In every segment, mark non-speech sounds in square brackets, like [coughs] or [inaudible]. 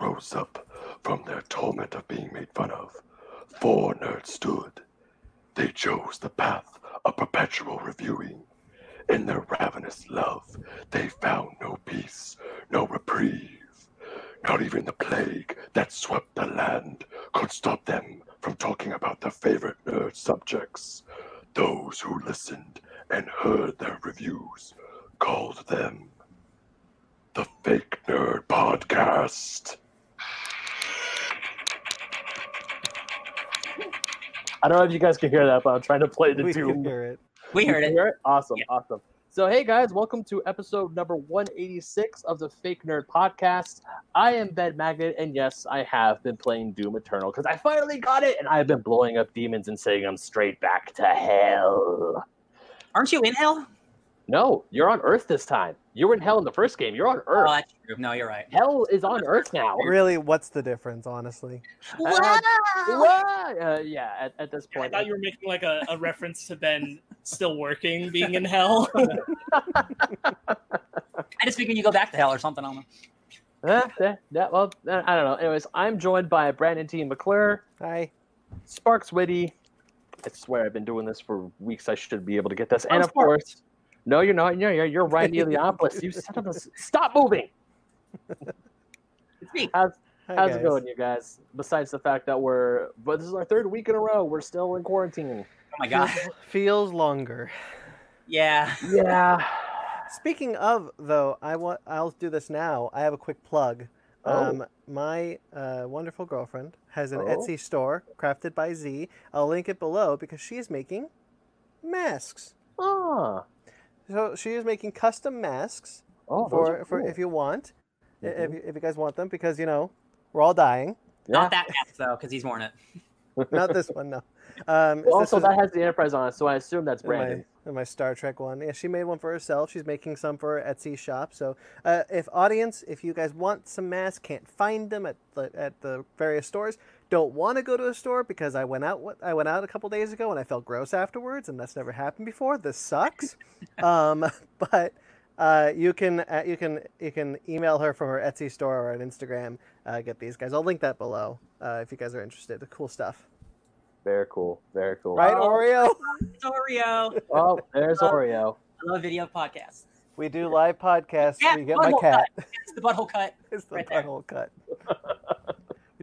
rose up from their torment of being made fun of, four nerds stood. They chose the path of perpetual reviewing. In their ravenous love, they found no peace, no reprieve. Not even the plague that swept the land could stop them from talking about their favorite nerd subjects. Those who listened and heard their reviews called them the Fake Nerd Podcast. I don't know if you guys can hear that, but I'm trying to play the we Doom. can hear it. We heard it. hear it? Awesome, Yeah. awesome. So, hey guys, welcome to episode number 186 of the Fake Nerd Podcast. I am Ben Magnet, and yes, I have been playing Doom Eternal because I finally got it, and I've been blowing up demons and sending them straight back to hell. Aren't you in hell? No, you're on Earth this time. You were in hell in the first game. You're on Earth. Oh, that's true. No, you're right. hell is on Earth now. [laughs] Really, what's the difference, honestly? What? Uh, yeah, at, at this point. I point, thought you were making like a, a reference to Ben still working, being in hell. [laughs] I just figured you go back to hell or something. I don't know. [laughs] Yeah, well, eh, I don't know. Anyways, I'm joined by Brandon T. McClure, Hi. Sparks Witty. I swear I've been doing this for weeks. I should be able to get this. And Oh, of Sparks. course, no, you're not. You're you're, you're Ryan Eliopoulos. You son of a, stop moving. It's me. How's Hi, how's guys. it going, you guys? Besides the fact that we're, but this is our third week in a row. We're still in quarantine. Oh my god. Feels, feels longer. Yeah. Yeah. Speaking of, though, I want I'll do this now. I have a quick plug. Oh. Um, my uh, wonderful girlfriend has an Oh. Etsy store, crafted by Z. I'll link it below because she is making masks. Ah. So she is making custom masks Oh, for, are for cool. if you want, i- if, you, if you guys want them, because you know we're all dying. Yeah. Not that mask though, because he's worn it. [laughs] Not this one, no. [laughs] Um, Well, also, that has the Enterprise on it, so I assume that's in my, my Star Trek one. Yeah, she made one for herself. She's making some for her Etsy shop. So, uh, if audience, if you guys want some masks, can't find them at the at the various stores, don't want to go to a store because I went out. what- I went out a couple days ago and I felt gross afterwards, and that's never happened before. This sucks. [laughs] um, [laughs] but uh, you can uh, you can you can email her from her Etsy store or on Instagram. Uh, get these guys. I'll link that below uh, if you guys are interested. The Cool stuff, Very cool. Very cool. right, Oh. Oreo? It's Oreo. [laughs] Oh, there's Oh. Oreo. I love video podcasts. We do live podcasts. Yeah, we get my butthole cat. It's the butthole cut. It's the Right there. butthole cut.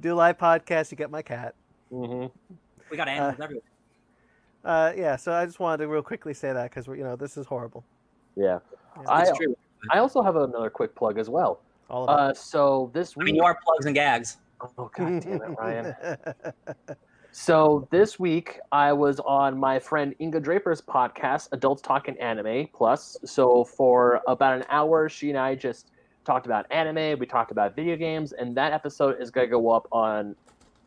We do live podcast. You get my cat. hmm We got animals everywhere. Uh, yeah. So I just wanted to real quickly say that because you know this is horrible. Yeah. Yeah. I, It's true. I also have another quick plug as well. All about. Uh, so this I week, mean, you are plugs and gags. oh god damn it, Ryan. [laughs] So this week I was on my friend Inga Draper's podcast, Adults Talking Anime Plus. So for about an hour, she and I just talked about anime. We talked about video games, and that episode is going to go up on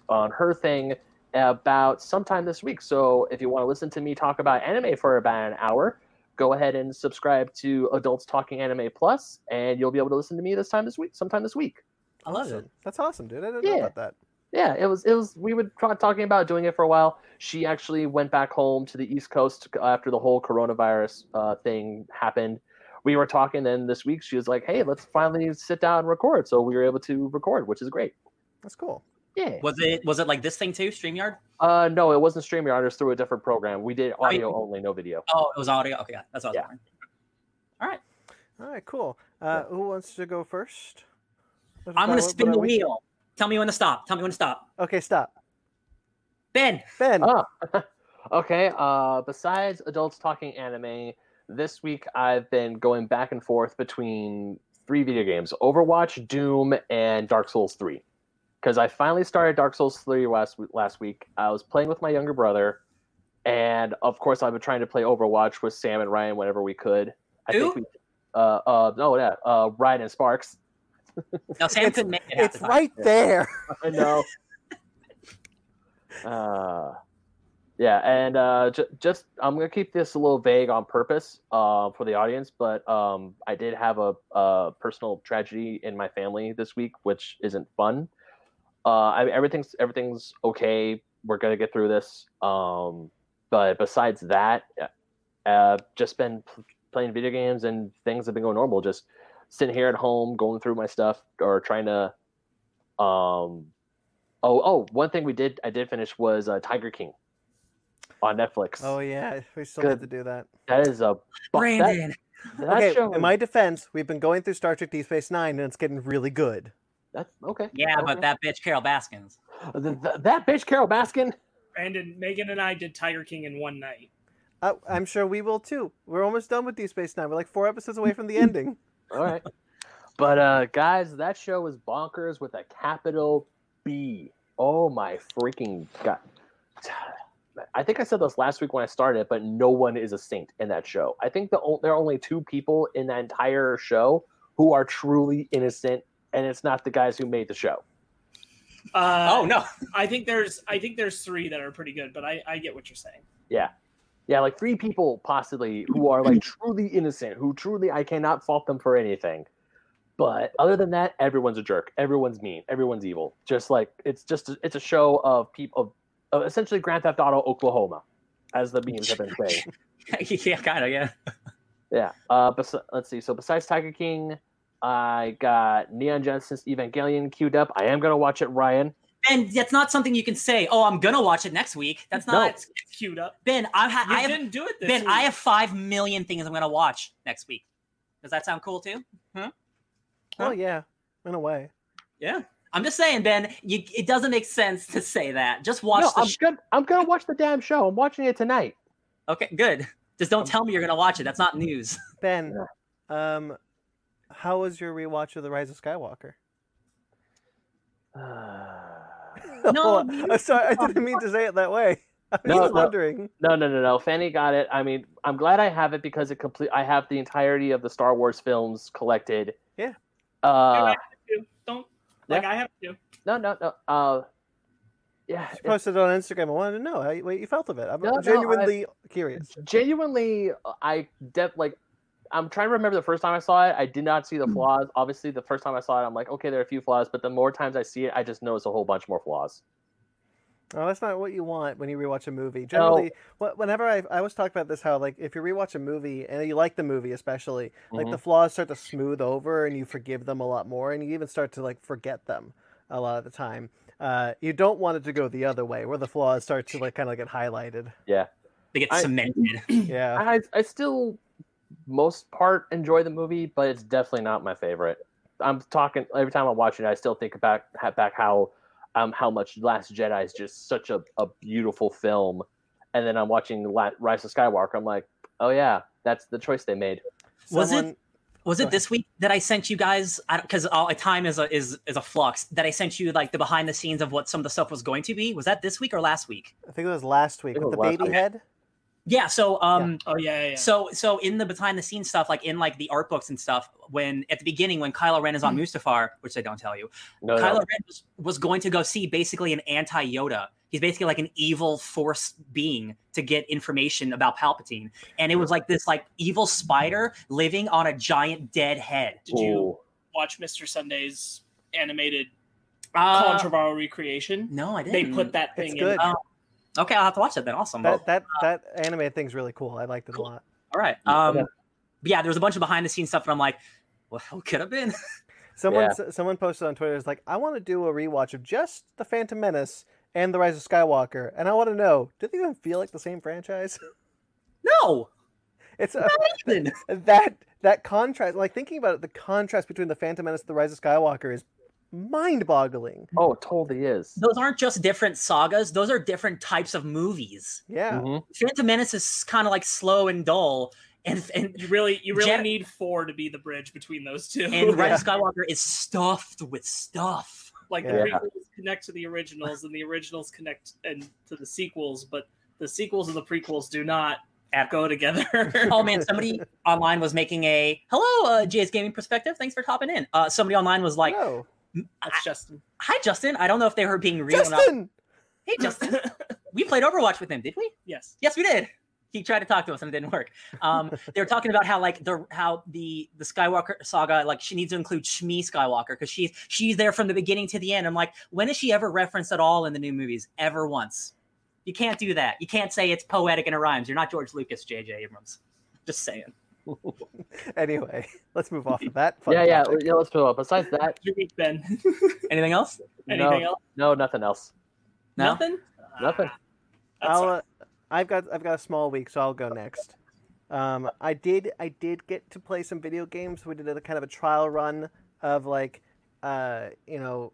on her thing about sometime this week. So if you want to listen to me talk about anime for about an hour, go ahead and subscribe to Adults Talking Anime Plus, and you'll be able to listen to me this time this week, sometime this week. I love awesome. it. That's awesome, dude. I didn't know about that. yeah it was it was we were tra- talking about doing it for a while she actually went back home to the east coast after the whole coronavirus uh, thing happened we were talking and this week she was like hey let's finally sit down and record so we were able to record which is great That's cool. yeah Was it was it like this thing too? Streamyard? uh no it wasn't streamyard it was through a different program we did audio only no video Oh, it was audio. Okay, yeah, that's what Yeah. All right, All right, cool. Uh, Who wants to go first? What- I'm gonna spin the are we- wheel. Tell me when to stop. Tell me when to stop. Okay, stop. Ben. Ben. Oh, [laughs] okay. Uh, besides adults talking anime, this week I've been going back and forth between three video games: Overwatch, Doom, and Dark Souls Three. Because I finally started Dark Souls Three last last week. I was playing with my younger brother, and of course I've been trying to play Overwatch with Sam and Ryan whenever we could. I Who? think we. Uh, uh, no, yeah, uh, Ryan and Sparks. [laughs] No, Sam It's- couldn't make it. half it's the right there. [laughs] I know. [laughs] uh, yeah, and uh, j- just I'm gonna keep this a little vague on purpose uh, for the audience, but um, I did have a, a personal tragedy in my family this week, which isn't fun. Uh, I, everything's everything's okay. We're gonna get through this. Um, but besides that, uh, just been p- playing video games and things have been going normal. Just sitting here at home, going through my stuff, or trying to Um, oh, oh, one thing we did I did finish was uh, Tiger King on Netflix. Oh yeah, we still Good. have to do that. that is a bu- Brandon. That, that okay, show in is- my defense, we've been going through Star Trek Deep Space Nine, and it's getting really good. that's okay. Yeah, okay. but that bitch Carol Baskins. Th- th- that bitch Carol Baskin. Brandon, Megan, and I did Tiger King in one night. Uh, I'm sure we will too. We're almost done with Deep Space Nine. We're like four episodes away from the ending. [laughs] [laughs] All right. But uh guys, that show was bonkers with a capital B. Oh my freaking god. I think I said this last week when I started, but no one is a saint in that show. I think the there are only two people in that entire show who are truly innocent, and it's not the guys who made the show. Uh, oh no. [laughs] I think there's I think there's three that are pretty good, but I, I get what you're saying. Yeah. Yeah, like three people possibly who are like truly innocent, who truly I cannot fault them for anything. But other than that, everyone's a jerk. Everyone's mean. Everyone's evil. Just like it's just a, it's a show of people of, of essentially Grand Theft Auto Oklahoma, as the memes have been saying. [laughs] yeah, kind of. Yeah. yeah. Uh, bes- let's see. So besides Tiger King, I got Neon Genesis Evangelion queued up. I am gonna watch it, Ryan. Ben, that's not something you can say. Oh, I'm gonna watch it next week. That's No. not. It's, it's queued up. Ben, I, ha- You I have didn't do it this Ben, week. I have five million things I'm gonna watch next week. Does that sound cool too? Huh? Oh yeah, in a way. Yeah. I'm just saying, Ben. You, it doesn't make sense to say that. Just watch no, the. I'm sh- good. I'm gonna watch the damn show. I'm watching it tonight. okay, good. Just don't tell me you're gonna watch it. That's not news. [laughs] Ben, um, how was your rewatch of The Rise of Skywalker? [sighs] [laughs] No, Oh, I'm sorry, I didn't [laughs] mean to say it that way. I was No, just no. wondering. No, no, no, no. Fanny got it. I mean, I'm glad I have it because it complete. I have the entirety of the Star Wars films collected. Yeah. Uh, Dude, Don't like I have to. no, no, no. Uh, yeah. She posted it on Instagram. I wanted to know how you, what you felt of it. I'm No, no, genuinely curious. genuinely, I def like. I'm trying to remember the first time I saw it. I did not see the Hmm. flaws. Obviously, the first time I saw it, I'm like, okay, there are a few flaws. But the more times I see it, I just notice a whole bunch more flaws. Oh, that's not what you want when you rewatch a movie. Generally, wh- whenever I, I always talk about this, how like if you rewatch a movie and you like the movie, especially, like Mhm. the flaws start to smooth over and you forgive them a lot more, and you even start to like forget them a lot of the time. Uh, you don't want it to go the other way, where the flaws start to like kind of get highlighted. Yeah. They get I- cemented. [clears throat] Yeah, I, I still most part enjoy the movie, but it's definitely not my favorite. I'm talking every time I watch it, I still think about back how um how much Last Jedi is just such a, a beautiful film, and then I'm watching La- Rise of Skywalker. I'm like, oh yeah, that's the choice they made. Was it- Was it this week that I sent you guys? Because all time is a is is a flux. That I sent you like the behind the scenes of what some of the stuff was going to be. Was that this week or last week? I think it was last week with the baby week. head. Yeah. So um, Oh yeah, yeah. yeah. So so in the behind the scenes stuff, like in like the art books and stuff, when at the beginning when Kylo Ren is on Mustafar, which they don't tell you, No, Kylo no. Ren was, was going to go see basically an anti Yoda. He's basically like an evil force being to get information about Palpatine, and it was like this like evil spider living on a giant dead head. Did you watch Mr. Sunday's animated Uh, Colin Trevorrow recreation? no, I didn't. They put that It's thing good. in. Oh, okay, I'll have to watch that then. Awesome. That that that animated thing's really cool. I liked it Cool. a lot. All right. Yeah, Um, okay. yeah, there was a bunch of behind the scenes stuff, and I'm like, well, could have been? [laughs] Someone s someone posted on Twitter is like, I want to do a rewatch of just the Phantom Menace and the Rise of Skywalker, and I want to know, do they even feel like the same franchise? [laughs] no, It's a, even. that that contrast. Like thinking about it, the contrast between the Phantom Menace and the Rise of Skywalker is mind-boggling. Oh, it totally is. those aren't just different sagas; those are different types of movies. Yeah, Mhm. Phantom Menace is kind of like slow and dull, and and You really, you really Jet- need four to be the bridge between those two. and Rise of Yeah. Skywalker is stuffed with stuff. like the prequels connect to the originals, and the originals connect and to the sequels, but the sequels and the prequels do not go together. [laughs] Oh man, somebody [laughs] online was making a hello, uh, JS Gaming Perspective. Thanks for topping in. Uh, somebody online was like, no. That's Justin. "Hi, Justin. I don't know if they were being real or not. Justin. Hey, Justin. [laughs] we played Overwatch with him, did we? yes. Yes, we did. He tried to talk to us and it didn't work. Um, they were talking about how like the how the the Skywalker saga like she needs to include Shmi Skywalker because she's she's there from the beginning to the end. I'm like, when is she ever referenced at all in the new movies? Ever once? You can't do that. You can't say it's poetic and it rhymes. You're not George Lucas, J.J. Abrams. Just saying. [laughs] anyway, let's move off of that. fun yeah, yeah, topic. yeah. Let's move on. Besides that, [laughs] Your week, Ben. [laughs] Anything else? Anything no, else? no, nothing else. No? Nothing. Nothing. Ah, I'll, uh, I've got I've got a small week, so I'll go next. Um, I did I did get to play some video games. We did a kind of a trial run of like, uh, you know,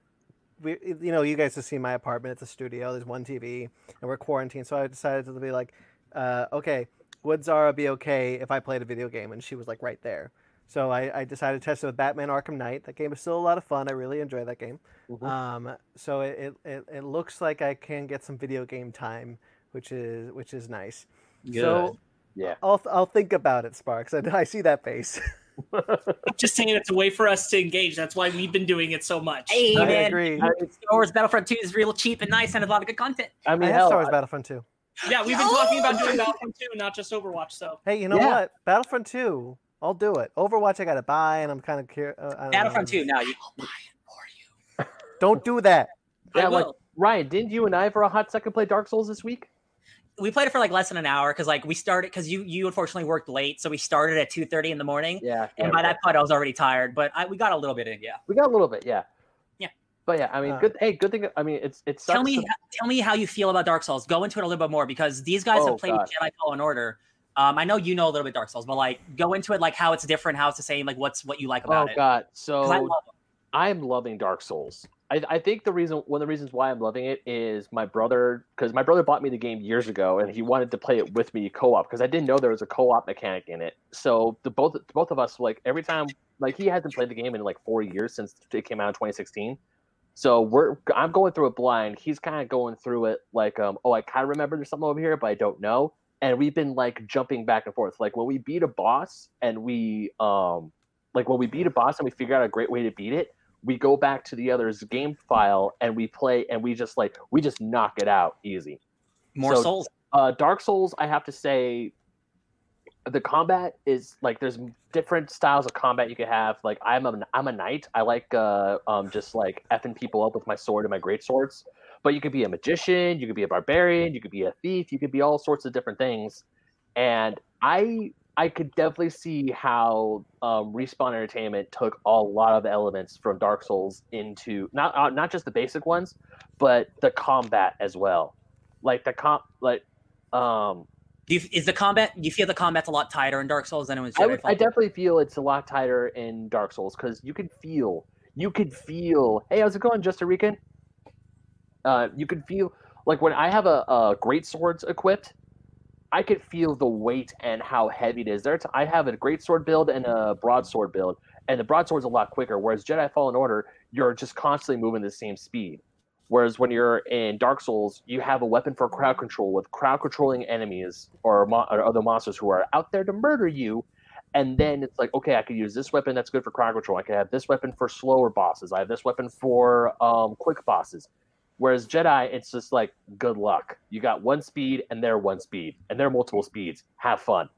we you know you guys have seen my apartment. It's a studio. There's one TV, and we're quarantined. So I decided to be like, uh, okay, would Zara be okay if I played a video game? And she was like right there. So I, I decided to test it with Batman Arkham Knight. That game is still a lot of fun. I really enjoy that game. Mhm. Um, so it, it, it, it looks like I can get some video game time, which is which is nice. So Yeah. I'll I'll think about it, Sparks. [laughs] I, I see that face. [laughs] Just saying it's a way for us to engage. That's why we've been doing it so much. Hey, I man. agree. Star Wars Battlefront 2 is real cheap and nice and a lot of good content. I I mean, have hell, Star Wars Battlefront 2. Yeah, we've been talking about doing Battlefront 2, not just Overwatch. So Hey, you know Yeah. what? Battlefront 2. I'll do it. Overwatch, I gotta buy, and I'm kind of curious. Uh, I don't Battlefront know. 2, now you I'll buy it for you. [laughs] Don't do that. yeah, I like will. Ryan, didn't you and I for a hot second play Dark Souls this week? we played it for like less than an hour because like we started because you you unfortunately worked late, so we started at 2:30 in the morning. Yeah. And by that point, I was already tired, but I, we got a little bit in. Yeah. we got a little bit, yeah. Yeah. But yeah, I mean, Uh, good. Hey, good thing. I mean, it's it's. Tell me, tell me how you feel about Dark Souls. Go into it a little bit more because these guys Oh, have played God. Jedi Fallen Order. Um, I know you know a little bit Dark Souls, but like go into it like how it's different, how it's the same, like what's what you like Oh about it. God! 'Cause So I love it. I'm loving Dark Souls. I, I think the reason, one of the reasons why I'm loving it is my brother, because my brother bought me the game years ago, and he wanted to play it with me co-op because I didn't know there was a co-op mechanic in it. So the both both of us, like every time, like he hasn't played the game in like four years since it came out in 2016. So we're I'm going through it blind. He's kind of going through it like, um, oh, I kind of remember there's something over here, but I don't know. And we've been like jumping back and forth. Like when we beat a boss, and we um, like when we beat a boss and we figure out a great way to beat it we go back to the other's game file and we play and we just like we just knock it out easy More so- souls. uh dark souls i have to say the combat is like there's different styles of combat you could have. Like i'm a i'm a knight. I like uh um just like effing people up with my sword and my great swords. But you could be a magician you could be a barbarian you could be a thief you could be all sorts of different things. And i i could definitely see how um, respawn entertainment took a lot of elements from dark souls into not uh, not just the basic ones but the combat as well. Like the comp like um Do you, is the combat? Do you feel the combat's a lot tighter in Dark Souls than it was? I, would, I definitely feel it's a lot tighter in Dark Souls because you could feel, you could feel. Hey, how's it going, Just Rican? Uh, you could feel like when I have a, a great swords equipped, I could feel the weight and how heavy it is. There, I have a great sword build and a broadsword build, and the broadsword's a lot quicker. Whereas Jedi Fallen Order, you're just constantly moving the same speed. Whereas when you're in Dark Souls, you have a weapon for crowd control with crowd controlling enemies or, mo- or other monsters who are out there to murder you. And then it's like, okay, I could use this weapon that's good for crowd control. I could have this weapon for slower bosses. I have this weapon for um, quick bosses. Whereas Jedi, it's just like, good luck. You got one speed and they're one speed, and they're multiple speeds. Have fun.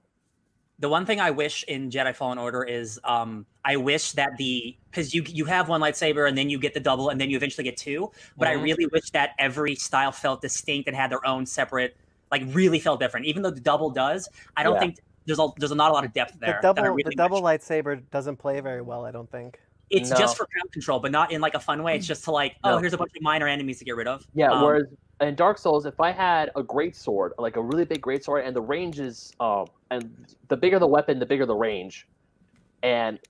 The one thing I wish in Jedi Fallen Order is um I wish that the because you you have one lightsaber and then you get the double and then you eventually get two. But I Mhm. really wish that every style felt distinct and had their own separate like really felt different. Even though the double does, I don't Yeah. think there's a there's not a lot of depth there. the double really the double wish. lightsaber doesn't play very well. I don't think. It's No. just for crowd control, but not in like a fun way. It's just to like, oh, here's a bunch of minor enemies to get rid of. Yeah, Um, whereas in Dark Souls, if I had a great sword, like a really big great sword, and the range is, um, and the bigger the weapon, the bigger the range. And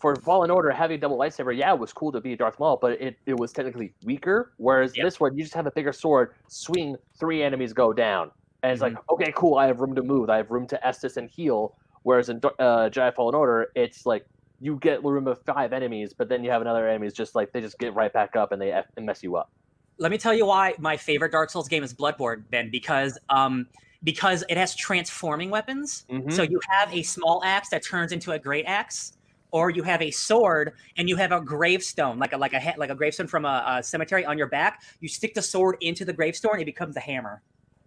for Fallen Order, having a double lightsaber, yeah, it was cool to be Darth Maul, but it, it was technically weaker. Whereas Yep. this one, you just have a bigger sword, swing, three enemies go down, and it's like, Mm-hmm. okay, cool, I have room to move, I have room to Estus and heal. Whereas in uh, Jedi Fallen Order, it's like you get room of five enemies, but then you have another enemies just like they just get right back up and they F- and mess you up. Let me tell you why my favorite Dark Souls game is Bloodborne, Ben, because um because it has transforming weapons. Mhm. So you have a small axe that turns into a great axe, or you have a sword and you have a gravestone, like a like a like a gravestone from a, a cemetery on your back. You stick the sword into the gravestone, it becomes a hammer.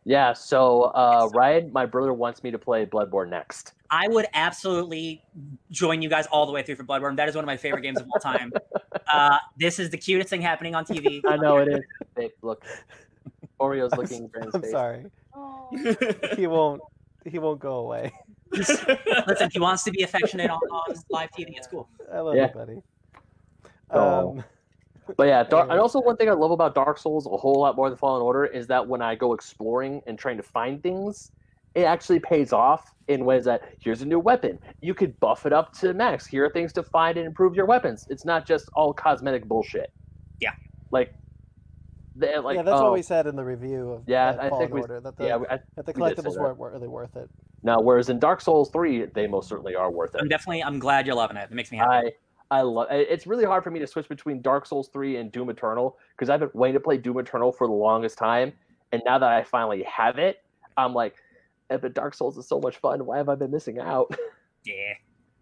Yeah, so uh, Ryan, my brother wants me to play Bloodborne next. I would absolutely join you guys all the way through for Bloodborne. That is one of my favorite games of all time. [laughs] uh, this is the cutest thing happening on TV. I know it is. Babe, look, Oreo's looking for his I'm face. sorry. He won't. He won't go away. [laughs] Listen, he wants to be affectionate on, on live TV. It's cool. I love Yeah. you, buddy. Oh. Um, But yeah, Dark, and also one thing I love about Dark Souls a whole lot more than Fallen Order is that when I go exploring and trying to find things, it actually pays off in ways that here's a new weapon. You could buff it up to max. Here are things to find and improve your weapons. It's not just all cosmetic bullshit. Yeah. Like, they, like yeah, that's oh, what we oh. said in the review of Yeah, I Fallen think we- Order that the, yeah. I, that the we collectibles that. weren't, weren't really worth it. now, whereas in Dark Souls three, they most certainly are worth it. I'm definitely. I'm glad you're loving it. It makes me happy. I I love. It's really hard for me to switch between Dark Souls three and Doom Eternal because I've been waiting to play Doom Eternal for the longest time, and now that I finally have it, I'm like, eh, but Dark Souls is so much fun. Why have I been missing out? [laughs] yeah.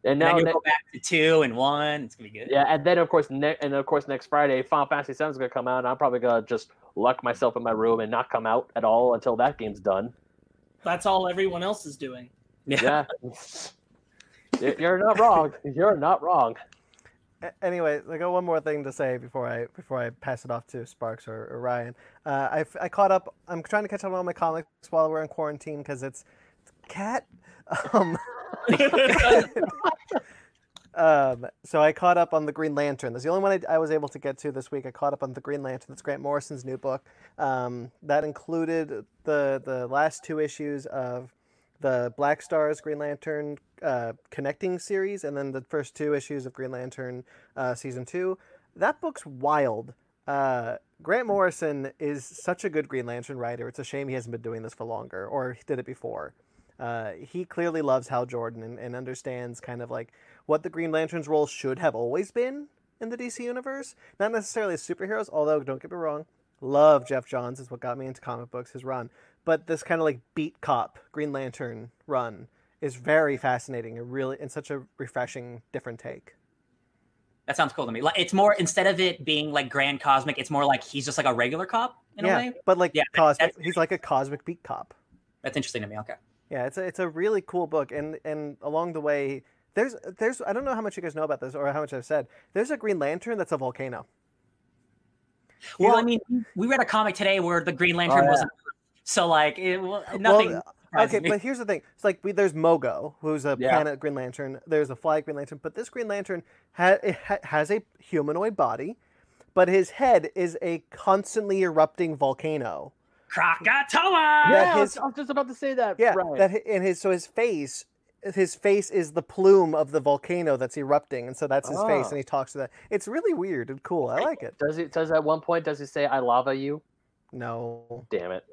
And And now, then you ne- go back to two and one. It's gonna be good. yeah, and then of course, ne- and of course, next Friday, Final Fantasy Seven is gonna come out, and I'm probably gonna just lock myself in my room and not come out at all until that game's done. That's all everyone else is doing. Yeah, You- [laughs] you're not wrong. You're not wrong. Anyway, I got one more thing to say before I before I pass it off to Sparks or, or Ryan. Uh, I I caught up. I'm trying to catch up on all my comics while we're in quarantine because it's, it's cat. [laughs] Um, um, so I caught up on the Green Lantern. That's the only one I, I was able to get to this week. I caught up on the Green Lantern. That's Grant Morrison's new book. Um, that included the the last two issues of the Black Stars Green Lantern uh, connecting series, and then the first two issues of Green Lantern uh, season two. That book's wild. Uh, Grant Morrison is such a good Green Lantern writer. It's a shame he hasn't been doing this for longer, or he did it before. Uh, he clearly loves Hal Jordan and, and understands kind of like what the Green Lantern's role should have always been in the DC universe. Not necessarily as superheroes, although don't get me wrong, love Geoff Johns is what got me into comic books, his run. But this kind of like beat cop Green Lantern run is very fascinating and really and such a refreshing different take. That sounds cool to me. Like it's more instead of it being like grand cosmic, it's more like he's just like a regular cop in yeah, a way. but like Yeah, cosmic, he's like a cosmic beat cop. That's interesting to me. Okay. Yeah, it's a, it's a really cool book, and and along the way, there's there's I don't know how much you guys know about this or how much I've said. There's a Green Lantern that's a volcano. Well, I mean, we read a comic today where the Green Lantern oh, yeah. wasn't. So like, it, well, nothing. Well, okay, me. but here's the thing: it's like we, there's Mogo, who's a Yeah. planet Green Lantern. There's a Fly Green Lantern, but this Green Lantern ha- it ha- has a humanoid body, but his head is a constantly erupting volcano. Krakatoa. Yeah, Yeah, I was, his- I was just about to say that. Yeah, right. that and his so his face, his face is the plume of the volcano that's erupting, and so that's his face, Ah. and he talks to that. It's really weird and cool. I like it. Does he? Does at one point does he say "I lava you"? No, Damn it!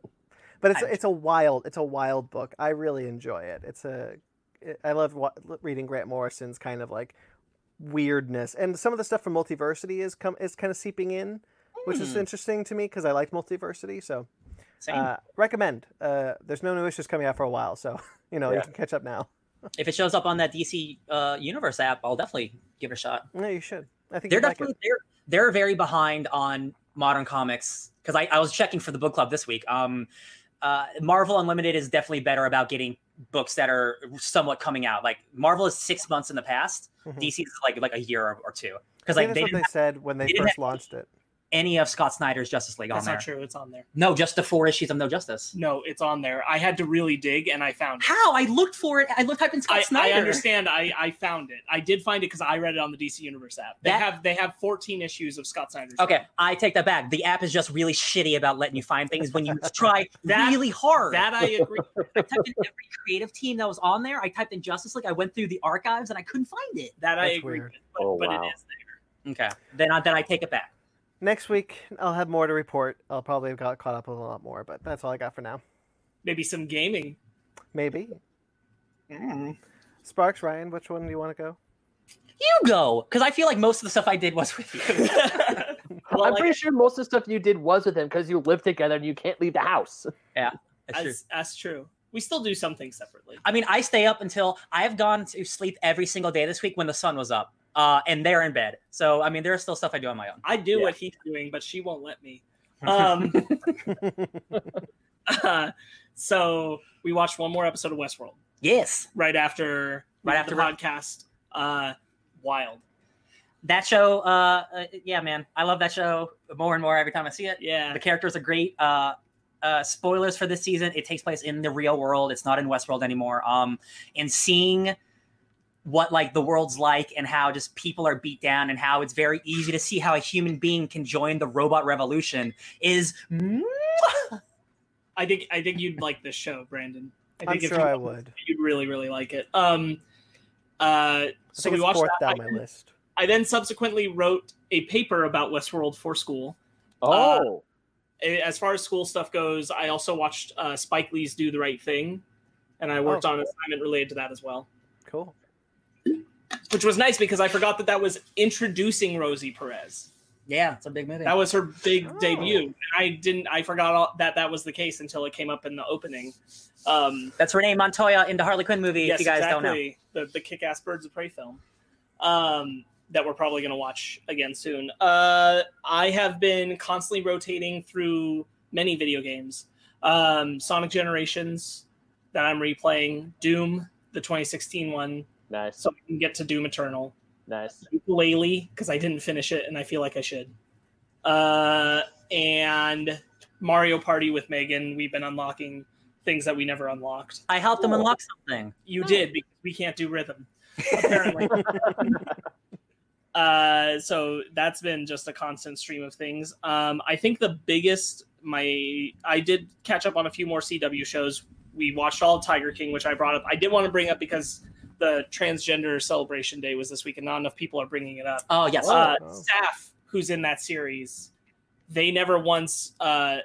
But it's I- it's a wild it's a wild book. I really enjoy it. It's a it- I love wa- reading Grant Morrison's kind of like weirdness, and some of the stuff from Multiversity is come is kind of seeping in, which is Hmm. interesting to me because I like Multiversity. So Same. uh, recommend. Uh, there's no new issues coming out for a while, so [laughs] you know you can catch up now. if it shows up on that DC uh, Universe app, I'll definitely give it a shot. No, you should. I think They're you'd like they're they're very behind on modern comics because I, I was checking for the book club this week. Um, uh, Marvel Unlimited is definitely better about getting books that are somewhat coming out. Like Marvel is six months in the past. Mhm. DC is like like a year or, or two because like they what have they said when they they first launched it. Any of Scott Snyder's Justice League That's on there. That's not true. It's on there. No, just the four issues of No Justice. No, it's on there. I had to really dig, and I found it. How? I looked for it. I looked up in Scott I, Snyder. I understand. I, I found it. I did find it because I read it on the DC Universe app. They That- have they have 14 issues of Scott Snyder's. Okay, I take that back. The app is just really shitty about letting you find things when you [laughs] try That- really hard. That I agree. [laughs] I typed in every creative team that was on there. I typed in Justice League. I went through the archives and I couldn't find it. That I agree weird. with. But, Oh, but wow. it is there. Okay, then I, then I take it back. Next week, I'll have more to report. I'll probably have got caught up with a lot more, but that's all I got for now. Maybe some gaming. Maybe. Hmm. Sparks, Ryan, which one do you want to go? You go, because I feel like most of the stuff I did was with you. [laughs] well, I'm like, pretty sure most of the stuff you did was with him because you live together and you can't leave the house. That's true. that's, that's true. We still do something separately. I mean, I stay up until I have gone to sleep every single day this week when the sun was up, uh, and they're in bed. So I mean, there's still stuff I do on my own. I do Yeah. what he's doing, but she won't let me. [laughs] Um, [laughs] uh, so we watched one more episode of Westworld Yes, right after Right right after after the podcast. Uh, wild. that show. Uh, uh, yeah, man, I love that show more and more every time I see it. Yeah. The characters are great. Uh, uh, spoilers for this season. It takes place in the real world. It's not in Westworld anymore. Um, and seeing what like the world's like and how just people are beat down and how it's very easy to see how a human being can join the robot revolution is [laughs] I think I think you'd like this show, Brandon. I I'm think if sure you, I would. you'd really really like it. Um, uh, I so think we it's watched fourth that. down I, my list. I then subsequently wrote a paper about Westworld for school. Oh, A- As far as school stuff goes, I also watched uh, Spike Lee's Do the Right Thing, and I worked Oh. on an assignment related to that as well, Cool. Which was nice because I forgot that that was introducing Rosie Perez. yeah, it's a big movie. That was her big Oh. debut. I didn't. I forgot all, that that was the case until it came up in the opening. Um, That's Renee Montoya in the Harley Quinn movie. yes, if you guys exactly. don't know, The the kick-ass Birds of Prey film. Um, that we're probably going to watch again soon. Uh, I have been constantly rotating through many video games. Um, Sonic Generations that I'm replaying, Doom, the 2016 one, nice, so I can get to Doom Eternal. nice. Yooka-Laylee because I didn't finish it and I feel like I should. Uh, and Mario Party with Megan. We've been unlocking things that we never unlocked. I helped them unlock something. You did because we can't do rhythm apparently. [laughs] uh, so that's been just a constant stream of things. Um, I think the biggest my I did catch up on a few more CW shows. We watched all of Tiger King, which I brought up. I did want to bring up because the transgender celebration day was this week, and not enough people are bringing it up. Oh yes, Uh, Oh. Saff, who's in that series, they never once uh,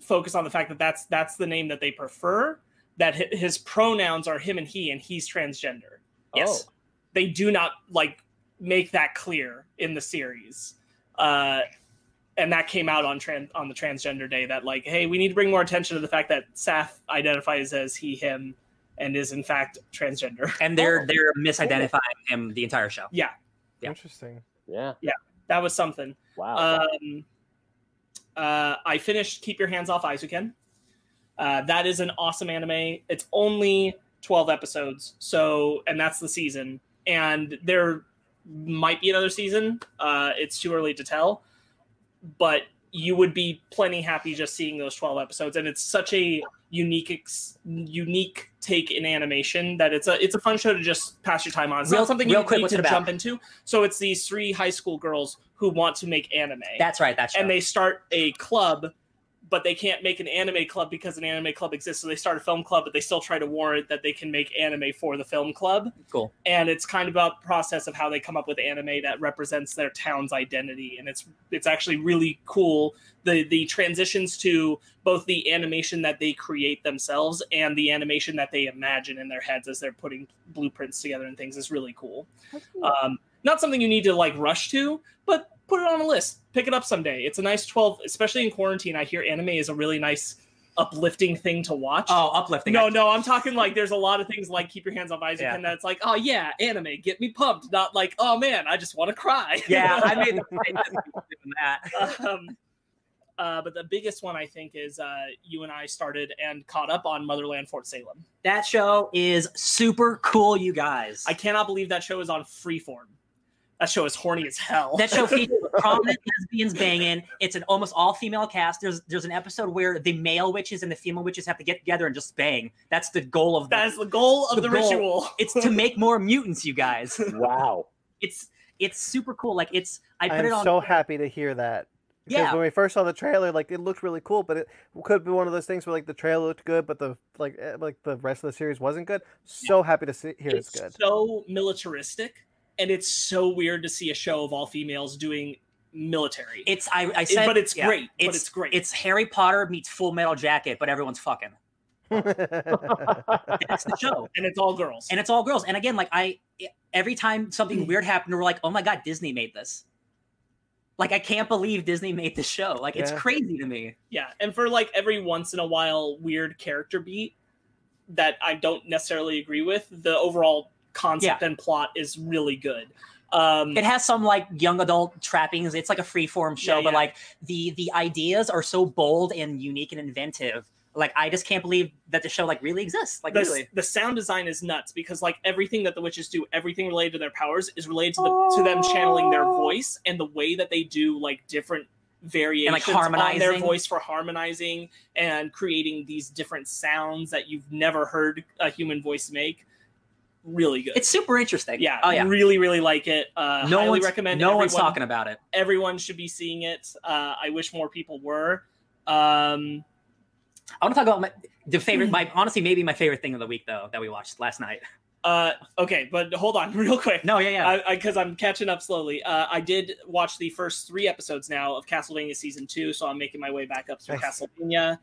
focus on the fact that that's that's the name that they prefer. That his pronouns are him and he, and he's transgender. Yes, Oh. they do not like make that clear in the series. Uh, and that came out on trans on the transgender day. That like, hey, we need to bring more attention to the fact that Saff identifies as he, him, and is in fact transgender. and they're Oh. they're misidentifying him the entire show. yeah, Yeah. Interesting. Yeah, Yeah. that was something. wow. Um, uh, I finished Keep Your Hands Off Eizouken. Uh, that is an awesome anime. It's only 12 episodes, so and that's the season. And there might be another season. Uh, it's too early to tell, but you would be plenty happy just seeing those 12 episodes. And it's such a unique, ex- unique take in animation that it's a it's a fun show to just pass your time on. It's Real- not something real you quick, need to jump into. So it's these three high school girls who want to make anime That's right. That's and they start a club but they can't make an anime club because an anime club exists. So they start a film club but they still try to warrant that they can make anime for the film club. Cool. and it's kind of about the process of how they come up with anime that represents their town's identity. And it's it's actually really cool the the transitions to both the animation that they create themselves and the animation that they imagine in their heads as they're putting blueprints together and things is really cool. Um, not something you need to like rush to but put it on a list pick it up someday it's a nice 12 especially in quarantine i hear anime is a really nice uplifting thing to watch Oh, uplifting. no, no, I'm talking like there's a lot of things like keep your hands off Eizouken, Yeah. and that's like, oh yeah, anime, get me pumped. Not like, oh man, I just want to cry. Yeah, I [laughs] made the same mistake that. um, uh, but the biggest one I think is uh, you and I started and caught up on Motherland Fort Salem. That show is super cool, you guys. I cannot believe that show is on Freeform. That show is horny as hell. that show [laughs] features prominent lesbians banging. It's an almost all female cast. There's there's an episode where the male witches and the female witches have to get together and just bang. That's the goal of that that. is the goal of The the, goal. ritual. It's to [laughs] make more mutants, you guys. wow. It's it's super cool. Like it's I put I'm it on. so happy to hear that. Because Yeah. when we first saw the trailer, like it looked really cool, but it could be one of those things where like the trailer looked good, but the like eh, like the rest of the series wasn't good. So happy to see hear it's, it's good. so militaristic, and it's so weird to see a show of all females doing military. It's I I It- said, but it's yeah, great. but It's it's great. it's Harry Potter meets Full Metal Jacket, but everyone's fucking. [laughs] That's the show. and it's all girls. and it's all girls. And again, like I, every time something mm. weird happened, we're like, oh my god, Disney made this. Like I can't believe Disney made this show. Like it's crazy to me. Yeah, and for like every once in a while weird character beat that I don't necessarily agree with, the overall concept and plot is really good. Um, It has some like young adult trappings. It's like a free form show, Yeah, but like the the ideas are so bold and unique and inventive. Like I just can't believe that the show like really exists. Like the, really. the sound design is nuts because like everything that the witches do, everything related to their powers is related to, the, to them channeling their voice and the way that they do like different variations on their voice for harmonizing and creating these different sounds that you've never heard a human voice make. Really good. It's super interesting. yeah, Oh yeah. really, really like it. Uh, No highly one's recommend. No one's talking about it. Everyone should be seeing it. Uh, I wish more people were. Um, I want to talk about my the favorite. My honestly, maybe my favorite thing of the week though that we watched last night. uh, okay, but hold on, [laughs] real quick. No, yeah, yeah. because I'm catching up slowly. Uh, I did watch the first three episodes now of Castlevania season two, so I'm making my way back up through Nice. Castlevania,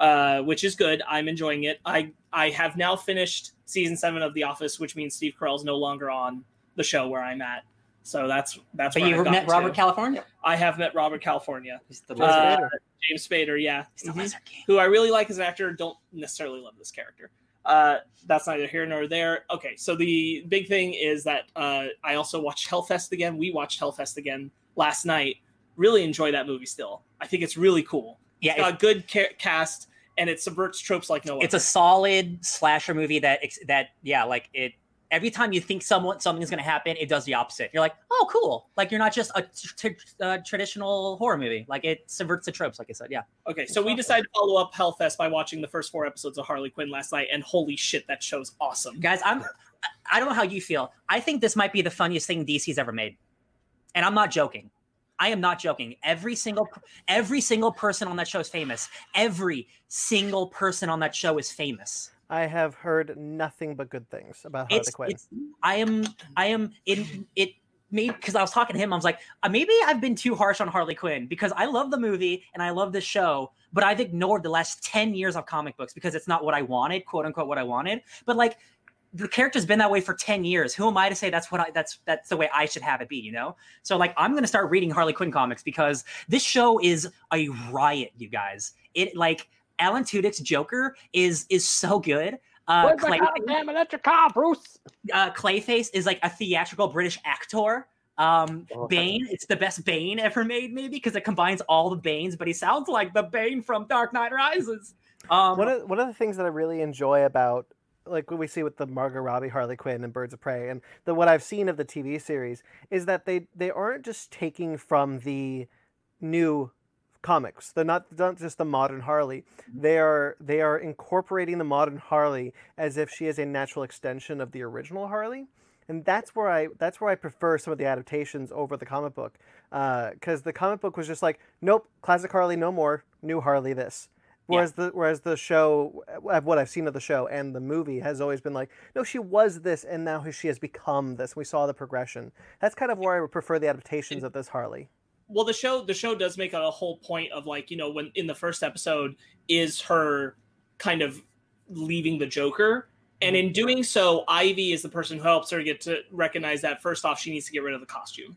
uh, which is good. I'm enjoying it. I I have now finished season seven of The Office, which means Steve Carell's no longer on the show where I'm at. So that's that's. but you I've met Robert to. California. I have met Robert California, He's the James lizard. Uh, Spader. James Spader. Yeah, He's the lizard king. who I really like as an actor. Don't necessarily love this character. Uh, that's neither here nor there. Okay, so the big thing is that uh, I also watched Hellfest again. We watched Hellfest again last night. Really enjoy that movie still. I think it's really cool. Yeah, It's got a good ca- cast and it subverts tropes like no it's a solid slasher movie that that yeah like it every time you think someone something's going to happen it does the opposite. You're like oh cool. Like you're not just a tr- tr- uh, traditional horror movie. Like it subverts the tropes like i said yeah. Okay, so we decided to follow up Hellfest by watching the first four episodes of Harley Quinn last night, and holy shit, that show's awesome. guys i'm i don't know how you feel. I think this might be the funniest thing dc's ever made. And i'm not joking i am not joking. Every single every single person on that show is famous. Every single person on that show is famous. I have heard nothing but good things about Harley it's, Quinn. it's I am I am in it maybe because I was talking to him I was like uh, maybe I've been too harsh on Harley Quinn because I love the movie and I love the show but I've ignored the last 10 years of comic books because it's not what I wanted quote unquote what I wanted. But like the character's been that way for 10 years who am I to say that's what I that's that's the way I should have it be you know so like I'm going to start reading Harley Quinn comics because this show is a riot you guys it like Alan Tudyk's Joker is is so good uh, Clay- damn electric car, Bruce? uh, Clayface is like a theatrical British actor. Um, Oh, Bane, it's the best Bane ever made, maybe because it combines all the Banes, but he sounds like the Bane from Dark Knight Rises. Um, one of one of the things that I really enjoy about like what we see with the Margot Robbie Harley Quinn and Birds of Prey and the what I've seen of the TV series is that they they aren't just taking from the new comics. They're not not just the modern Harley. Mm-hmm. They are they are incorporating the modern Harley as if she is a natural extension of the original Harley. And that's where I that's where I prefer some of the adaptations over the comic book, uh, because the comic book was just like, nope, classic Harley, no more, new Harley, this. Yeah. Whereas the whereas the show, what I've seen of the show and the movie has always been like, no, she was this, and now she has become this. We saw the progression. That's kind of where I would prefer the adaptations of this Harley. well the show the show does make a whole point of like you know when in the first episode is her kind of leaving the joker and in mm-hmm. doing so ivy is the person who helps her get to recognize that first off she needs to get rid of the costume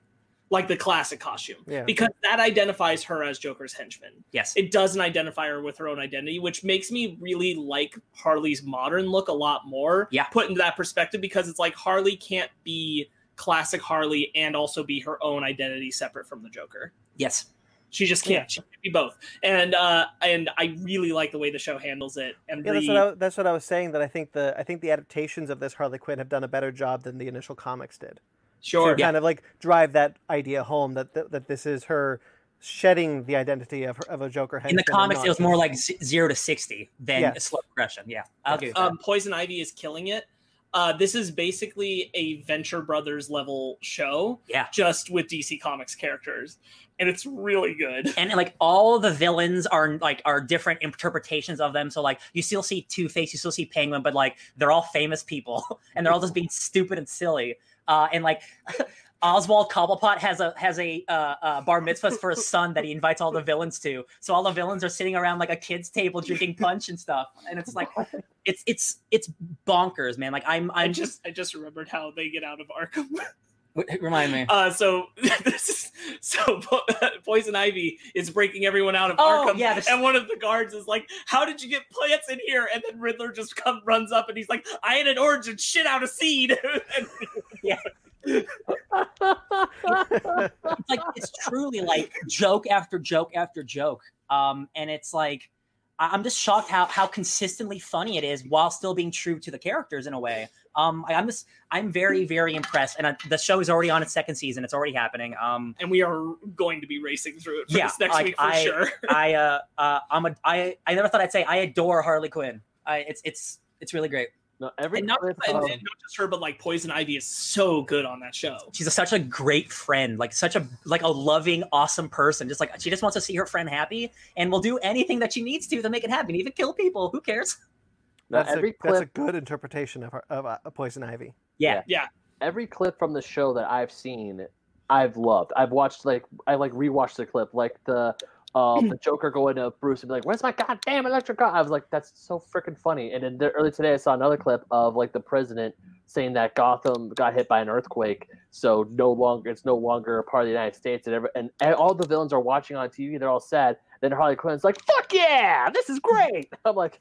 like the classic costume Yeah. because that identifies her as joker's henchman yes, it doesn't identify her with her own identity, which makes me really like Harley's modern look a lot more. Yeah. Put into that perspective because it's like Harley can't be classic Harley and also be her own identity separate from the Joker. yes. She just can't. She can't be both. And uh and I really like the way the show handles it. And Yeah, that's what, I, that's what I was saying. That I think the I think the adaptations of this Harley Quinn have done a better job than the initial comics did. Sure. to kind of like drive that idea home that that, that this is her shedding the identity of, her, of a Joker. In the comics, it was more like z- zero to sixty than a slow progression. Yeah, I'll give um, Poison Ivy is killing it. Uh, this is basically a Venture Brothers level show, Yeah. just with DC Comics characters, and it's really good. and like all the villains are like are different interpretations of them. So like you still see Two Face, you still see Penguin, but like they're all famous people, [laughs] and they're all just being stupid and silly. Uh, and like [laughs] Oswald Cobblepot has a has a uh, uh, bar mitzvah for his son that he invites all the villains to. So all the villains are sitting around like a kid's table drinking punch and stuff, and it's like it's it's it's bonkers, man. Like I'm I I'm just I just remembered how they get out of Arkham. [laughs] remind me. Uh, so [laughs] this is so Po- [laughs] Poison Ivy is breaking everyone out of Oh, Arkham, yeah, and one of the guards is like, "How did you get plants in here?" And then Riddler just come runs up and he's like, "I had an orange and shit out a seed." [laughs] And it's like it's truly like joke after joke after joke um and it's like I- I'm just shocked how how consistently funny it is while still being true to the characters in a way. Um, I, I'm just I'm very very impressed, and uh, the show is already on its second season. It's already happening. Um, and we are going to be racing through it for Yeah, this next like, week for I- sure. [laughs] I uh, uh I'm a I I never thought I'd say I adore Harley Quinn. I it's it's it's really great. No, every And not, clip and, of- and not just her, but like Poison Ivy is so good on that show. She's a, such a great friend, like such a like a loving, awesome person. Just like she just wants to see her friend happy, and will do anything that she needs to to make it happen, even kill people. Who cares? no, That's, every a, that's a good interpretation of, her, of uh, Poison Ivy. Yeah. Yeah, every clip from the show that I've seen, I've loved. I've watched like I like rewatched the clip, like the um [clears throat] the Joker going to Bruce and be like, "Where's my goddamn electric car?" I was like, "That's so freaking funny." And then the, early today, I saw another clip of like the president saying that Gotham got hit by an earthquake, so no longer it's no longer a part of the United States, and every, and, and all the villains are watching on TV. They're all sad. Then Harley Quinn's like, "Fuck yeah, this is great." [laughs] I'm like,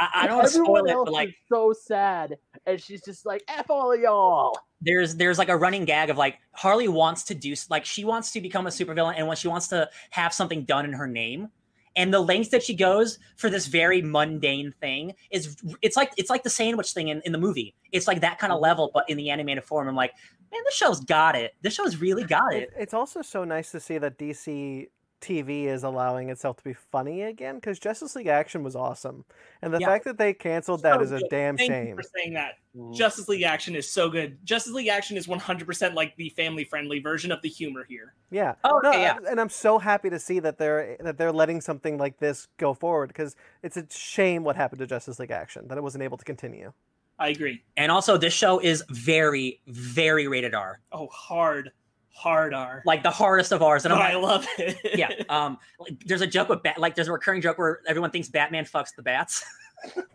I, I don't want to spoil it, else but like so sad, and she's just like, "F all of y'all." there's there's like a running gag of like Harley wants to do like she wants to become a supervillain and when she wants to have something done in her name. And the lengths that she goes for this very mundane thing is it's like it's like the sandwich thing in, in the movie. It's like that kind of level but in the animated form. I'm like man this show's got it. This show's really got it It, it's also so nice to see that DC TV is allowing itself to be funny again because Justice League Action was awesome, and the Yeah. fact that they canceled that So is a good. damn Thank you shame. for saying that. Mm-hmm. Justice League Action is so good. Justice League Action is 100% like the family-friendly version of the humor here. Yeah. Oh, no, okay, yeah. and I'm so happy to see that they're that they're letting something like this go forward because it's a shame what happened to Justice League Action that it wasn't able to continue. I agree. and also this show is very very rated r Oh, hard, hard R. like the hardest of ours and i'm I like love it. yeah [laughs] um like, there's a joke with bat like there's a recurring joke where everyone thinks batman fucks the bats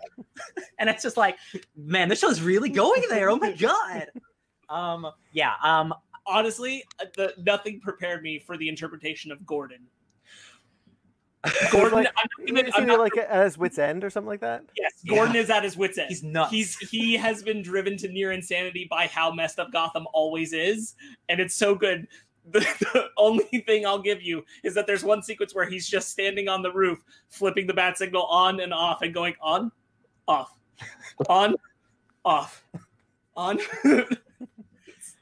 [laughs] and it's just like man this show's really going there oh my god um yeah um Honestly, uh, the, nothing prepared me for the interpretation of Gordon. It's Gordon, like- I'm not even, Is I'm he not like at his wits end or something like that? Yes, Yeah. Gordon is at his wits end. He's nuts. He's he has been driven to near insanity by how messed up Gotham always is, and it's so good. [laughs] The, the only thing I'll give you is that there's one sequence where he's just standing on the roof, flipping the bat signal on and off, and going on, off, on, off, on. [laughs] it's,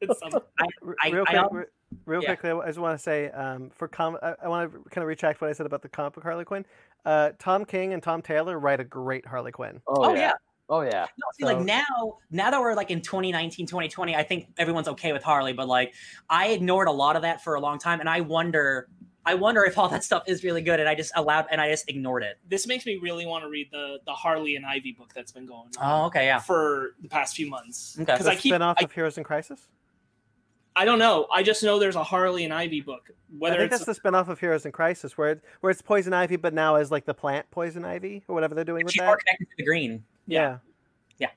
it's something. R- I- real I quick, al- re- real yeah. quickly, I just want to say um, for com- I, I want to kind of retract what I said about the comic book Harley Quinn. Uh, Tom King and Tom Taylor write a great Harley Quinn. Oh, oh yeah. yeah Oh yeah. no, see, like now now that we're like in 2019 2020 i think everyone's okay with harley but like i ignored a lot of that for a long time and i wonder i wonder if all that stuff is really good and i just allowed and i just ignored it This makes me really want to read the the Harley and Ivy book that's been going oh okay yeah for the past few months. Okay. Because I keep spin-off of Heroes in Crisis. I don't know. I just know there's a Harley and Ivy book. I Whether think it's that's the spin-off of Heroes in Crisis, where it, where it's Poison Ivy, but now is like the plant Poison Ivy or whatever they're doing with she's that. more connected to the green yeah. Yeah.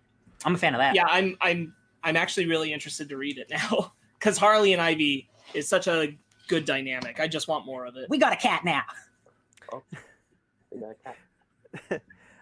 I'm a fan of that yeah, I'm I'm I'm actually really interested to read it now [laughs] because Harley and Ivy is such a good dynamic. I just want more of it. we got a cat now [laughs]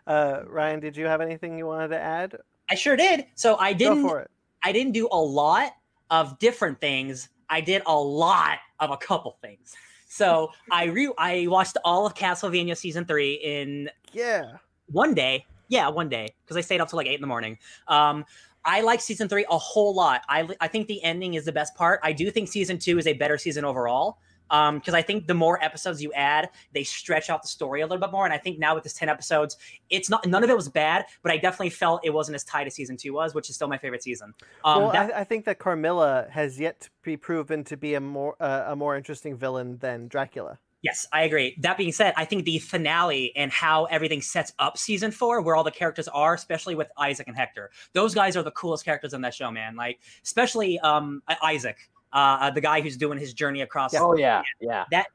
Uh, Ryan, did you have anything you wanted to add? i sure did so i didn't for it. I didn't do a lot of different things. I did a lot of a couple things. So I re I watched all of Castlevania season three in Yeah. one day. Yeah, one day because I stayed up till like eight in the morning. Um, I like season three a whole lot. I I think the ending is the best part. I do think season two is a better season overall. Um, because I think the more episodes you add, they stretch out the story a little bit more. And I think now with this 10 episodes, it's not none of it was bad, but I definitely felt it wasn't as tight as season two was, which is still my favorite season. Um well, that- I, I think that Carmilla has yet to be proven to be a more uh, a more interesting villain than Dracula. Yes, I agree. That being said, I think the finale and how everything sets up season four, where all the characters are, especially with Isaac and Hector, those guys are the coolest characters in that show, man. Like, especially um, Isaac, uh, the guy who's doing his journey across. Oh yeah. Yeah. That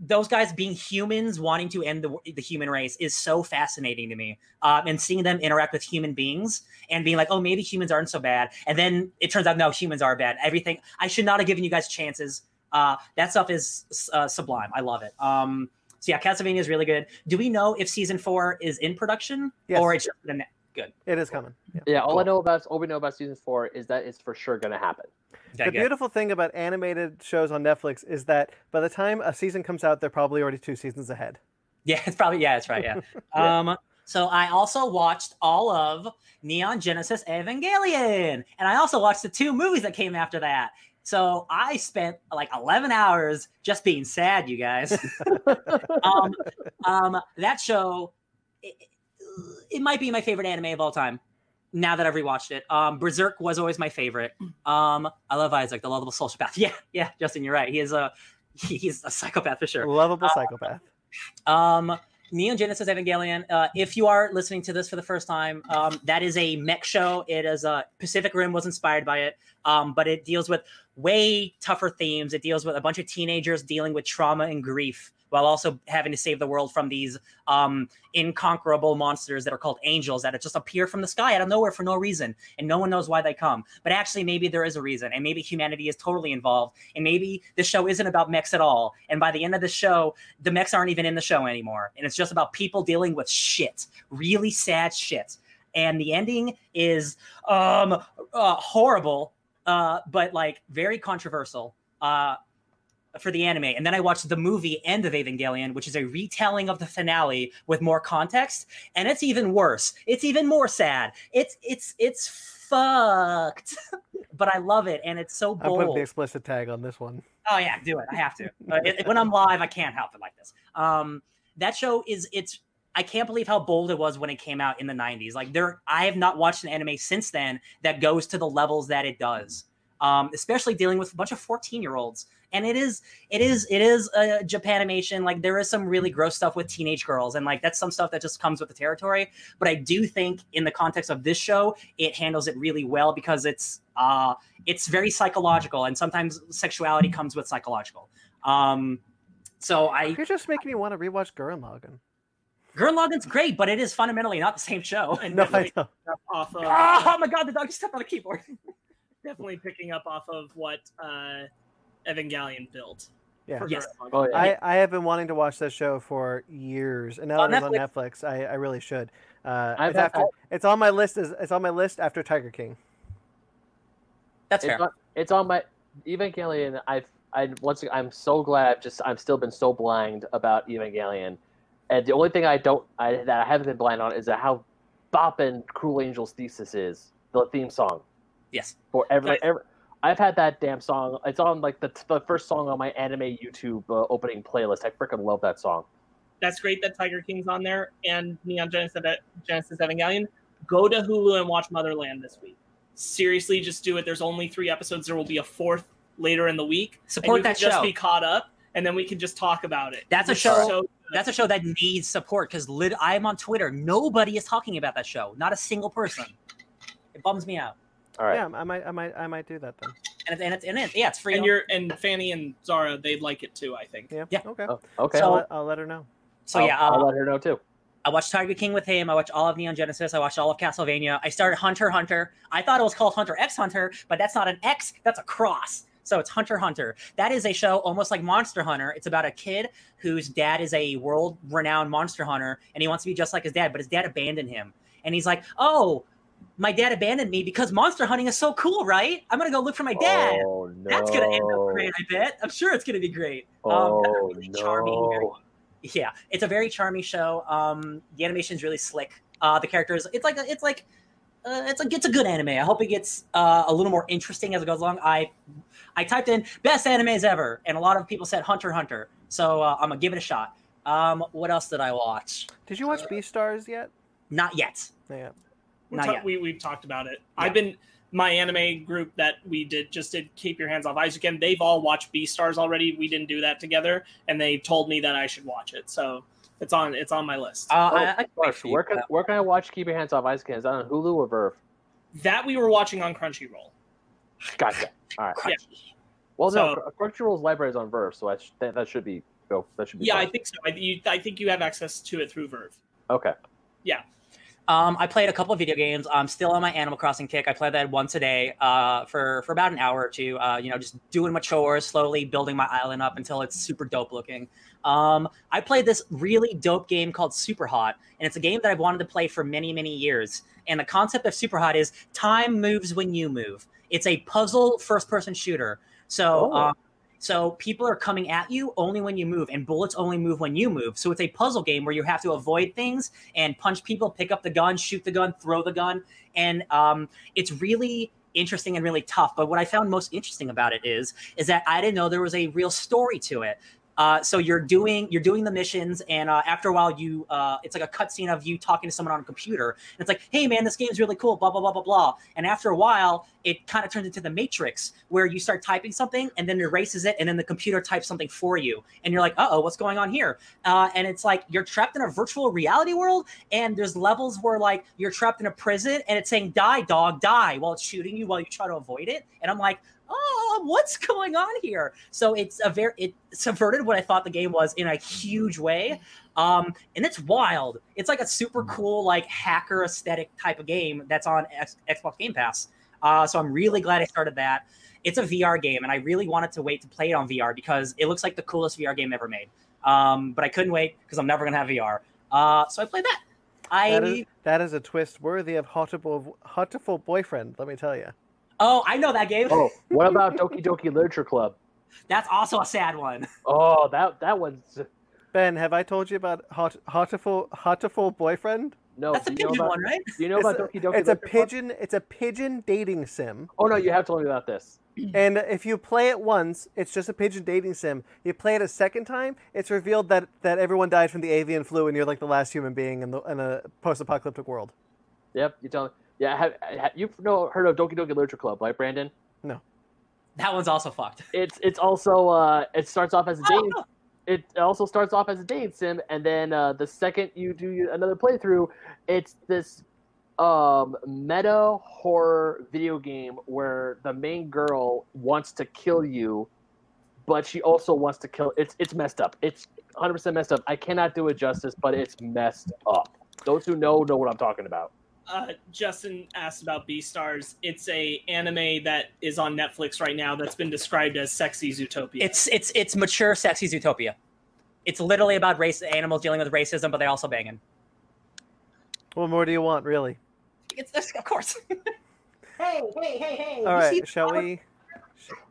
Those guys being humans, wanting to end the, the human race, is so fascinating to me. Um, and seeing them interact with human beings and being like, oh, maybe humans aren't so bad, and then it turns out no, humans are bad. Everything I should not have given you guys chances. Uh, that stuff is uh, sublime. I love it. Um, so yeah, Castlevania is really good. Do we know if season four is in production Yes. or it's just the ne- It is coming. Yeah. Yeah. All I know about all we know about season four is that it's for sure gonna happen. The beautiful thing about animated shows on Netflix is that by the time a season comes out, they're probably already two seasons ahead. Yeah, it's probably yeah, that's right. Yeah. [laughs] Yeah. Um. So I also watched all of Neon Genesis Evangelion, and I also watched the two movies that came after that. So I spent like 11 hours just being sad, you guys. [laughs] [laughs] um, um, that show, it, it might be my favorite anime of all time. Now that I've rewatched it, um, Berserk was always my favorite. Um, I love Isaac, the lovable sociopath. [laughs] Yeah, yeah, Justin, you're right. He is a [laughs] he's a psychopath for sure. Lovable psychopath. Um, Neon Genesis Evangelion. Uh, if you are listening to this for the first time, um, that is a mech show. It is a Pacific Rim was inspired by it, um, but it deals with way tougher themes. It deals with a bunch of teenagers dealing with trauma and grief while also having to save the world from these um, inconquerable monsters that are called angels that just appear from the sky out of nowhere for no reason, and no one knows why they come. But actually, maybe there is a reason, and maybe humanity is totally involved, and maybe this show isn't about mechs at all. And by the end of the show, the mechs aren't even in the show anymore, and it's just about people dealing with shit, really sad shit. And the ending is um, uh, horrible, uh, but like very controversial. Uh, for the anime, and then I watched the movie End of Evangelion, which is a retelling of the finale with more context, and it's even worse. It's even more sad. It's it's it's fucked, [laughs] but I love it, and it's so bold. I put the explicit tag on this one. Oh yeah, do it. I have to. It- when I'm live, I can't help it like this. Um, that show is it's. I can't believe how bold it was when it came out in the 90s. Like there, I have not watched an anime since then that goes to the levels that it does. Um, especially dealing with a bunch of 14 year olds. And it is, it is, it is a Japanimation. Like there is some really gross stuff with teenage girls, and like that's some stuff that just comes with the territory. But I do think in the context of this show, it handles it really well because it's, uh, it's very psychological, and sometimes sexuality comes with psychological. Um, so I You're just making me want to rewatch Gurren Lagann. Gurren Lagann's great, but it is fundamentally not the same show. And [laughs] No, I [laughs] know. off of oh my god, the dog just stepped on the keyboard. [laughs] definitely picking up off of what uh, Evangelion built. Yeah. Yes. Oh yeah. I, I have been wanting to watch that show for years, and now On that it's on Netflix, I, I really should. Uh, I've it's, had- after, it's on my list. As, it's on my list after Tiger King. That's it's fair. on, it's on my Evangelion. I've I once again, I'm so glad. I've just I've still been so blind about Evangelion, and the only thing I don't I, that I haven't been blind on is how bopping Cruel Angel's thesis is the theme song yes. for every, Nice. every I've had that damn song. It's on like the, the first song on my anime YouTube uh, opening playlist. I freaking love that song. That's great that Tiger King's on there and Neon Genesis, Genesis Evangelion. Go to Hulu and watch Motherland this week. Seriously, just do it. There's only three episodes. There will be a fourth later in the week. and Support you that can just show. be caught up, and then we can just talk about it. That's a show- so- That's a show that needs support because lit- I'm on Twitter. Nobody is talking about that show. Not a single person. It bums me out. All right. Yeah, I might, I might, I might do that then. And it's, and it's, and it's yeah, it's free. and on- you're and Fanny and Zara, they'd like it too. I think. Yeah. Yeah. Okay. Oh, okay. So I'll, let, I'll let her know. so I'll, yeah, I'll uh, let her know too. I watched Tiger King with him. I watched all of Neon Genesis. I watched all of Castlevania. I started Hunter Hunter. I thought it was called Hunter X Hunter, but that's not an X. That's a cross. So it's Hunter Hunter. That is a show almost like Monster Hunter. It's about a kid whose dad is a world-renowned monster hunter, and he wants to be just like his dad, but his dad abandoned him. And he's like, "Oh, my dad abandoned me because monster hunting is so cool, right? I'm gonna go look for my dad. Oh no. That's gonna end up great, I bet. I'm sure it's gonna be great. Um, that's a Oh charming, very no. yeah it's a very charming show um the animation is really slick uh the characters it's like a, it's like uh, it's a it's a good anime i hope it gets uh, a little more interesting as it goes along i i typed in best animes ever and a lot of people said hunter hunter so uh, i'm gonna give it a shot um what else did i watch Did you watch Beastars yet? not yet Yeah. We Not ta- yet. we we've talked about it. Yeah. I've been my anime group that we did just did keep your hands off Eizouken and they've all watched Beastars already. We didn't do that together, and they told me that I should watch it. So it's on it's on my list. uh, Oh, I, I, Gosh, where can where can I watch Keep Your Hands Off Eizouken? Is that on Hulu or VRV? that we were watching on Crunchyroll. Gotcha. All right. Yeah. Well, no, Crunchyroll's library is on VRV, so I sh- that, that should be go. That should be. Yeah, I think so. I, you, I think you have access to it through VRV. Okay. Um, I played a couple of video games. I'm still on my Animal Crossing kick. I play that once a day uh, for for about an hour or two. Uh, you know, just doing my chores, slowly building my island up until it's super dope looking. Um, I played this really dope game called Super Hot, and it's a game that I've wanted to play for many many years. And the concept of Super Hot is time moves when you move. It's a puzzle first person shooter. So. Oh. Um, So people are coming at you only when you move, and bullets only move when you move. So it's a puzzle game where you have to avoid things and punch people, pick up the gun, shoot the gun, throw the gun, and um, it's really interesting and really tough. But what I found most interesting about it is is that I didn't know there was a real story to it. Uh, so you're doing you're doing the missions, and uh, after a while, you uh, it's like a cutscene of you talking to someone on a computer, and it's like, hey man, this game's really cool, blah blah blah blah blah. And after a while, it kind of turns into the Matrix, where you start typing something, and then it erases it, and then the computer types something for you, and you're like, uh oh, what's going on here? Uh, and it's like you're trapped in a virtual reality world, and there's levels where like you're trapped in a prison, and it's saying die dog die while it's shooting you while you try to avoid it, and I'm like, oh, what's going on here? So it's a very it subverted what I thought the game was in a huge way. Um, and it's wild. It's like a super cool, like hacker aesthetic type of game that's on X- Xbox Game Pass. Uh, so I'm really glad I started that. It's a VR game, and I really wanted to wait to play it on VR because it looks like the coolest VR game ever made. Um, but I couldn't wait because I'm never gonna have VR. Uh, so I played that. I That is, that is a twist worthy of Hatoful, Hatoful Boyfriend, let me tell you. Oh, I know that game. Oh, [laughs] what about Doki Doki Literature Club? That's also a sad one. Oh, that that one's Ben, have I told you about Hot, Hatoful, Hatoful Boyfriend? no. That's a do you pigeon about, one, right? Do you know It's about a- Doki Doki? It's a Literature Club? pigeon. It's a pigeon dating sim. Oh no, you have told me about this. [clears throat] And if you play it once, it's just a pigeon dating sim. You play it a second time, it's revealed that, that everyone died from the avian flu, and you're like the last human being in the in a post-apocalyptic world. Yep, you tell me. Yeah, have, have you've know heard of Doki Doki Literature Club, right, Brandon? No. That one's also fucked. [laughs] It's it's also uh it starts off as a Oh, dating. It also starts off as a dating sim, and then uh, the second you do another playthrough, it's this um meta horror video game where the main girl wants to kill you, but she also wants to kill. It's it's messed up. It's 100 percent messed up. I cannot do it justice, but it's messed up. Those who know know what I'm talking about. Uh, Justin asked about Beastars. It's a anime that is on Netflix right now that's been described as sexy Zootopia. It's it's it's mature, sexy Zootopia. It's literally about race animals dealing with racism, but they're also banging. What more do you want, really? It's this, of course. [laughs] hey, hey, hey, hey! All you see shall we?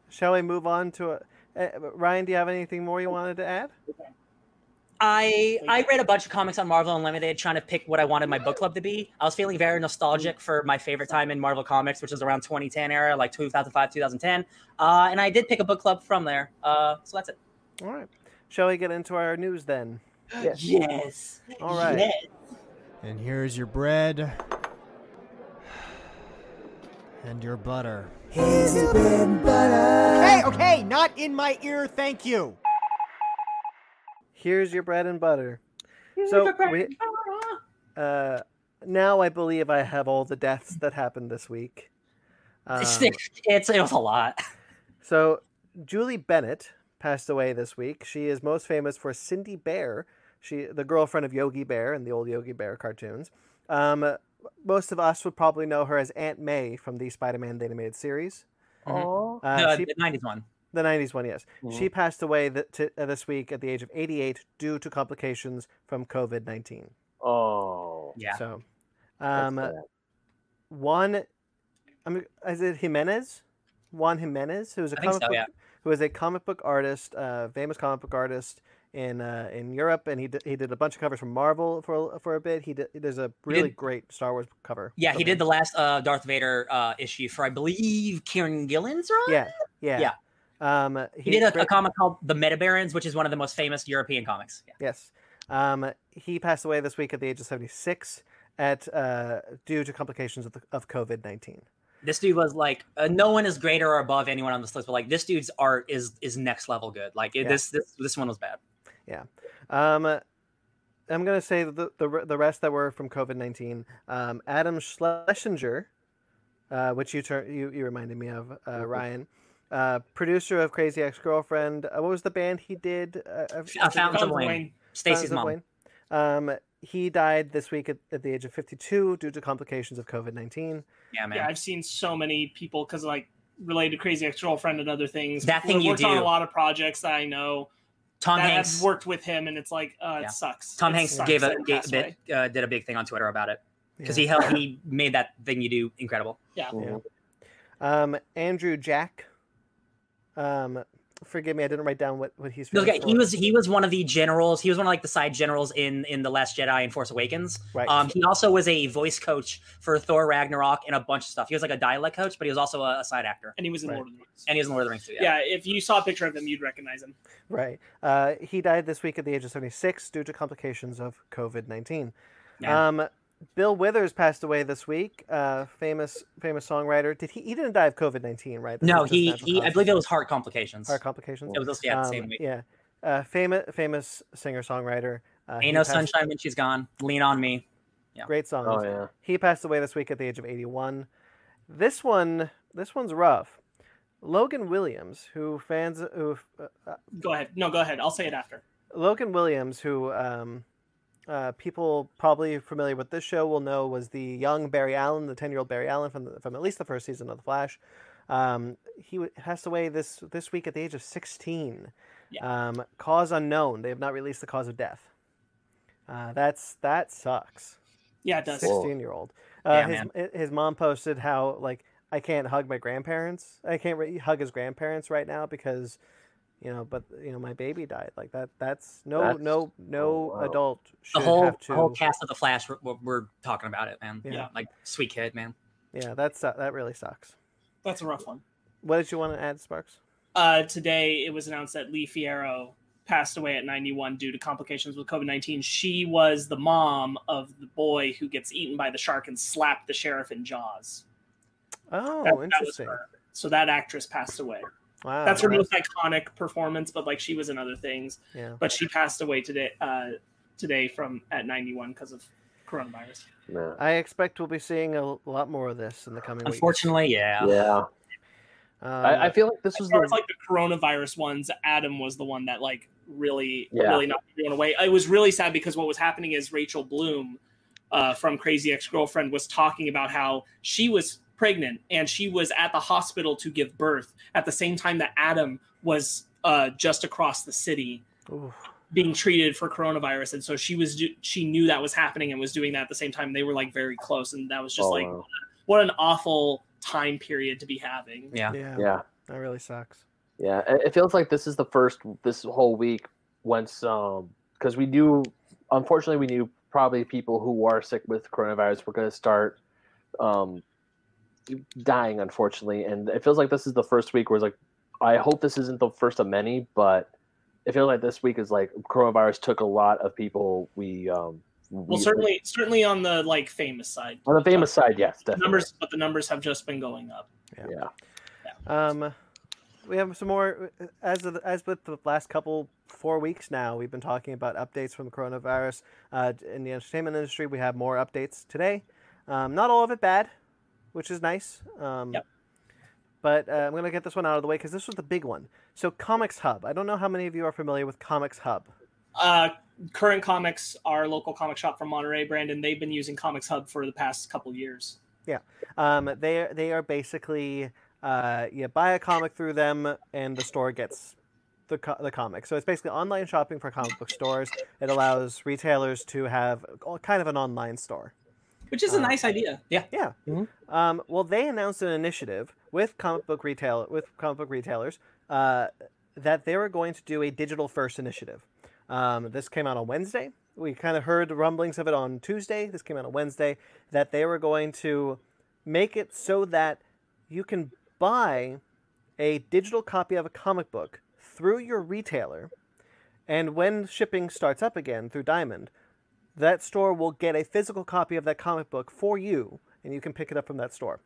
Shall we move on to a? Uh, Ryan, do you have anything more you wanted to add? I I read a bunch of comics on Marvel Unlimited, trying to pick what I wanted my book club to be. I was feeling very nostalgic for my favorite time in Marvel Comics, which was around 2010 era, like 2005, 2010. Uh, and I did pick a book club from there. Uh, so that's it. All right. Shall we get into our news then? [gasps] Yes. All right. Yes. And here's your bread. And your butter. Okay. okay, not in my ear, thank you. Here's your bread and butter. So we, uh, now I believe I have all the deaths that happened this week. Um, It's, [laughs] it's it was a lot. So Julie Bennett passed away this week. She is most famous for Cindy Bear. She, the girlfriend of Yogi Bear in the old Yogi Bear cartoons. Um, most of us would probably know her as Aunt May from the Spider-Man the animated series. Oh, Uh, the, she- the 90s one. The 90s one, yes. Mhm. She passed away th- to, uh, this week at the age of 88 due to complications from COVID 19. oh, Yeah. So, that's um. Juan, I mean, is it Giménez? Juan Giménez, who is a I think comic so, book, yeah. who is a comic book artist, uh, famous comic book artist in uh, in Europe, and he did, he did a bunch of covers from Marvel for for a bit. He did, there's a really did- great Star Wars cover. Yeah, he him. did the last uh, Darth Vader uh, issue for, I believe, Kieron Gillen's run. Yeah, yeah, Yeah. Um, He did a, a comic called The Meta Barons, which is one of the most famous European comics. Yeah. Yes. Um, he passed away this week at the age of 76 at uh, due to complications of, the, of COVID 19. This dude was like, uh, no one is greater or above anyone on this list, but like this dude's art is is next level good. Like it, Yeah. this this this one was bad. Yeah. Um, I'm going to say the, the the rest that were from COVID 19. Um, Adam Schlesinger, uh, which you tur- you you reminded me of, uh, Ryan, uh, producer of Crazy Ex Girlfriend. Uh, what was the band he did? Uh, uh, Fountains of Wayne, Wayne. Stacy's Fountains of mom. Wayne. Um, he died this week at, at the age of 52 due to complications of COVID 19. Yeah, man. Yeah, I've seen so many people because like related to Crazy Ex Girlfriend and other things. That thing We've you worked on do. a lot of projects that I know Tom that Hanks. have worked with him, and it's like uh, Yeah. it sucks. Tom It Hanks sucks gave a gave, passed bit, uh, did a big thing on Twitter about it because Yeah. he helped he made that thing you do incredible. Yeah. Yeah. Um, Andrew Jack, um, forgive me, I didn't write down what, what he's. No, famous okay, he was he was one of the generals. He was one of like the side generals in in the Last Jedi and Force Awakens. Right. Um, he also was a voice coach for Thor Ragnarok and a bunch of stuff. He was like a dialect coach, but he was also a, a side actor, And he was in Right. Lord of the Rings. and he was in Lord of the Rings too. yeah. if you saw a picture of him, you'd recognize him. Right. Uh, he died this week at the age of 76 due to complications of COVID 19. Yeah. Um, Bill Withers passed away this week. Uh, famous famous songwriter. Did he? He didn't die of COVID 19, right? This No, he he. I believe it was heart complications. heart complications. It was also, yeah, the Um, same week. Yeah. Uh, famous famous singer songwriter. Uh, Ain't no passed- sunshine when she's gone. Lean on me. Yeah. Great song. Oh yeah. He passed away this week at the age of 81. This one, this one's rough. Logan Williams, who fans who uh, uh, Go ahead. No, go ahead. I'll say it after. Logan Williams, who um, uh, people probably familiar with this show will know was the young Barry Allen, the 10 year old Barry Allen from, the, from at least the first season of The Flash. Um, he passed away this, this week at the age of 16. Um, cause unknown. They have not released the cause of death. Uh, that's that sucks. Yeah, it does. 16 year old. Uh, Yeah, his, man. his mom posted how, like, I can't hug my grandparents. I can't re- hug his grandparents right now because, you know, but, you know, my baby died. Like, that. that's no, That's- no, no oh, wow. adult The whole have to. whole cast of the Flash. We're, we're talking about it, man. Yeah. Like sweet kid, man. Yeah, that's uh, that really sucks. That's a rough one. What did you want to add, Sparks? Uh, today, it was announced that Lee Fierro passed away at 91 due to complications with COVID 19. She was the mom of the boy who gets eaten by the shark and slapped the sheriff in Jaws. Oh, That- that interesting. her. So that actress passed away. Wow, That's her wow. most iconic performance, but like she was in other things. Yeah. But she passed away today. Uh, today from at 91 because of coronavirus. Yeah. I expect we'll be seeing a lot more of this in the coming weeks. Unfortunately, yeah. Yeah. Um, I, I feel like this was the like the coronavirus ones, Adam was the one that like really, Yeah. really knocked everyone away. It was really sad because what was happening is Rachel Bloom uh, from Crazy Ex Girlfriend was talking about how she was pregnant and she was at the hospital to give birth at the same time that Adam was uh, just across the city oof. being treated for coronavirus, and so she was she knew that was happening and was doing that at the same time. They were like very close, and that was just Oh, like wow. what an awful time period to be having. Yeah. yeah, yeah. that really sucks. Yeah, it it feels like this is the first this whole week once um because we knew unfortunately we knew probably people who are sick with coronavirus were going to start um dying unfortunately and it feels like this is the first week where it's like I hope this isn't the first of many but it feels like this week is like coronavirus took a lot of people we um Well, we- certainly, certainly on the like famous side, on the famous side yes the definitely numbers, but the numbers have just been going up. yeah yeah. Um, we have some more as of, as with the last couple four weeks now. We've been talking about updates from the coronavirus uh, in the entertainment industry. We have more updates today. Um, not all of it bad, which is nice. Um, Yep. But uh, I'm going to get this one out of the way because this was the big one. So, Comics Hub. I don't know how many of you are familiar with Comics Hub. Uh, Current Comics, our local comic shop from Monterey, Brandon, they've been using Comics Hub for the past couple years. Yeah. Um, they they are basically uh, you buy a comic through them, and the store gets the co- the comic. So it's basically online shopping for comic book stores. It allows retailers to have kind of an online store. Which is a Uh, nice idea. Yeah. Yeah. Mhm. Um, well, they announced an initiative with comic book retail with comic book retailers uh, that they were going to do a digital first initiative. Um, this came out on Wednesday. We kind of heard the rumblings of it on Tuesday. This came out on Wednesday that they were going to make it so that you can buy a digital copy of a comic book through your retailer, and when shipping starts up again through Diamond, that store will get a physical copy of that comic book for you, and you can pick it up from that store.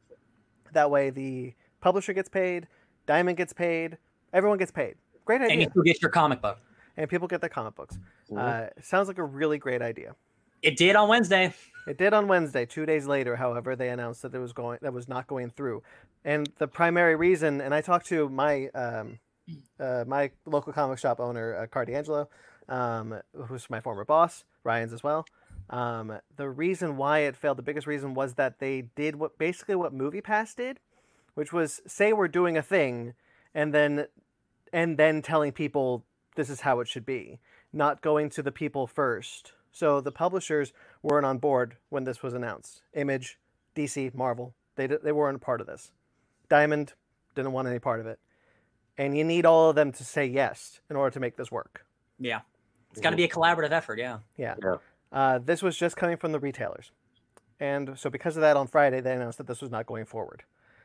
That way, the publisher gets paid, Diamond gets paid, everyone gets paid. Great And idea, you still get your comic book. and people get their comic books. Mhm. Uh, sounds like a really great idea. It did on Wednesday. It did on Wednesday. Two days later, however, they announced that it was going that was not going through, and the primary reason. And I talked to my um, uh, my local comic shop owner, uh, Car D'Angelo, um, who's my former boss, Ryan's as well. Um, the reason why it failed, the biggest reason was that they did what basically what MoviePass did, which was say we're doing a thing, and then and then telling people this is how it should be, not going to the people first. So the publishers weren't on board when this was announced. Image, DC, Marvel, they they weren't a part of this. Diamond didn't want any part of it. and you need all of them to say yes in order to make this work. Yeah. It's got to be a collaborative effort. Yeah. Yeah. Yeah. Uh, this was just coming from the retailers. And so because of that on Friday they announced that this was not going forward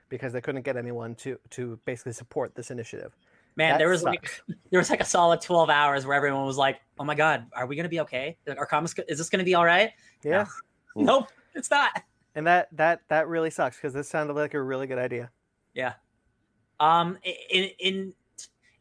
because they couldn't get anyone to to basically support this initiative. Man, That there was like [laughs] there was like a solid 12 hours where everyone was like, "Oh my god, are we going to be okay? Our comics is this going to be all right?" Yeah. Nope, it's not. And that that that really sucks because this sounded like a really good idea. Yeah. Um in in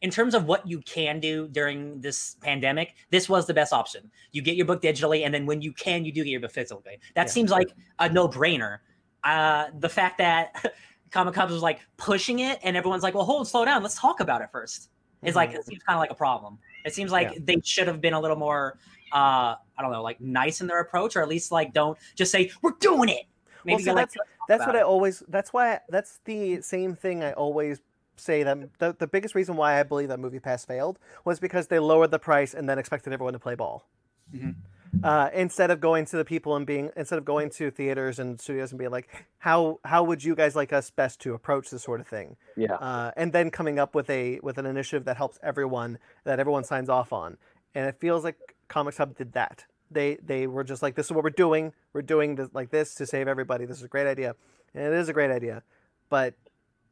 in terms of what you can do during this pandemic, this was the best option. You get your book digitally, and then when you can, you do get your book physically. That Yeah. seems like a no-brainer. Uh, the fact that [laughs] Comic Con was like pushing it, and everyone's like, "Well, hold, slow down. Let's talk about it first. It's like it seems kind of like a problem. It seems like Yeah. they should have been a little more, uh, I don't know, like nice in their approach, or at least like don't just say we're doing it. Well, Maybe get, like, that's that's what it. I always. That's why. That's the same thing I always say that the, the biggest reason why I believe that Movie Pass failed was because they lowered the price and then expected everyone to play ball. Mhm. Uh, instead of going to the people and being instead of going to theaters and studios and being like, how how would you guys like us best to approach this sort of thing? Yeah. uh, and then coming up with a with an initiative that helps everyone that everyone signs off on and it feels like comics hub did that they they were just like this is what we're doing we're doing this, like this to save everybody this is a great idea and it is a great idea but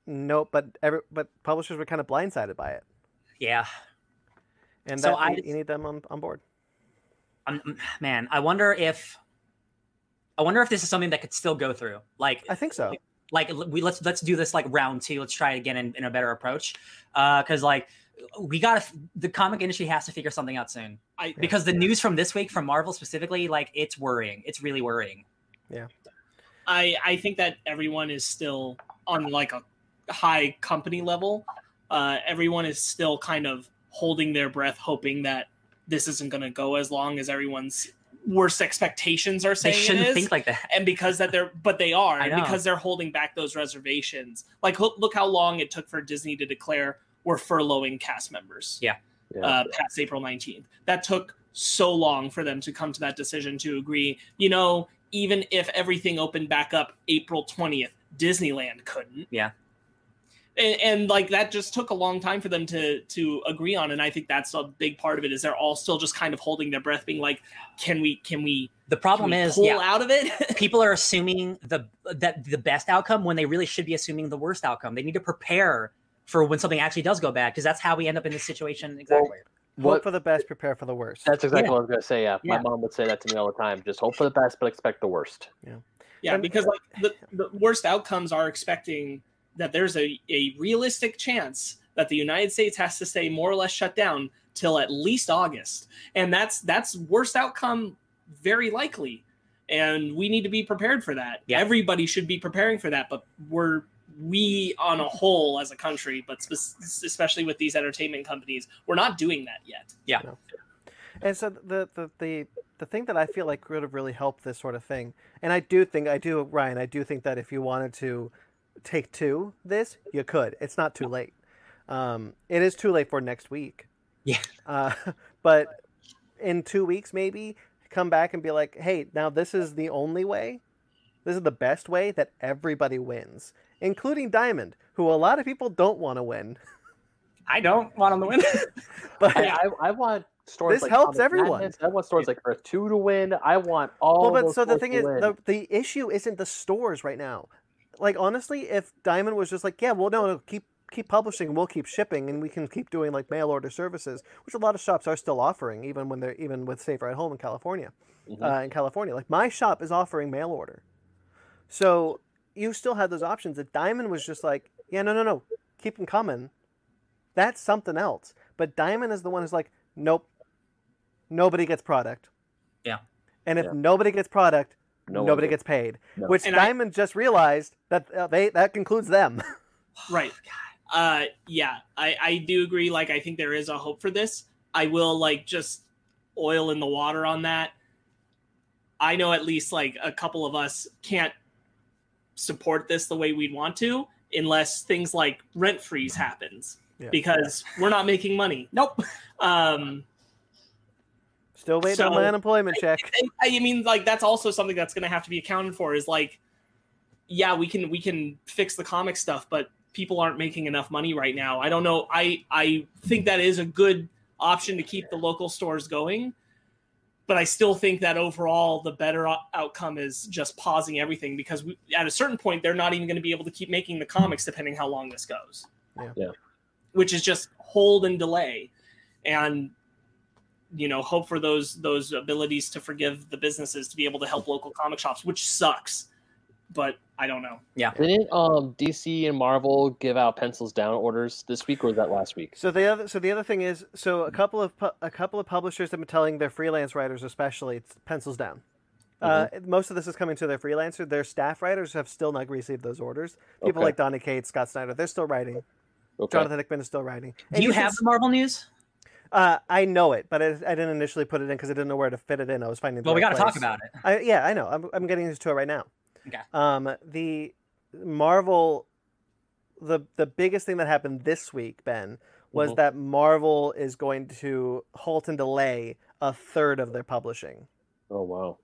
no but every but publishers were kind of blindsided by it Yeah. and So that I you- need them on, on board um, man, I wonder if I wonder if this is something that could still go through. Like, i think so like l- we let's let's do this like round two. Let's try it again in, in a better approach. Uh, because like we got to the comic industry has to figure something out soon. I Because the news from this week from Marvel specifically, like it's worrying. It's really worrying. Yeah. I I think that everyone is still on like a high company level. Uh, everyone is still kind of holding their breath, hoping that this isn't going to go as long as everyone's worst expectations are They saying it shouldn't is. think like that. and because that they're but they are and because they're holding back those reservations like look, look how long it took for disney to declare we're furloughing cast members Yeah. Yeah. uh, past april 19th that took so long for them to come to that decision to agree you know even if everything opened back up april 20th disneyland couldn't Yeah. And, and like that just took a long time for them to to agree on and i think that's a big part of it is they're all still just kind of holding their breath being like can we can we The problem we is, pull yeah, out of it [laughs] people are assuming the that the best outcome when they really should be assuming the worst outcome. They need to prepare for when something actually does go bad because that's how we end up in this situation exactly. hope What? for the best prepare for the worst That's exactly Yeah. what I was gonna say. Yeah. Yeah. my mom would say that to me all the time. Just hope for the best, but expect the worst. Yeah, And- because like the, the worst outcomes are expecting that there's a, a realistic chance that the United States has to stay more or less shut down till at least August. And that's that's worst outcome very likely. And we need to be prepared for that. Yeah. Everybody should be preparing for that, but we're we on a whole as a country, but spe- especially with these entertainment companies, we're not doing that yet. Yeah. And so the, the the the thing that I feel like would have really helped this sort of thing, and I do think I do Ryan, I do think that if you wanted to take two this, you could. It's not too late. Um, it is too late for next week. Yeah. Uh, [laughs] but in two weeks, maybe come back and be like, hey, now this is the only way. This is the best way that everybody wins, including Diamond, who a lot of people don't want to win. I don't want them to win. [laughs] But I, I, I want stories This like helps Comic everyone. Madness. I want stories like Earth Two to win. I want all. well, but those so the thing is, the, the issue isn't the stores right now. Like honestly, if Diamond was just like, yeah, well, no, no, keep keep publishing, we'll keep shipping, and we can keep doing like mail order services, which a lot of shops are still offering, even when they're even with Safer at Home in California. Mhm. Uh, in California, like my shop is offering mail order, so you still have those options. If Diamond was just like, yeah, no, no, no, keep them coming, that's something else. But Diamond is the one who's like, nope, nobody gets product. Yeah. And if Yeah. nobody gets product, No nobody gets- gets paid. No. Which And I- Diamond just realized that uh, they that concludes them. [laughs] right uh yeah i i do agree like i think there is a hope for this i will like just oil in the water on that i know at least like a couple of us can't support this the way we'd want to unless things like rent freeze happens Yeah. because we're not making money nope um Still waiting on my So- unemployment check. and I mean, like that's also something that's going to have to be accounted for. Is like, yeah, we can we can fix the comic stuff, but people aren't making enough money right now. I don't know. I I think that is a good option to keep the local stores going. But I still think that overall, the better outcome is just pausing everything because we, at a certain point, they're not even going to be able to keep making the comics depending how long this goes. Yeah. Yeah. Which is just hold and delay, and you know hope for those those abilities to forgive the businesses to be able to help local comic shops, which sucks. But I don't know. Yeah didn't um DC and Marvel give out pencils down orders this week or was that last week? So the other, so the other thing is, so a couple of pu- a couple of publishers have been telling their freelance writers, especially, it's pencils down. Uh, most of this is coming to their freelancer. Their staff writers have still not received those orders. People Okay. like Donny Cates, Scott Snyder, they're still writing. Okay. Jonathan Hickman is still writing. And Do you can have s- the Marvel news? Uh, I know it, but I, I didn't initially put it in because I didn't know where to fit it in. I was finding. the Well, we right got to talk about it. I, yeah, I know. I'm, I'm getting to it right now. Okay. Um, the Marvel, the the biggest thing that happened this week, Ben, was Mhm. that Marvel is going to halt and delay a third of their publishing. Oh wow.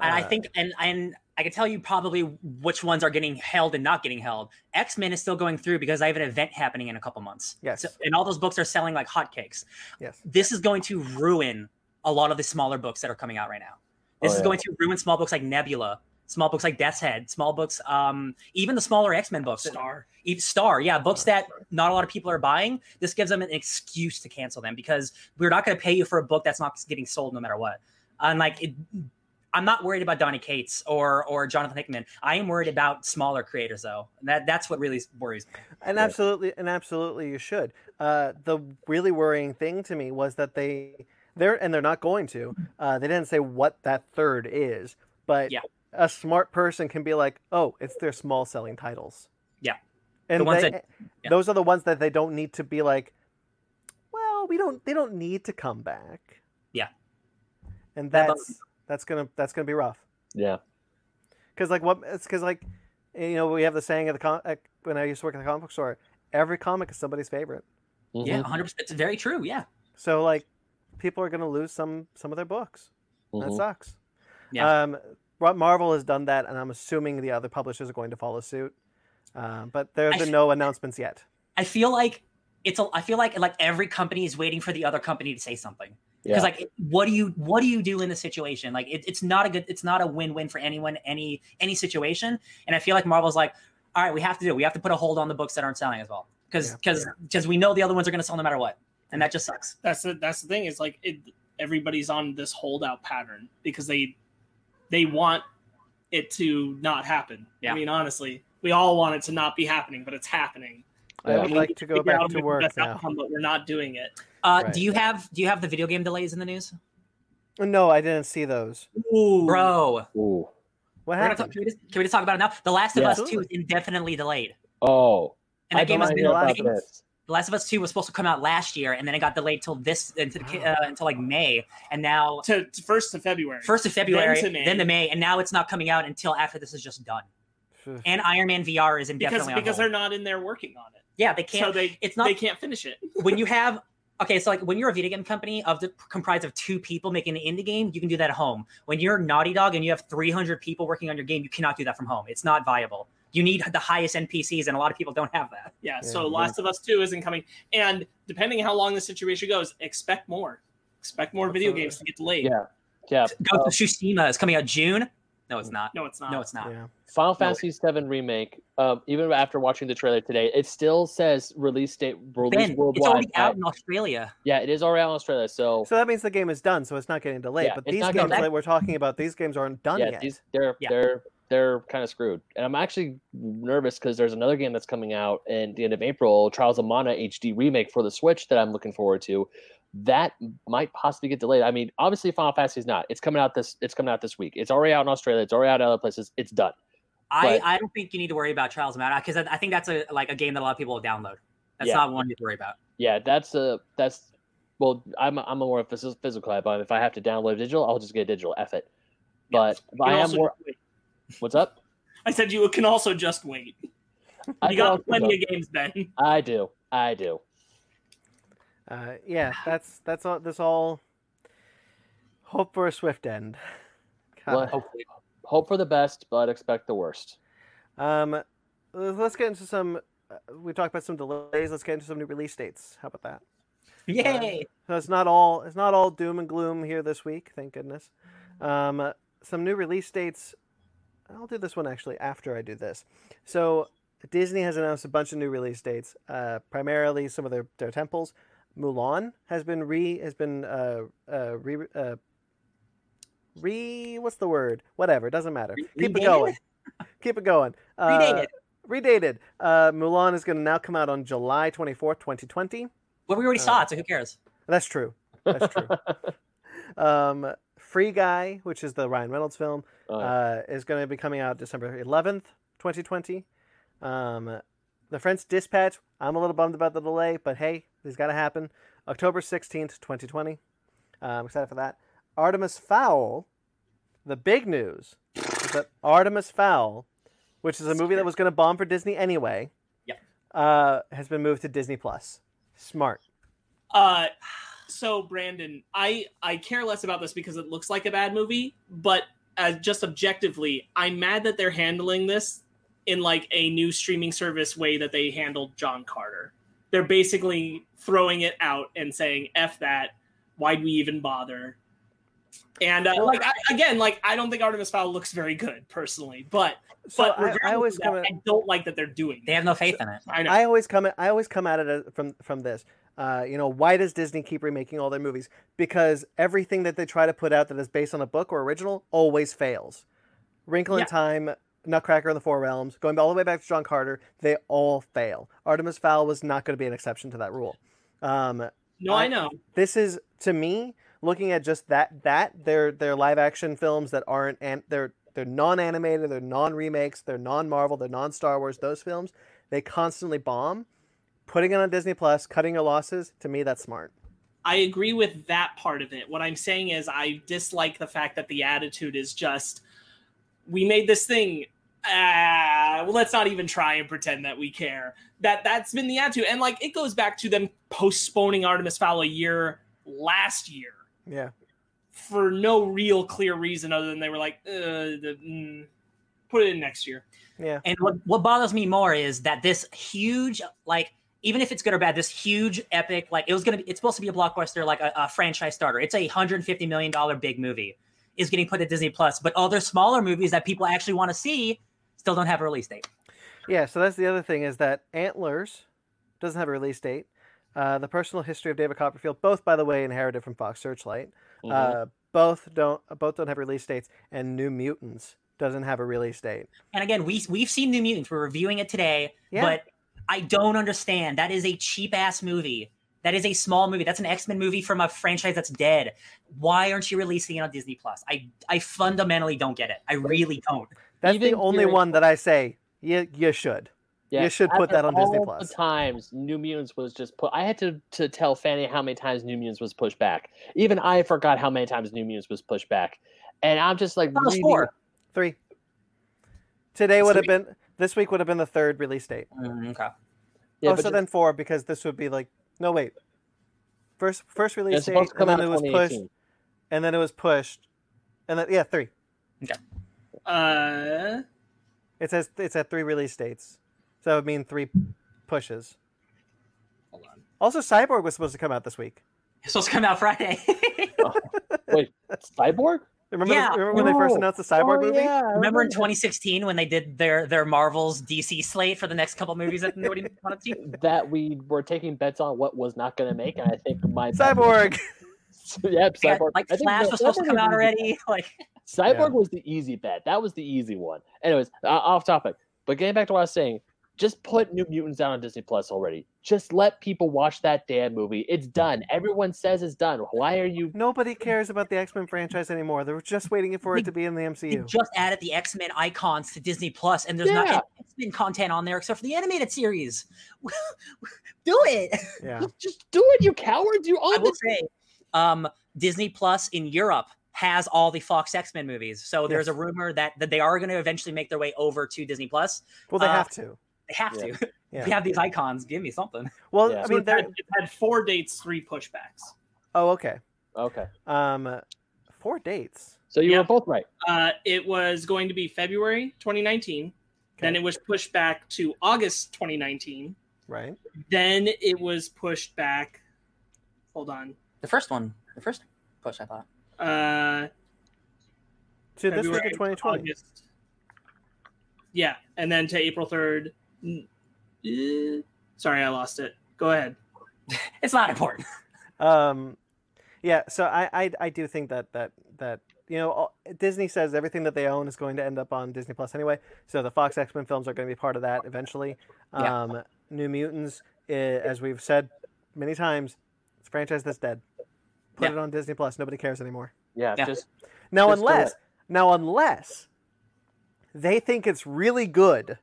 And I Uh, think, and and I can tell you probably which ones are getting held and not getting held. X Men is still going through because I have an event happening in a couple months. Yes. So, and all those books are selling like hotcakes. Yes. This is going to ruin a lot of the smaller books that are coming out right now. This Oh, is yeah. going to ruin small books like Nebula, small books like Death's Head, small books, um, even the smaller X Men books. Star. Even Star, yeah, books that not a lot of people are buying. This gives them an excuse to cancel them because we're not going to pay you for a book that's not getting sold no matter what. And like, it, I'm not worried about Donny Cates or or Jonathan Hickman. I am worried about smaller creators though. That that's what really worries me. And absolutely, and absolutely, you should. Uh, the really worrying thing to me was that they, they're and they're not going to. Uh, they didn't say what that third is, but Yeah. a smart person can be like, "Oh, it's their small selling titles." Yeah. and ones they- that- yeah. those are the ones that they don't need to be like. Well, we don't. They don't need to come back. Yeah. and What about- that's that's gonna that's gonna be rough. Yeah. Because like what it's because like you know we have the saying at the con- at, when I used to work at the comic book store, every comic is somebody's favorite. Yeah, Mhm. 100. percent It's very true. Yeah. So like people are gonna lose some some of their books. That Mhm. sucks. Yeah. Um, Ro- Marvel has done that, and I'm assuming the other publishers are going to follow suit. Um, but there have been f- no announcements yet. I feel like it's a. I feel like like every company is waiting for the other company to say something. Yeah. Because like, what do you what do you do in this situation? Like, it, it's not a good. It's not a win win for anyone any any situation. And I feel like Marvel's like, all right, we have to do. it. We have to put a hold on the books that aren't selling as well. Because Yeah. because because we know the other ones are going to sell no matter what, and that just sucks. that's the that's the thing is like it, everybody's on this holdout pattern because they they want it to not happen. Yeah. I mean, honestly, we all want it to not be happening, but it's happening. I Yeah. would like to go back to work now. outcome, but we're not doing it. Uh, Right. Do you have do you have the video game delays in the news, No, I didn't see those. bro? Ooh. What happened? talk, can, we just, can we just talk about it now? The Last of Yeah. Us Two Absolutely. is indefinitely delayed, Oh. and I that game has been know The Last of this. The Last of Us Two was supposed to come out last year, and then it got delayed till this until uh, until like May, and now To, to first of February. first of February, Then to May. then to May, and now it's not coming out until after this is just done. And Iron Man VR is because indefinitely on because hold. they're not in there working on it. Yeah, they can't. So they it's not they can't finish it. [laughs] when you have okay, so like when you're a video game company of the comprised of two people making an indie game, you can do that at home. When you're Naughty Dog and you have 300 people working on your game, you cannot do that from home. It's not viable. You need the highest NPCs, and a lot of people don't have that. Yeah, so Yeah. Last of Us 2 isn't coming. And depending how long the situation goes, expect more. Expect more video games to get delayed. Yeah. Yeah. Ghost Uh, of Tsushima is coming out June. No, it's not. No, it's not. No, it's not. Yeah. Final Fantasy VII remake. Um, even after watching the trailer today, it still says release date release Ben, it's worldwide. already out in Australia. yeah, it is already out in Australia. So, So that means the game is done, so it's not getting delayed. Yeah, but it's these not games getting- that we're talking about, these games aren't done yeah, yet. these they're Yeah. they're they're kind of screwed. And I'm actually nervous because there's another game that's coming out in the end of April, Trials of Mana HD remake for the Switch that I'm looking forward to. That might possibly get delayed. I mean, obviously Final Fantasy is not. It's coming out this it's coming out this week. It's already out in Australia. It's already out in other places. It's done. I, But- I don't think you need to worry about Trials of Mana because I, I think that's a like a game that a lot of people will download. That's Yeah. not one to worry about. Yeah, that's a that's well, I'm I'm a more physical physical guy, but if I have to download digital, I'll just get digital. F it. But, I am more. wait. [laughs] What's up? [laughs] I said you can also just wait. I You got plenty of games, Ben. I do. I do. Uh, yeah, that's that's all. This all. Hope for a swift end. [laughs] Well, God. hope, hope for the best, but expect the worst. Um, let's get into some we talked about some delays. Let's get into some new release dates. How about that? Yay! So it's not all it's not all doom and gloom here this week. Thank goodness. Um, uh, some new release dates. I'll do this one actually after I do this. So Disney has announced a bunch of new release dates. Uh, primarily some of their their temples. Mulan has been re has been uh, uh, re uh, re what's the word? Whatever, doesn't matter. Re- Keep it going. Keep it going. [laughs] Uh, Redated. Redated. Uh, Mulan is going to now come out on July twenty fourth, twenty twenty. Well, we already uh, saw it, so who cares? That's true. That's true. [laughs] um, Free Guy, which is the Ryan Reynolds film, Oh, yeah. uh, is going to be coming out December 11th, 2020. Um, the French Dispatch, I'm a little bummed about the delay, but hey, it's got to happen. October 16th, 2020. Uh, I'm excited for that. Artemis Fowl, the big news is that Artemis Fowl, which is a movie that was going to bomb for Disney anyway, Yep. uh, has been moved to Disney Plus. Smart. Uh, so Brandon, I I care less about this because it looks like a bad movie, but as just objectively, I'm mad that they're handling this in like a new streaming service way that they handled John Carter. They're basically throwing it out and saying "f that." Why'd we even bother? And uh, Well- like I, again, like I don't think Artemis Fowl looks very good personally, but So but I, I always of come at, I don't like that they're doing. They have no faith in it. I know. I always come at, I always come at it from from this. Uh, you know, why does Disney keep remaking all their movies? Because everything that they try to put out that is based on a book or original always fails. Wrinkle in Time, Nutcracker in the Four Realms, going all the way back to John Carter, they all fail. Artemis Fowl was not going to be an exception to that rule. Um, no, I, I- know. this is to me looking at just that that they're they're live action films that aren't and they're they're non-animated they're non-remakes they're non-marvel they're non-star wars those films they constantly bomb putting it on disney plus cutting your losses to me that's smart I agree with that part of it. What I'm saying is, I dislike the fact that the attitude is just, we made this thing. Ah, well, let's not even try and pretend that we care. That that's been the attitude, and like it goes back to them postponing Artemis Fowl a year last year yeah for no real clear reason other than they were like, uh, the, mm, put it in next year. yeah And what, what bothers me more is that this huge, like, even if it's good or bad, this huge epic, like, it was gonna be, it's supposed to be a blockbuster, like a, a franchise starter. It's a hundred fifty million dollar big movie, is getting put at Disney Plus, but other smaller movies that people actually want to see still don't have a release date. yeah so that's the other thing is that antlers doesn't have a release date uh, the personal history of david copperfield both by the way inherited from fox searchlight Mhm. uh, both don't both don't have release dates and new mutants doesn't have a release date And again, we we've seen New Mutants. We're reviewing it today, Yeah. but I don't understand. That is a cheap ass movie. That is a small movie. That's an X Men movie from a franchise that's dead. Why aren't you releasing it on Disney Plus? I I fundamentally don't get it. I really don't. That's Even the only hearing- one that I say you you should. You should put that on Disney all Plus. Times New Mutants was just put. I had to to tell Fanny how many times New Mutants was pushed back. Even I forgot how many times New Mutants was pushed back, and I'm just like That reading- four. Three. Today would have been this week would have been the third release date. Mm, okay. Yeah, oh, so just- then four because this would be like no wait. First first it's release date supposed to come and then it was pushed and then it was pushed and then yeah three. Uh, It says it's at three release dates, so that would mean three pushes. hold on. Also, Cyborg was supposed to come out this week. It's supposed to come out Friday. [laughs] Wait, Cyborg? Remember, Yeah. remember when they first Oh. announced the Cyborg Oh, movie? Yeah, I Remember in 2016 when they did their their Marvel's DC slate for the next couple movies that nobody wanted to see? that we were taking bets on what was not going to make, and I think my bet Cyborg. [laughs] yep, [laughs] Yeah, Cyborg. like I Flash no, was supposed to come out was the easy already. [laughs] Like Cyborg Yeah. was the easy bet. That was the easy one. Anyways, uh, off topic. But getting back to what I was saying, just put New Mutants down on Disney Plus already. Just let people watch that damn movie. It's done. Everyone says it's done. Why are you? Nobody cares about the X Men franchise anymore. They're just waiting for it to be in the they MCU. just added the X Men icons to Disney Plus, and there's not X Men content on there except for the animated series. [laughs] Do it. Yeah. Just, just do it, you cowards! You I own will this. say, um, Disney Plus in Europe has all the Fox X Men movies. So there's a rumor that that they are going to eventually make their way over to Disney Plus. Well, they Uh, have to. They have Yeah. to. Yeah. [laughs] We have these icons. Give me something. Well, Yeah. I mean, it, they're. had, had four dates, three pushbacks. Oh, okay. Okay, Um, four dates. so you Yeah. were both right. Uh, it was going to be February 2019, Then it was pushed back to August 2019. Right. Then it was pushed back. Hold on. The first one, the first push, I thought. Uh, To this week of 2020. August. Yeah, and then to April 3rd. Mm, eh, Sorry, I lost it. Go ahead. [laughs] It's not important. [laughs] Um, yeah. So I, I I do think that that that you know all- Disney says everything that they own is going to end up on Disney Plus anyway. So the Fox X Men films are going to be part of that eventually. Yeah. Um, New Mutants, eh, as we've said many times, it's a franchise that's dead. Put Yeah. it on Disney Plus. Nobody cares anymore. Yeah, Yeah. just Now Just unless now unless they think it's really good,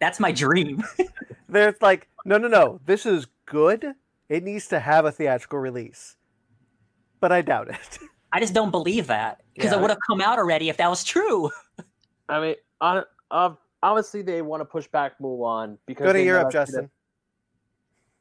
That's my dream. [laughs] they're like, no, no, no, this is good. It needs to have a theatrical release. But I doubt it. [laughs] I just don't believe that because Yeah. it would have come out already if that was true. [laughs] I mean, on, uh, obviously they want to push back Mulan because Go to Europe, that's gonna-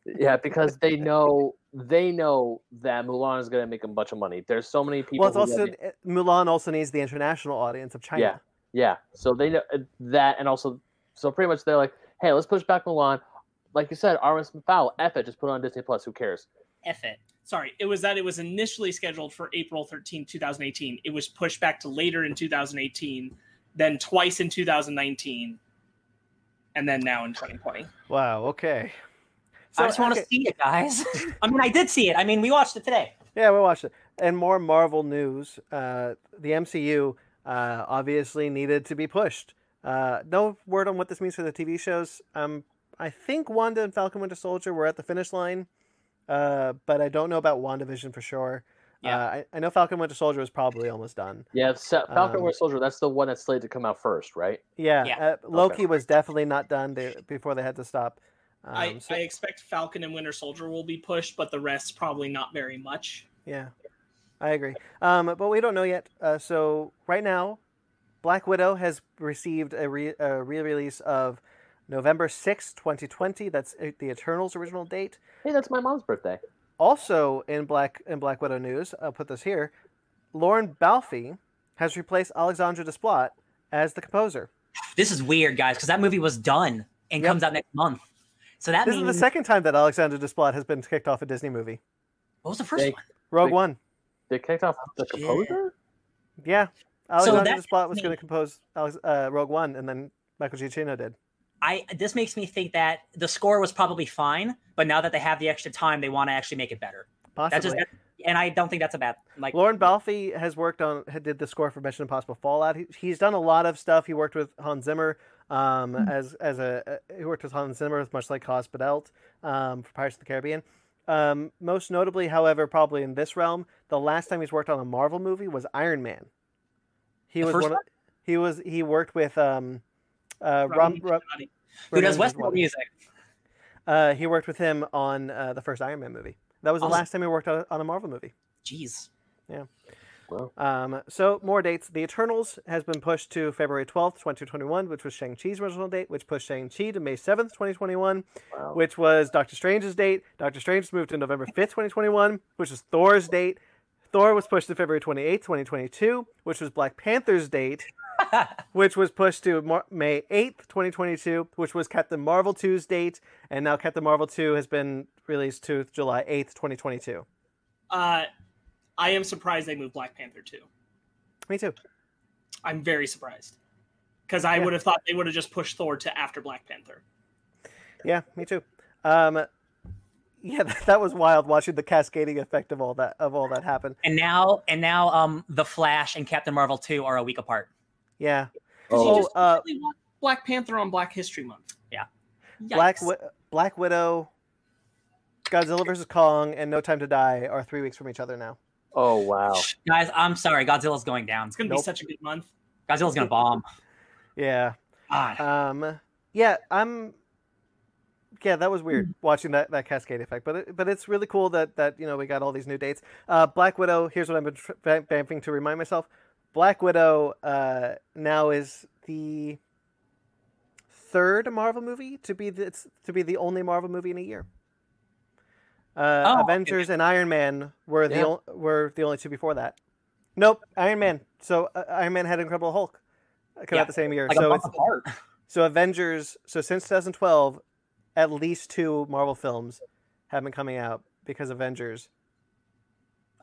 Justin. yeah, because they know they know that Mulan is going to make a bunch of money. There's so many people. Well, it's also have- Mulan also needs the international audience of China. Yeah. yeah. So they know uh, that, and also, so pretty much they're like, hey, let's push back Mulan. Like you said, Armin Fowl, F it, just put it on Disney Plus. Who cares? F it. Sorry, it was that it was initially scheduled for April 13, 2018. It was pushed back to later in 2018, then twice in 2019, and then now in 2020. Wow. Okay. I just want okay, to see it, guys. [laughs] I mean, I did see it. I mean, we watched it today. Yeah, we watched it. And more Marvel news. Uh, the MCU uh, obviously needed to be pushed. Uh, no word on what this means for the TV shows. Um, I think Wanda and Falcon Winter Soldier were at the finish line, uh, but I don't know about WandaVision for sure. Yeah. Uh, I, I know Falcon Winter Soldier was probably almost done. Yeah, Sa- Falcon Um, Winter Soldier. That's the one that's slated to come out first, right? Yeah, Yeah. Uh, Loki was definitely not done they, before they had to stop. Um, I, so- I expect Falcon and Winter Soldier will be pushed, but the rest probably not very much. Yeah, I agree. Um, but we don't know yet. Uh, so right now, Black Widow has received a, re- a re-release of November sixth, 2020. That's the Eternals original date. Hey, that's my mom's birthday. Also in Black in Black Widow news, I'll put this here. Lorne Balfe has replaced Alexandre Desplat as the composer. This is weird, guys, because that movie was done and Yep. comes out next month. So that This is means the second time that Alexandre Desplat has been kicked off a Disney movie. what was the first They- one? Rogue They- One. They kicked off the composer. Yeah, Alexandre that Desplat was going to compose Alex, uh, Rogue One, and then Michael Giacchino did. I this makes me think that the score was probably fine, but now that they have the extra time, they want to actually make it better. Possibly. That's just, that, and I don't think that's a bad like. Lorne Balfe has worked on did the score for Mission Impossible Fallout. He, he's done a lot of stuff. He worked with Hans Zimmer um, as as a he worked with Hans Zimmer, much like Klaus Badelt um, for Pirates of the Caribbean. Um, most notably, however, probably in this realm, the last time he's worked on a Marvel movie was Iron Man. He The was one. Of, he was he worked with um, uh, Ramin Djawadi. who does Westworld music? Uh, he worked with him on uh, the first Iron Man movie. That was the Awesome. last time he worked on a, on a Marvel movie. Jeez. Well, Um, so more dates. The Eternals has been pushed to February 12th, 2021, which was Shang-Chi's original date, which pushed Shang-Chi to May 7th, 2021, wow. which was Doctor Strange's date. Doctor Strange moved to November 5th, 2021, which was Thor's date. Thor was pushed to February 28th, 2022, which was Black Panther's date, [laughs] which was pushed to Mar- May 8th, 2022, which was Captain Marvel 2's date, and now Captain Marvel 2 has been released to July 8th, 2022. Uh, I am surprised they moved Black Panther too. Me too. I'm very surprised because I Yeah. would have thought they would have just pushed Thor to after Black Panther. Yeah, me too. Um, yeah, [laughs] that, that was wild watching the cascading effect of all that of all that happen. And now, and now, um, the Flash and Captain Marvel two are a week apart. Yeah. Oh. you just uh, want Black Panther on Black History Month. Yeah. Black Wi- Black Widow, Godzilla vs Kong, and No Time to Die are three weeks from each other now. Oh wow. Guys, I'm sorry. Godzilla's going down. It's gonna Nope. be such a good month. Godzilla's gonna bomb. [laughs] Yeah. God. Um. Yeah. I'm. Yeah, that was weird watching that, that cascade effect, but it, but it's really cool that that you know we got all these new dates. Uh, Black Widow. Here's what I've been vamping to remind myself. Black Widow uh, now is the third Marvel movie to be the, it's, to be the only Marvel movie in a year. Uh, Oh, okay. Avengers and Iron Man were the Yeah. o- were the only two before that. Nope, Iron Man. So uh, Iron Man had Incredible Hulk. come Yeah, out the same year. Like so it's apart. so Avengers. So since 2012, at least two Marvel films have been coming out because Avengers.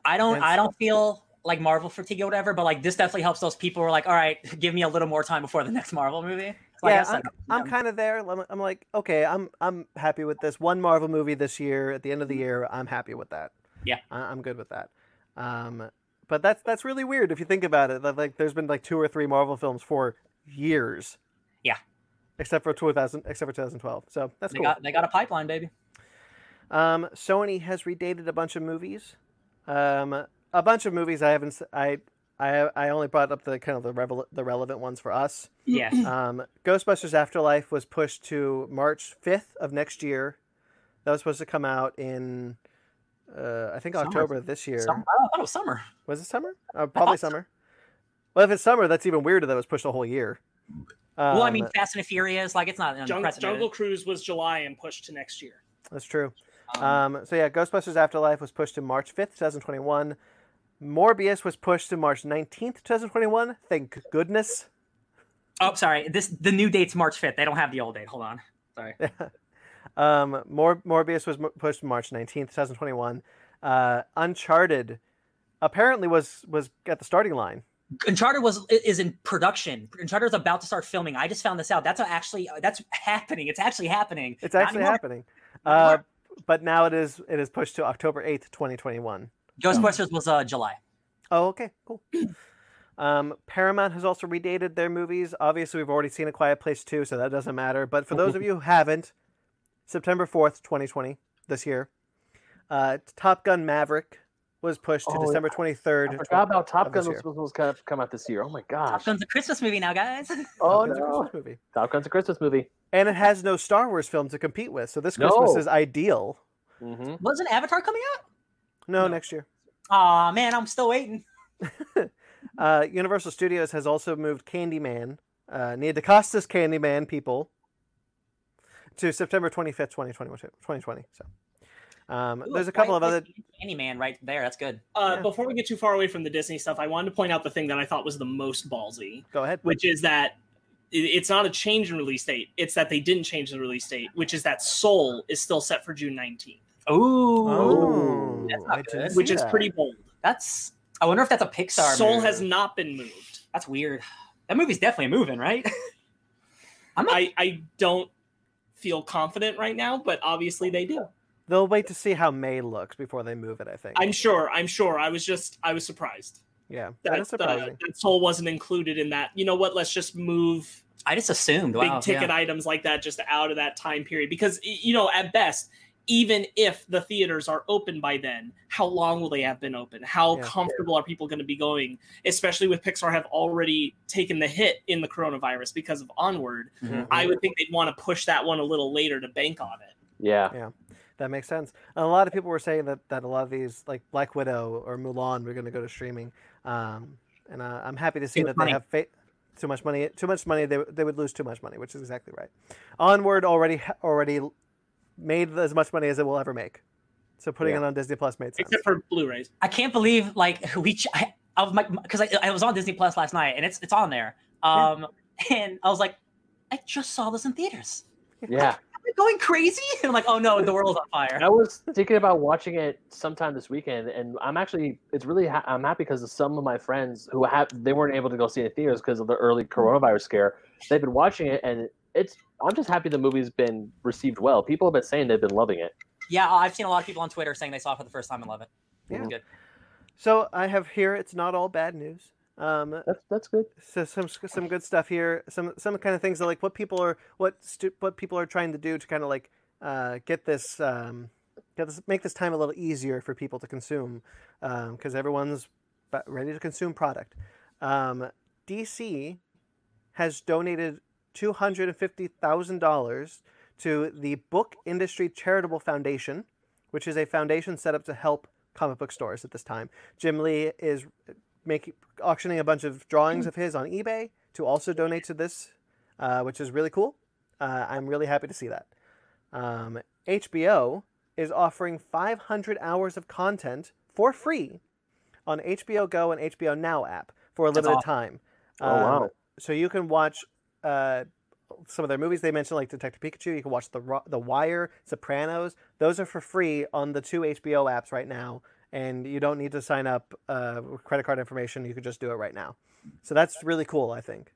I don't And I don't feel like Marvel fatigue or whatever, but like this definitely helps those people who are like, all right, [laughs] give me a little more time before the next Marvel movie. So I yeah, guess I'm, I'm kind of there. I'm, I'm like, okay, I'm I'm happy with this one Marvel movie this year. At the end of the year, I'm happy with that. Yeah. I, I'm good with that. Um, but that's that's really weird if you think about it. That like there's been like two or three Marvel films for years. Yeah. Except for 2000, except for 2012. So that's they cool. got they got a pipeline, baby. Um, Sony has redated a bunch of movies. Um, a bunch of movies I haven't. I I I only brought up the kind of the revel- the relevant ones for us. Yes. [clears throat] Um, Ghostbusters Afterlife was pushed to March 5th of next year. That was supposed to come out in, uh, I think Summer. October this year. Summer. I thought it was summer. Was it summer? Uh, probably so. summer. Well, if it's summer, that's even weirder. That it was pushed a whole year. well, I Um, mean, Fast and Furious, like it's not Jung- unprecedented. Jungle Cruise was July and pushed to next year. that's true. Um, Um, so yeah, Ghostbusters Afterlife was pushed to March 5th, 2021. Morbius was pushed to March 19th, 2021. Thank goodness. oh, sorry. This the new date's March fifth. They don't have the old date. Hold on. Sorry. [laughs] um, Mor- Morbius was mo- pushed to March 19th, 2021. Uh, Uncharted apparently was was at the starting line. Uncharted was is in production. Uncharted is about to start filming. I just found this out. That's actually that's happening. It's actually happening. It's actually happening. Uh, but now it is it is pushed to October 8th, 2021. Ghostbusters was uh July. Oh, okay, cool. [clears throat] Um, Paramount has also redated their movies. Obviously, we've already seen A Quiet Place 2, so that doesn't matter. But for those of you who haven't, September 4th, 2020, this year, uh, Top Gun Maverick was pushed to Oh, December 23rd. I forgot about Top Gun was supposed to come out this year. Oh my gosh. Top. Gun's a Christmas movie now, guys. [laughs] Oh Top Gun's a. Christmas movie. Top Gun's a Christmas movie. And it has no Star Wars film to compete with, so this Christmas No. is ideal. hmm Wasn't Avatar coming out? No, No. next year. Aw, man, I'm still waiting. [laughs] Uh, Universal Studios has also moved Candyman, uh, Nia DaCosta's Candyman people, to September 25th, 2020. 2020 so. Um, there's a couple of other. Candyman right there. That's good. Uh, Yeah. Before we get too far away from the Disney stuff, I wanted to point out the thing that I thought was the most ballsy, Go ahead. which is that it's not a change in release date. It's that they didn't change the release date, which is that Soul is still set for June 19th, Ooh, Oh, that's not good. which is that. pretty bold. that's. I wonder if that's a Pixar. Soul move. has not been moved. That's weird. That movie's definitely moving, right? [laughs] I'm not. I, I don't feel confident right now, but obviously they do. They'll wait to see how May looks before they move it. I think. I'm sure. I'm sure. I was just I was surprised yeah, that, that is uh, surprising. that Soul wasn't included in that. You know what? Let's just move I just assumed. big Wow, ticket yeah. items like that just out of that time period because you know at best even if the theaters are open by then how long will they have been open how Yeah. comfortable are people going to be going especially with pixar have already taken the hit in the coronavirus because of onward Mhm. i would think they'd want to push that one a little later to bank on it Yeah. Yeah. That makes sense. And a lot of people were saying that, that a lot of these, like Black Widow or Mulan, were going to go to streaming. Um, and uh, I'm happy to see Too much that they have fa- too much money. Too much money. They, they would lose too much money, which is exactly right. Onward already already made as much money as it will ever make. So putting Yeah. it on Disney Plus made sense. except for blu-rays I can't believe like [laughs] we. Ch- I, I was because I, I was on Disney Plus last night and it's it's on there. Um, and I was like, I just saw this in theaters. Yeah. Am I going crazy? And [laughs] I'm like, oh no, the world's on fire. I was thinking about watching it sometime this weekend, and I'm actually it's really ha- I'm happy because some of my friends who have they weren't able to go see it in theaters because of the early coronavirus scare. They've been watching it, and it's I'm just happy the movie's been received well. People have been saying they've been loving it. Yeah, I've seen a lot of people on Twitter saying they saw it for the first time and love it. Yeah. It's good. So I have here. It's not all bad news. Um, That's that's good. so some some good stuff here. Some some kind of things that like what people are what stu- what people are trying to do to kind of like uh, get this um, get this make this time a little easier for people to consume because everyone's ba- ready to consume product. Um, DC has donated two hundred and fifty thousand dollars to the Book Industry Charitable Foundation, which is a foundation set up to help comic book stores at this time. Jim Lee is making auctioning a bunch of drawings of his on eBay to also donate to this, uh, which is really cool. Uh, I'm really happy to see that. Um, HBO is offering 500 hours of content for free on HBO Go and HBO Now app for a limited awesome. time. Oh, wow. so you can watch uh, some of their movies. They mentioned like Detective Pikachu. You can watch the the Wire, Sopranos. Those are for free on the two HBO apps right now, and you don't need to sign up uh, credit card information. You can just do it right now. So that's really cool. I think.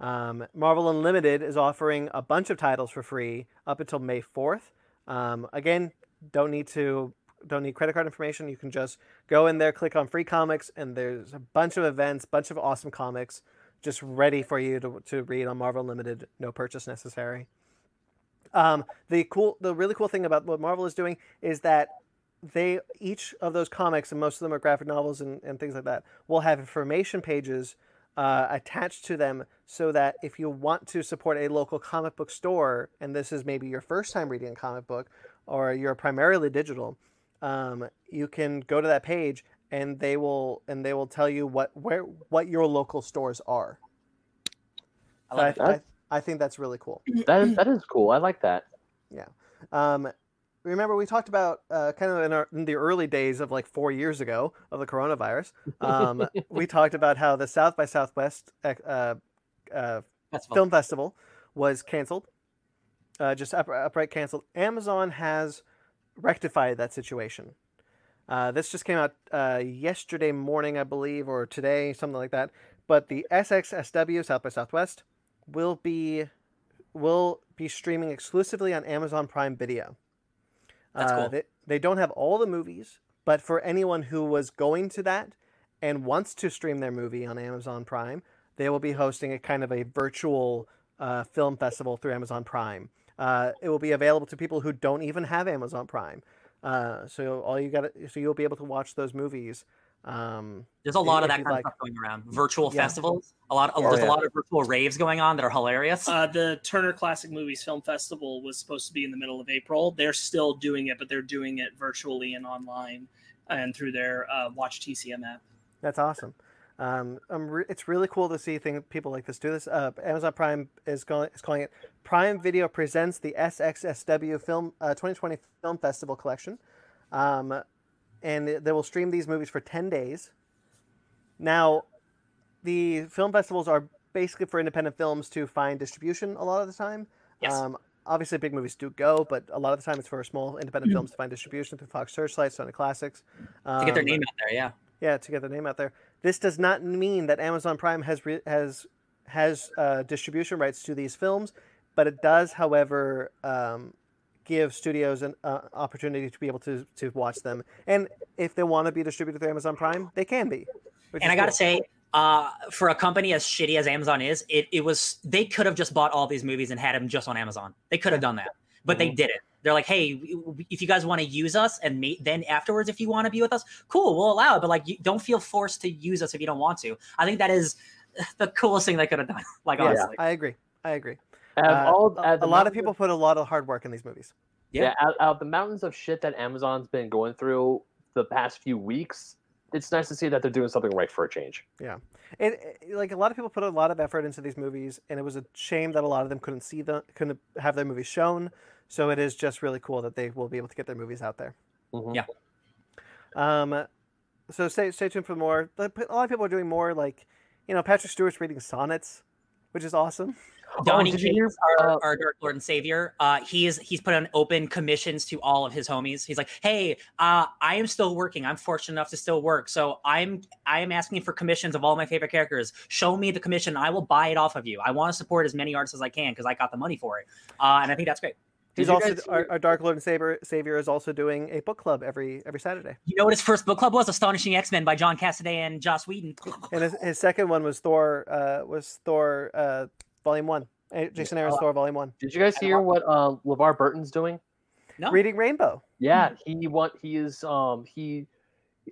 Um, Marvel Unlimited is offering a bunch of titles for free up until May fourth. Um, again, don't need to don't need credit card information. You can just go in there, click on free comics, and there's a bunch of events, bunch of awesome comics just ready for you to, to read on Marvel Unlimited, no purchase necessary. Um, the cool, the really cool thing about what Marvel is doing is that they each of those comics, and most of them are graphic novels and, and things like that, will have information pages uh, attached to them so that if you want to support a local comic book store, and this is maybe your first time reading a comic book, or you're primarily digital, um, you can go to that page and they will and they will tell you what where what your local stores are. I So I, like. I, I think that's really cool. That that is cool. I like that. Yeah. Um, remember we talked about uh, kind of in, our, in the early days of like four years ago of the coronavirus. Um, [laughs] we talked about how the South by Southwest uh, uh, Festival. film festival was canceled, uh, just up, upright canceled. Amazon has rectified that situation. Uh, this just came out uh, yesterday morning, I believe, or today, something like that. But the SXSW South by Southwest will be will be streaming exclusively on Amazon Prime Video. That's Uh, cool. They, they don't have all the movies, but for anyone who was going to that and wants to stream their movie on Amazon Prime, they will be hosting a kind of a virtual uh, film festival through Amazon Prime. Uh, it will be available to people who don't even have Amazon Prime. Uh, so all you got, so you'll be able to watch those movies. Um, There's a lot of that kind like. of stuff going around. Virtual Yeah. festivals. A lot. Oh, there's yeah. a lot of virtual raves going on that are hilarious. Uh, the Turner Classic Movies Film Festival was supposed to be in the middle of April. They're still doing it, but they're doing it virtually and online and through their uh, Watch TCM app. That's awesome. Um, I'm re- it's really cool to see people like this do this. Uh, Amazon Prime is, calling is calling it Prime Video presents the SXSW Film uh, 2020 Film Festival Collection, um, and they will stream these movies for 10 days. Now, the film festivals are basically for independent films to find distribution a lot of the time. Yes. Um, obviously, big movies do go, but a lot of the time it's for small independent films to find distribution through Fox Searchlight, Sony Classics. to get their Um, name out there, yeah. yeah, to get their name out there. This does not mean that Amazon Prime has re- has has uh, distribution rights to these films, but it does, however, um, give studios an uh, opportunity to be able to to watch them. And if they want to be distributed through Amazon Prime, they can be. And I gotta cool. say, uh, for a company as shitty as Amazon is, it, it was they could have just bought all these movies and had them just on Amazon. They could have done that, but Mm-hmm. they didn't. They're like, hey, if you guys want to use us, and ma- then afterwards, if you want to be with us, cool, we'll allow it. But like, you don't feel forced to use us if you don't want to. I think that is [laughs] the coolest thing they could have done. [laughs] Like Yeah, honestly, I agree. I agree. Out Uh, all, a, a lot of people put a lot of hard work in these movies. Yeah, out, out of the mountains of shit that Amazon's been going through the past few weeks, it's nice to see that they're doing something right for a change. Yeah, it- like a lot of people put a lot of effort into these movies, and it was a shame that a lot of them couldn't see them, couldn't have their movies shown. So it is just really cool that they will be able to get their movies out there. Mhm. Yeah. Um, so stay stay tuned for more. A lot of people are doing more, like you know, Patrick Stewart's reading sonnets, which is awesome. [laughs] Donny Oh, did hear, Cates, our, uh, our Dark Lord and Savior, uh, he is he's put on open commissions to all of his homies. He's like, hey, uh, I am still working. I'm fortunate enough to still work, so I'm I am asking for commissions of all my favorite characters. Show me the commission, I will buy it off of you. I want to support as many artists as I can because I got the money for it, uh, and I think that's great. He's Did you also guys our, our Dark Lord and Savior Savior is also doing a book club every every Saturday, You know what his first book club was? Astonishing X Men by John Cassaday and Joss Whedon. and his, his second one was Thor. Uh, was Thor uh, Volume One. Uh, Jason Aaron's Uh, Thor Volume One. Did you guys hear what uh, LeVar Burton's doing? No, Reading Rainbow. Yeah, he want he is um he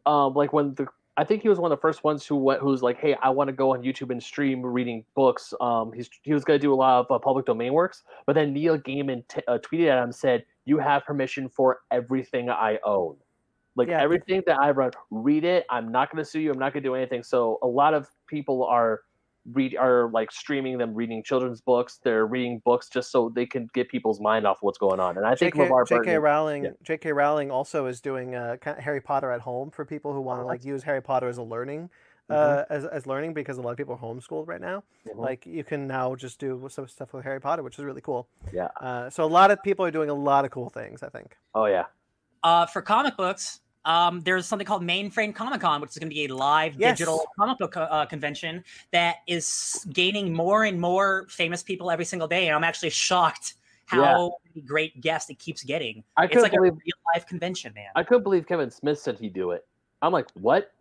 um like when the I think he was one of the first ones who went who's like, hey, I want to go on YouTube and stream reading books. Um, he's he was gonna do a lot of uh, public domain works, but then Neil Gaiman t- uh, tweeted at him said, "You have permission for everything I own." Like Yeah. everything that I run, read it. I'm not going to sue you. I'm not going to do anything. So a lot of people are read are like streaming them reading children's books. They're reading books just so they can get people's mind off what's going on. And I think J.K. LeVar J.K. Burton. Rowling. yeah. J.K. Rowling also is doing uh, Harry Potter at home for people who want to Oh. like use Harry Potter as a learning uh, as, as learning because a lot of people are homeschooled right now. Mhm. Like you can now just do some stuff with Harry Potter, which is really cool. Yeah. Uh, so a lot of people are doing a lot of cool things. I think. Oh yeah. Uh, for comic books, um, there's something called Mainframe Comic Con, which is going to be a live Yes. digital comic book uh, convention that is gaining more and more famous people every single day. And I'm actually shocked how many great guests it keeps getting. I It's couldn't like a believe real life convention, man. I couldn't believe Kevin Smith said he'd do it. I'm like, what?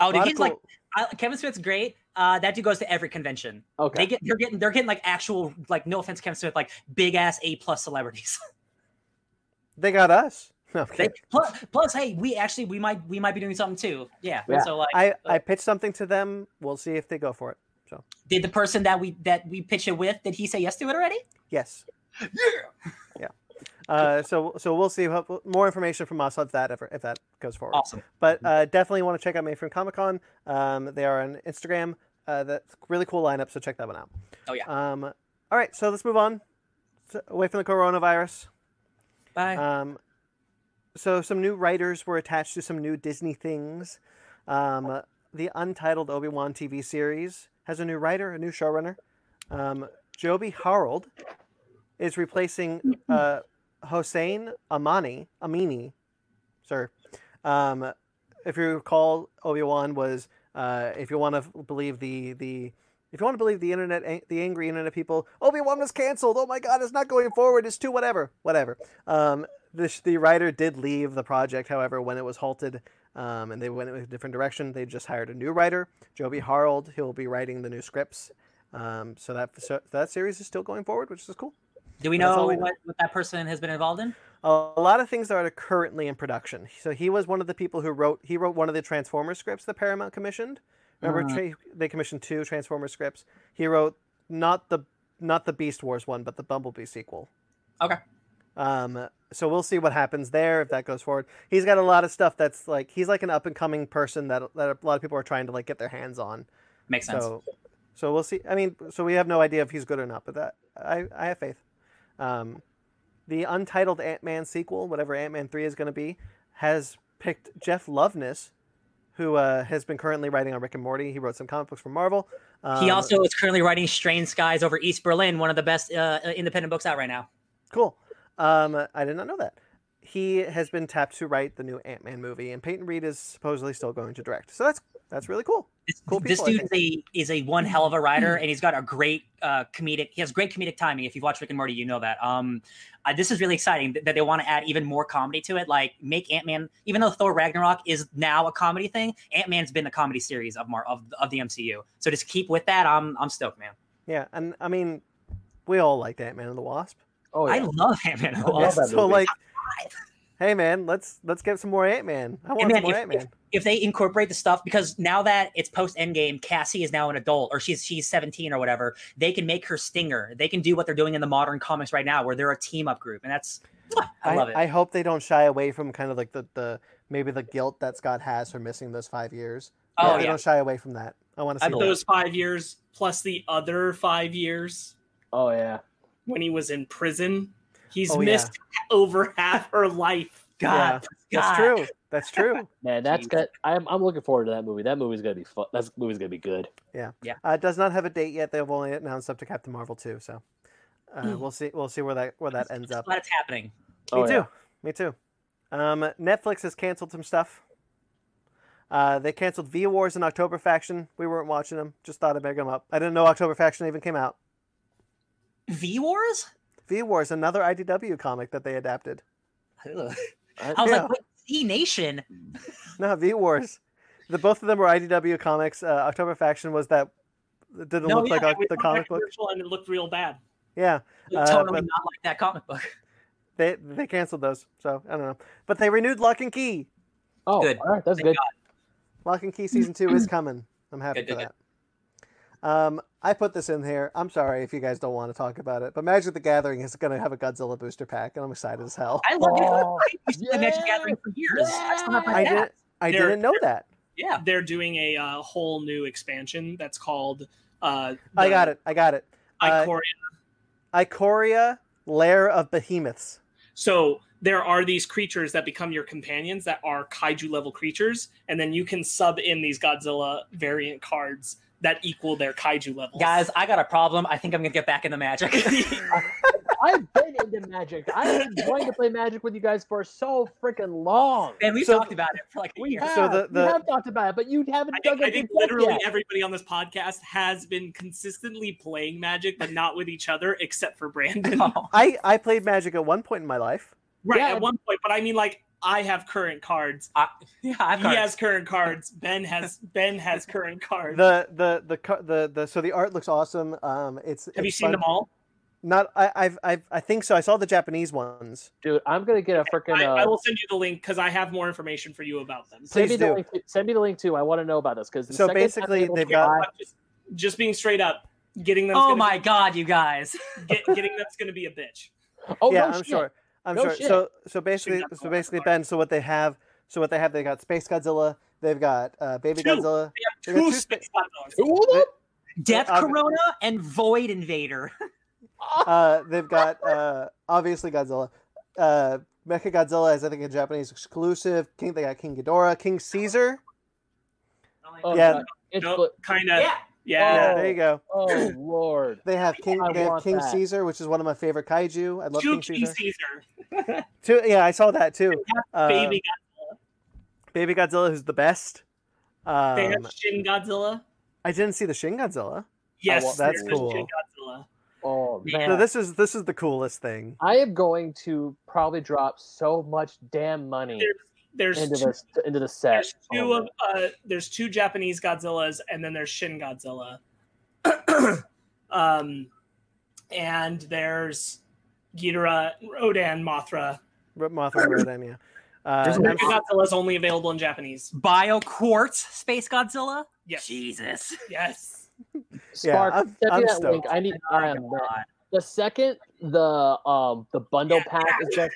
oh, dude, lot of he's like I, Kevin Smith's great. Uh, that dude goes to every convention. Okay. They get they're getting they're getting like actual like no offense, Kevin Smith, like big ass A plus celebrities. [laughs] they got us. [laughs] I'm They, plus, plus, hey, we actually we might we might be doing something too. Yeah. Yeah. So like, I uh, I pitched something to them. We'll see if they go for it. So did the person that we that we pitched it with did he say yes to it already? yes. Yeah. Yeah. Uh, so so we'll see how, more information from us if that ever if that goes forward. Awesome. But uh, definitely want to check out Mainframe Comic Con. Um, they are on Instagram. Uh, that's really cool lineup. So check that one out. Oh yeah. Um, all right, so let's move on away from the coronavirus. Bye. Um, so some new writers were attached to some new Disney things. Um, the untitled Obi Wan TV series has a new writer, a new showrunner. Um, Joby Harold is replacing [laughs] uh, Hossein Amani Amini, sir. Um, if you recall, Obi Wan was, uh, if you want to believe the the, if you want to believe the internet, the angry internet people, Obi Wan was canceled. Oh my God, it's not going forward. It's too whatever, whatever. Um, the the writer did leave the project, however, when it was halted. Um, and they went in a different direction. They just hired a new writer, Joby Harold. He'll be writing the new scripts. Um, so that so that series is still going forward, which is cool. Do we know we know. what, what that person has been involved in? a lot of things that are currently in production. So he was one of the people who wrote. He wrote one of the Transformers scripts that Paramount commissioned. Remember, Mhm. tra- they commissioned two Transformers scripts. He wrote not the not the Beast Wars one, but the Bumblebee sequel. Okay. Um, so we'll see what happens there if that goes forward. He's got a lot of stuff that's like he's like an up and coming person that that a lot of people are trying to like get their hands on. Makes sense. So, so we'll see. I mean, so we have no idea if he's good or not, but that I, I have faith. Um, the untitled Ant Man sequel, whatever Ant Man three is going to be, has picked Jeff Loveness, who uh, has been currently writing on Rick and Morty. He wrote some comic books for Marvel. Um, he also is currently writing Strange Skies over East Berlin, one of the best uh, independent books out right now. cool. Um, I did not know that. He has been tapped to write the new Ant Man movie, and Peyton Reed is supposedly still going to direct. So that's that's really cool. This, Cool this people, I dude is a is a one hell of a writer, [clears throat] and he's got a great uh, comedic. He has great comedic timing. If you've watched Rick and Morty, you know that. Um, uh, this is really exciting that, that they want to add even more comedy to it. Like make Ant Man, even though Thor Ragnarok is now a comedy thing, Ant Man's been the comedy series of Mar of, of the MCU. So just keep with that. I'm I'm stoked, man. Yeah, and I mean, we all liked Ant Man and the Wasp. Oh I love Ant Man. I love that so like, hey man, let's let's get some more Ant Man. I want man, some more if- Ant Man. if they incorporate the stuff because now that it's post Endgame, Cassie is now an adult or she's she's 17 or whatever, they can make her Stinger. They can do what they're doing in the modern comics right now, where they're a team up group, and that's [laughs] I love it. I hope they don't shy away from kind of like the, the maybe the guilt that Scott has for missing those five years. I oh hope they yeah, don't shy away from that. I want to I see believe- Those five years plus the other five years Oh yeah. When he was in prison. He's Oh, yeah. missed [laughs] over half her life. God, That's God. true. That's [laughs] true. Man, that's Jeez. good. I'm I'm looking forward to that movie. That movie's gonna be fun. That movie's gonna be good. Yeah, yeah. Uh, it does not have a date yet. They've only announced up to Captain Marvel too. So uh, Hmm. we'll see. We'll see where that where that ends up. Glad it's happening. Me Oh, too. yeah. Me too. Um, Netflix has canceled some stuff. Uh, they canceled V Wars and October Faction. We weren't watching them. Just thought I'd bring them up. I didn't know October Faction even came out. V Wars. V Wars, another IDW comic that they adapted. I was Yeah. like, wait, Z Nation. No, V Wars. The both of them were IDW comics. Uh, October Faction was that it didn't No, look yeah, like it a, the comic book. commercial and it looked real bad. Yeah, Uh, totally but- not like that comic book. they they canceled those. So I don't know, but they renewed Locke and Key. Oh, Good. all right, that's Thank good. Locke and Key season two is [clears throat] coming. I'm happy Good, for good, that. Um, I put this in here. I'm sorry if you guys don't want to talk about it, but Magic the Gathering is going to have a Godzilla booster pack, and I'm excited as hell. I love Oh, it. [laughs] I used to Magic yeah, Gathering for years. I still have my I didn't. I They're- didn't know that. Yeah. They're doing a uh, whole new expansion that's called. Uh, I got it. I got it. Uh, Ikoria. Ikoria, Lair of Behemoths. So there are these creatures that become your companions that are kaiju level creatures, and then you can sub in these Godzilla variant cards that equal their kaiju levels. Guys, I got a problem. I think I'm gonna get back into Magic. [laughs] I've been into Magic. I've been going to play Magic with you guys for so freaking long. and we've So- talked about it for like a We year. have, So the- the- we have talked about it, but you haven't I done think, I think literally yet. everybody on this podcast has been consistently playing Magic, but not with each other, except for Brandon. [laughs] Oh. I I played Magic at one point in my life. right Yeah. at one point, but I mean, like I have current cards. I, [laughs] yeah, I've He heard. has current cards. Ben has Ben has current cards. The the the co- the the so the art looks awesome. Um, it's have you seen fun. them all? Not I I've, I've I think so. I saw the Japanese ones. Dude, I'm gonna get a freaking. I, Uh, I will send you the link because I have more information for you about them. send please me the do. link. Send me the link too. I want to know about this because So basically, they've got- just, just being straight up, getting them. oh my god, you guys! Get, getting them's gonna be a bitch. Oh yeah, no I'm shit. sure. I'm No sure. shit. So so basically so basically. Ben. So what they have. So what they have. They got Space Godzilla. They've got uh, Baby Two. Godzilla. They They have two two space spa- Godzillas. Two? Death ob- Corona and Void Invader. [laughs] Uh, they've got uh, obviously Godzilla. Uh, Mecha Godzilla is I think a Japanese exclusive. King. They got King Ghidorah. King Caesar. Oh, Yeah. God. It's Nope, kind of. Yeah. Yeah. Yeah, Oh. there you go. oh [clears throat] lord. They have King. I They have King that. Caesar, which is one of my favorite kaiju. I love Two King King Caesar. Caesar. [laughs] Two, yeah, I saw that too. Uh, Baby. Baby Godzilla, who's the best. Um, They have Shin Godzilla. I didn't see the Shin Godzilla. Yes, well, that's cool. Shin Godzilla. Oh man. So this is this is the coolest thing. I am going to probably drop so much damn money There's, there's into two, this into the set. there's two Oh, of uh, there's two Japanese Godzillas, and then there's Shin Godzilla. [clears throat] um, and there's Ghidorah, Rodan, Mothra. Mothra Rodan, yeah. Uh, There's and Godzilla is only available in Japanese. Bio Quartz Space Godzilla. Yes. Jesus. Yes. Spark, I'm- I'm that link. stoked. I need. I am the second the um the bundle Yeah. pack is done.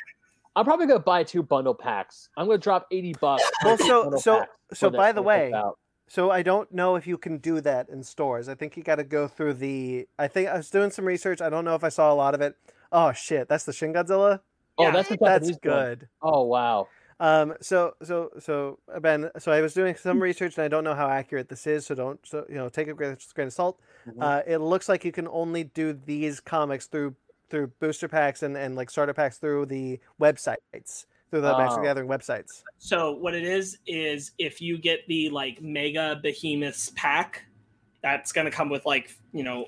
I'm probably gonna buy two bundle packs. I'm gonna drop eighty bucks. [laughs] Well, so- so- so by the way, out. so I don't know if you can do that in stores. I think you got to go through the. I think I was doing some research. I don't know if I saw a lot of it. Oh shit, that's the Shin Godzilla. oh, yeah, that's That's one. good. Oh wow. Um, so so so Ben, so I was doing some research and I don't know how accurate this is. So don't so you know take a grain of salt. Mhm. Uh, it looks like you can only do these comics through through booster packs and, and like starter packs through the websites through the Magic Oh. Gathering websites. So what it is is if you get the like Mega Behemoths pack, that's gonna come with like you know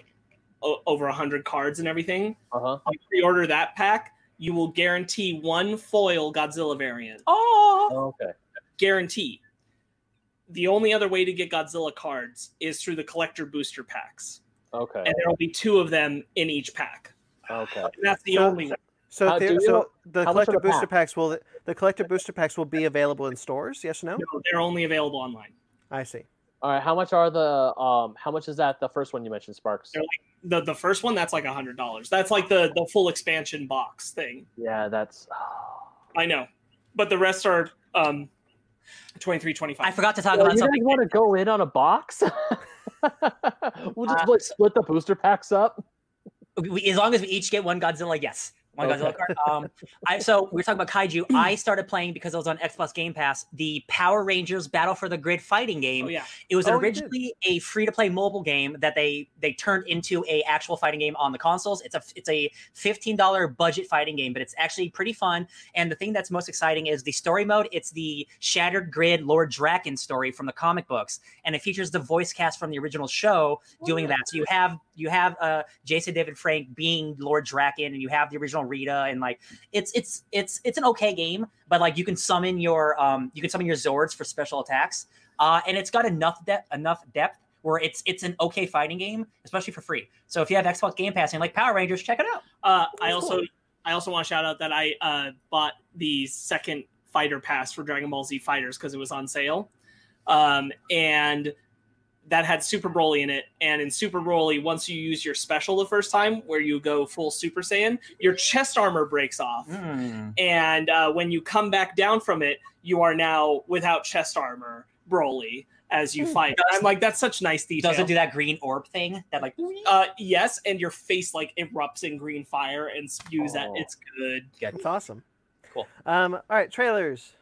o- over a hundred cards and everything. Uh huh. You pre-order that pack, you will guarantee one foil Godzilla variant. Oh. Okay. Guarantee. The only other way to get Godzilla cards is through the collector booster packs, Okay. and there will be two of them in each pack. Okay. That's the So- only way. So How- the- so know- the how much are collector booster packs? packs will the collector booster packs will be available in stores. Yes or no? No, they're only available online. I see. All right. How much are the um? How much is that? The first one you mentioned, Sparks. They're The the first one that's like a hundred dollars. That's like the the full expansion box thing. Yeah, that's. [sighs] I know, but the rest are um, twenty three twenty I forgot to talk Well, about you guys something. want to go in on a box? [laughs] we'll just Uh, split, split the booster packs up. As long as we each get one Godzilla, yes, one Okay. Godzilla card. Um, I so we were talking about kaiju. [clears throat] I started playing because I was on Xbox Game Pass. The Power Rangers Battle for the Grid fighting game. Oh yeah, It was Oh, originally a free to play mobile game that they they turned into a actual fighting game on the consoles. It's a it's a fifteen dollar budget fighting game, but it's actually pretty fun. And the thing that's most exciting is the story mode. It's the Shattered Grid Lord Drakkon story from the comic books, and it features the voice cast from the original show doing that. So you have you have uh, Jason David Frank being Lord Drakkon, and you have the original Rita, and like it's it's it's it's an okay game, but like you can summon your um you can summon your Zords for special attacks, uh, and it's got enough depth enough depth where it's it's an okay fighting game, especially for free. So if you have Xbox Game Pass and like Power Rangers, check it out. uh, I also cool. I also want to shout out that I uh, bought the second fighter pass for Dragon Ball Z Fighters because it was on sale, um, and that had Super Broly in it. And in Super Broly, once you use your special the first time, where you go full Super Saiyan, your chest armor breaks off. And uh, when you come back down from it, you are now without chest armor, Broly. as you fight. I'm like, that's such nice detail. Does it do that green orb thing? That like Uh, yes, and your face like erupts in green fire and spews at. Oh. It's good. That's awesome. Cool. Um, all right, trailers.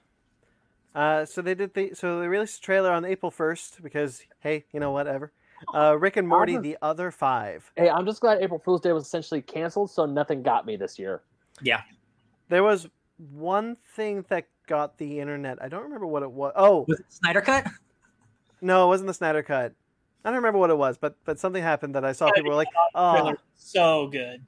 Uh, so they did the so they released a trailer on April first because hey, you know whatever. Uh, [gasps] Rick and Morty, Awesome. the other five. Hey, I'm just glad April Fool's Day was essentially canceled, so nothing got me this year. Yeah, there was one thing that got the internet. I don't remember what it was. Oh was it Snyder cut? no, it wasn't the Snyder cut. I don't remember what it was, but but something happened that I saw people were like, "Oh, so good.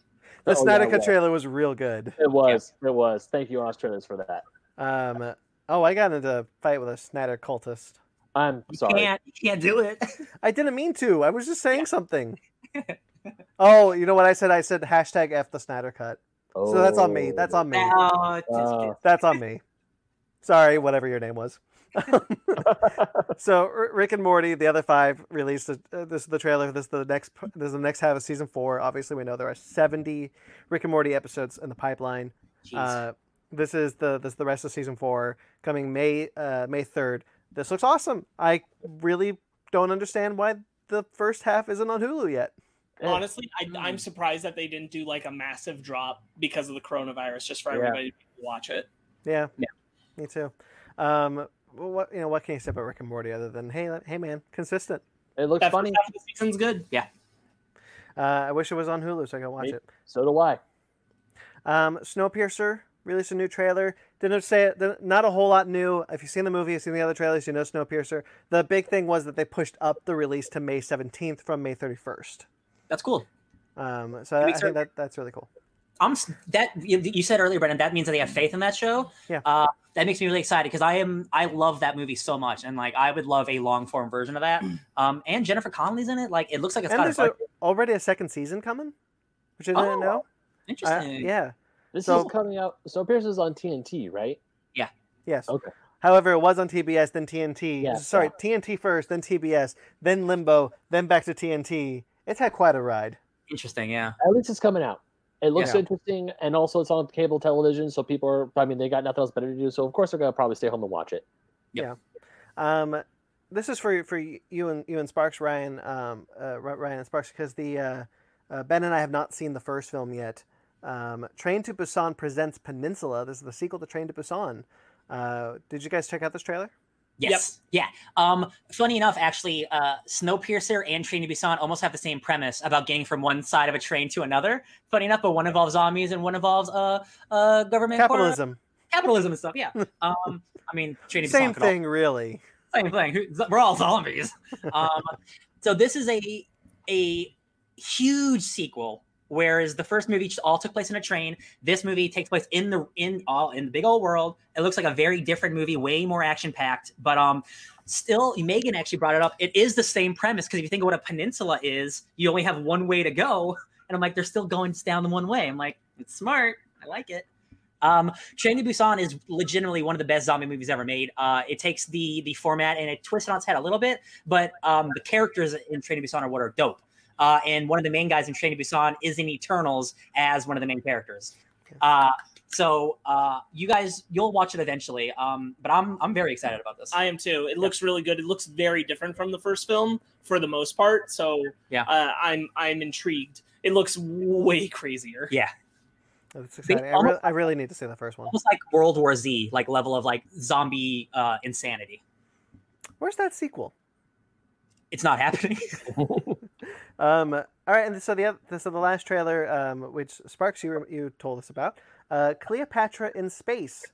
the Oh, Snyder it cut was. trailer was real good." It was. It was. Thank you, Australians, for that. Um, oh, I got into a fight with a Snyder cultist. I'm You sorry. can't. You can't do it. [laughs] I didn't mean to. I was just saying something. [laughs] oh, you know what I said? I said hashtag F the Snyder cut. Oh. So that's on me. That's on me. No, it's- Uh, That's on me. Sorry, whatever your name was. [laughs] so R- Rick and Morty, the other five, released. A, uh, this is the trailer. This is the next. This is the next half of season four. Obviously, we know there are seventy Rick and Morty episodes in the pipeline. Jeez. Uh, this is the this is the rest of season four coming May uh, May third. This looks awesome. I really don't understand why the first half isn't on Hulu yet. Eh, Honestly, I, I'm surprised that they didn't do like a massive drop because of the coronavirus, just for Yeah. everybody to watch it. Yeah. Yeah. Me too. Um, what you know? What can you say about Rick and Morty other than hey, hey, man, consistent? it looks That funny. first half the season's good. yeah. Uh, I wish it was on Hulu so I could watch Me- it. So do I. Um, Snowpiercer released a new trailer. Didn't say it. didn't- a whole lot new. If you've seen the movie, you've seen the other trailers, you know Snowpiercer. The big thing was that they pushed up the release to May seventeenth from May thirty first. That's cool. Um, so I, I think that that's really cool. I'm that you, you said earlier, Brendan. That means that they have faith in that show. Yeah. Uh, that makes me really excited because I am I love that movie so much, and like I would love a long form version of that. [clears throat] Um, and Jennifer Connelly's in it. Like it looks like it's and got a a, already a second season coming, which I didn't Oh, know. Uh, Interesting. yeah. This So- is coming out. Snowpiercer is on TNT, right? Yeah. Yes. Okay. However, it was on TBS, then TNT. Yeah, Sorry, TNT first, then TBS, then Limbo, then back to TNT. It's had quite a ride. Interesting. Yeah. At least it's coming out. It looks Yeah. interesting, and also it's on cable television, so people are. I mean, they got nothing else better to do, so of course they're gonna probably stay home and watch it. Yeah. Um, this is for for you and you and Sparks, Ryan, um, uh, Ryan and Sparks, because the uh, uh, Ben and I have not seen the first film yet. Um, Train to Busan presents Peninsula. This is the sequel to Train to Busan. Uh, did you guys check out this trailer? Yes. Yeah. Um, funny enough, actually, uh, Snowpiercer and Train to Busan almost have the same premise about getting from one side of a train to another. Funny enough, but one involves zombies and one involves uh, uh government corner- Capitalism, capitalism and stuff. Yeah. [laughs] Um, I mean, Train to Busan same could al- thing, really. same thing. Who- We're all zombies. [laughs] Um, so this is a a huge sequel. Whereas the first movie just all took place in a train, this movie takes place in the in all in the big old world. It looks like a very different movie, way more action packed. But um, still, Megan actually brought it up. It is the same premise because if you think of what a peninsula is, you only have one way to go, and I'm like, they're still going down the one way. I'm like, it's smart. I like it. Um, Train to Busan is legitimately one of the best zombie movies ever made. Uh, it takes the the format and it twists it on its head a little bit, but um, the characters in Train to Busan are what are dope. Uh, and one of the main guys in Train to Busan is in Eternals as one of the main characters. Uh, so uh, you guys, you'll watch it eventually. Um, but I'm I'm very excited about this. I am too. It looks really good. It looks very different from the first film for the most part. So Yeah. uh, I'm I'm intrigued. It looks way crazier. yeah, That's exciting. I, almost- re- I really need to see the first one. almost like World War Z, like level of like zombie uh, insanity. Where's that sequel? It's not happening. [laughs] Um, all right, and so the oth- so the last trailer, um, which Sparks you you told us about, uh, Cleopatra in space.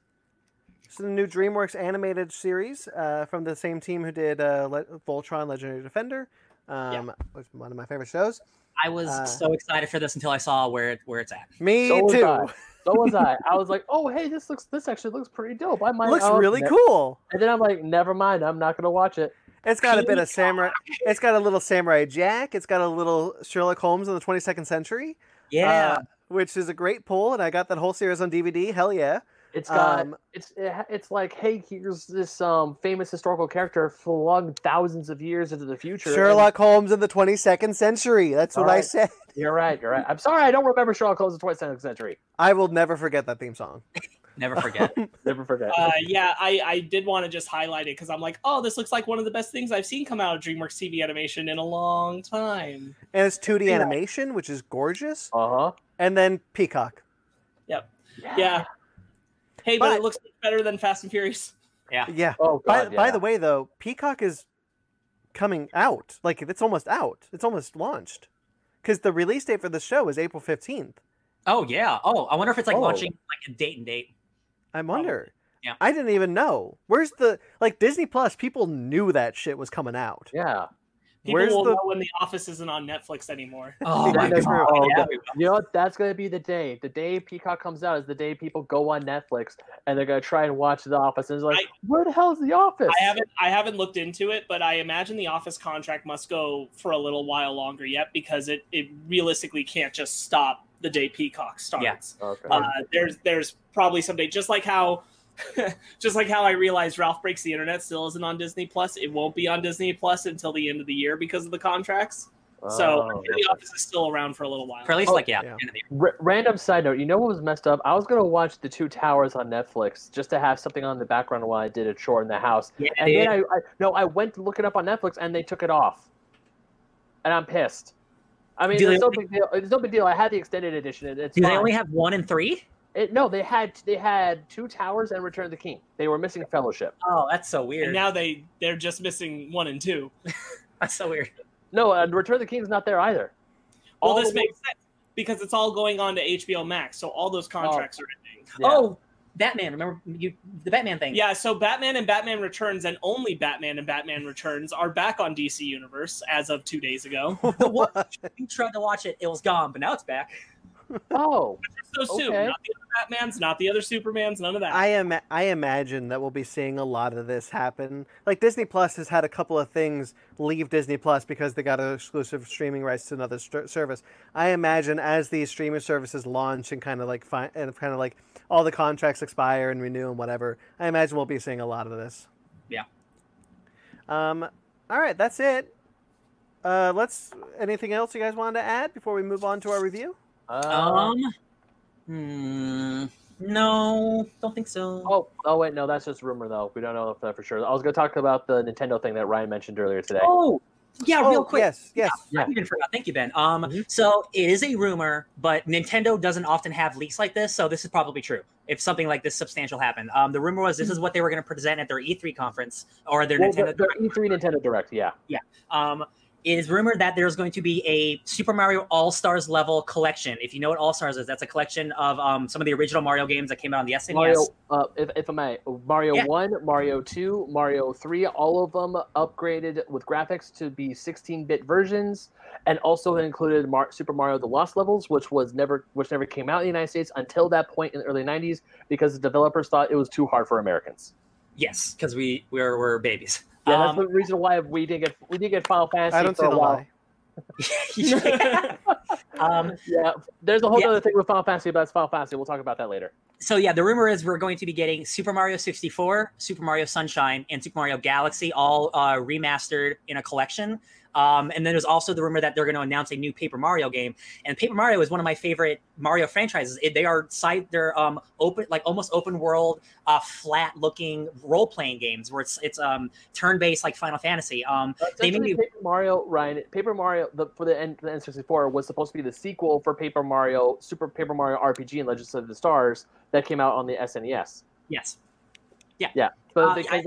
This is a new DreamWorks animated series uh, from the same team who did uh, Le- Voltron: Legendary Defender. Um, was one of my favorite shows. I was Uh, so excited for this until I saw where it, where it's at. Me So was too. I. So was I. I was like, oh hey, this looks this actually looks pretty dope. I might Looks really ne- cool. And then I'm like, never mind, I'm not gonna watch it. It's got a bit of samurai. It's got a little Samurai Jack. It's got a little Sherlock Holmes in the 22nd century. Yeah, uh, which is a great pull, and I got that whole series on DVD. Hell yeah! It's got Um, it's it's like, hey, here's this um famous historical character flung thousands of years into the future. and- Sherlock Holmes in the 22nd century. That's what All I said. You're right. You're right. I'm sorry, I don't remember Sherlock Holmes in the 22nd century. I will never forget that theme song. [laughs] Never forget. [laughs] Never forget. Uh, yeah, I, I did want to just highlight it because I'm like, oh, this looks like one of the best things I've seen come out of DreamWorks TV animation in a long time. And it's 2D Yeah. animation, which is gorgeous. Uh huh. And then Peacock. Yep. Yeah. Hey, but, But- it looks better than Fast and Furious. Yeah. Yeah. Oh By, god. by yeah. the way, though, Peacock is coming out. Like it's almost out. It's almost launched. Because the release date for the show is April 15th. Oh yeah. Oh, I wonder if it's like Oh. launching like a date and date. I wonder. Yeah. I didn't even know. Where's the like Disney Plus? People knew that shit was coming out. Yeah. People Where's will the- know when The Office isn't on Netflix anymore. [laughs] Oh my that's god. Oh, yeah. God. You know what? That's gonna be the day. The day Peacock comes out is the day people go on Netflix and they're gonna try and watch The Office. And it's like, I- where the hell is The Office? I haven't I haven't looked into it, but I imagine the Office contract must go for a little while longer yet because it, it realistically can't just stop the day Peacock starts. Okay. Uh, there's there's probably someday just like how [laughs] just like how I realized Ralph Breaks the Internet still isn't on Disney Plus. It won't be on Disney Plus until the end of the year because of the contracts. So Oh. the Office is still around for a little while. For at least Oh, like yeah. yeah. end of the year. R- random side note, you know what was messed up? I was gonna watch The Two Towers on Netflix just to have something on the background while I did a chore in the house. Yeah, And then I, I no, I went to look it up on Netflix and they took it off, and I'm pissed. I mean, Do it's they- no big deal. It's no big deal. I had the extended edition. It, it's do they only have one and three? It, no, they had they had Two Towers and Return of the King. They were missing Fellowship. Oh, that's so weird. and now they they're just missing one and two. [laughs] that's so weird. No, and Return of the King is not there either. Well, All this the- makes sense because it's all going on to HBO Max, so all those contracts oh. are ending. Yeah. Oh, Batman. Remember you the Batman thing? Yeah, so Batman and Batman Returns and only Batman and Batman Returns are back on DC Universe as of two days ago. [laughs] The one you tried to watch it, it was gone, but now it's back. Oh, So soon, Okay. not the other Batmans, not the other Supermans, none of that. I am. I imagine that we'll be seeing a lot of this happen. Like Disney Plus has had a couple of things leave Disney Plus because they got an exclusive streaming rights to another st- service. I imagine as these streaming services launch and kind of like fi- and kind of like all the contracts expire and renew and whatever. I imagine we'll be seeing a lot of this. Yeah. Um. All right, that's it. Uh, let's. Anything else you guys wanted to add before we move on to our review? Uh, Um, hmm, no, don't think so. oh, oh wait, no, that's just rumor though. We don't know if that for sure. I was gonna talk about the Nintendo thing that Ryan mentioned earlier today. Oh, yeah, oh, real quick. Yes. Yes. Yeah. I even forgot. Thank you, Ben. Um, Mhm. so it is a rumor, but Nintendo doesn't often have leaks like this, so this is probably true. If something like this substantial happened, um, the rumor was this is what they were going to present at their E3 conference or their Well, Nintendo. the, the E3 Nintendo Direct, Yeah, yeah. Um, it is rumored that there's going to be a Super Mario All Stars level collection. If you know what All Stars is, that's a collection of um, some of the original Mario games that came out on the SNES. Mario, uh, if, if I may, Mario Yeah. 1, Mario 2, Mario 3, all of them upgraded with graphics to be 16-bit versions, and also it included Mar- Super Mario: The Lost Levels, which was never, which never came out in the United States until that point in the early 90s, because the developers thought it was too hard for Americans. Yes, because we we're, we're babies. Yeah, Um, that's the reason why we didn't get we didn't get Final Fantasy I don't for see a the while. lie. [laughs] yeah. um, Yeah, there's a whole Yeah. other thing with Final Fantasy, but it's Final Fantasy. We'll talk about that later. so yeah, the rumor is we're going to be getting Super Mario 64, Super Mario Sunshine, and Super Mario Galaxy all uh, remastered in a collection. Um, and then there's also the rumor that they're going to announce a new Paper Mario game. And Paper Mario is one of my favorite Mario franchises. It, they are side, they're um, open, like almost open world, uh, flat looking role playing games where it's it's um, turn based like Final Fantasy. Um, They made me- Paper Mario, Ryan. Paper Mario the, for the, N, the N64 was supposed to be the sequel for Paper Mario, Super Paper Mario RPG and Legends of the Stars that came out on the SNES. yes, But Uh, they, I-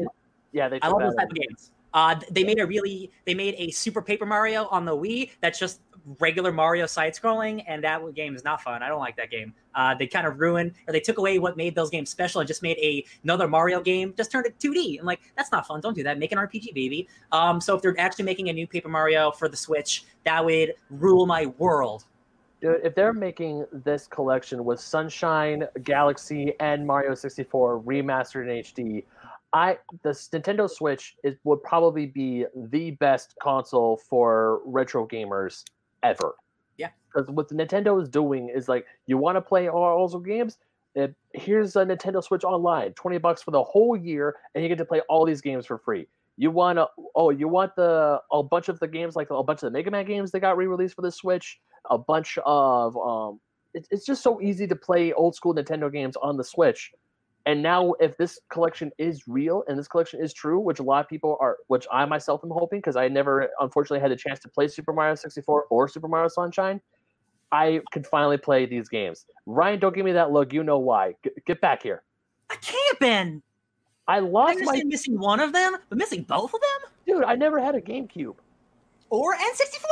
yeah, they I love those type of games. Uh, they made a really they made a Super Paper Mario on the Wii that's just regular Mario side scrolling, and that game is not fun. I don't like that game. Uh, they kind of ruined or they took away what made those games special and just made a another Mario game, just turned it 2D. I'm like, that's not fun. Don't do that. Make an RPG, baby. Um, so if they're actually making a new Paper Mario for the Switch, that would rule my world. Dude, if they're making this collection with Sunshine, Galaxy, and Mario 64 remastered in HD, I the Nintendo Switch is would probably be the best console for retro gamers ever. Yeah. Because what the Nintendo is doing is like, you want to play all those games? It, here's a Nintendo Switch Online, twenty bucks for the whole year, and you get to play all these games for free. You want to? Oh, you want the a bunch of the games like a bunch of the Mega Man games that got re-released for the Switch, a bunch of um. It, it's just so easy to play old school Nintendo games on the Switch And now, if this collection is real and this collection is true, which a lot of people are, which I myself am hoping, because I never unfortunately had the chance to play Super Mario 64 or Super Mario Sunshine, I could finally play these games. Ryan, don't give me that look. You know why. G- get back here. I can't, Ben. I I lost my understand missing one of them, but missing both of them dude. I never had a GameCube. or N64.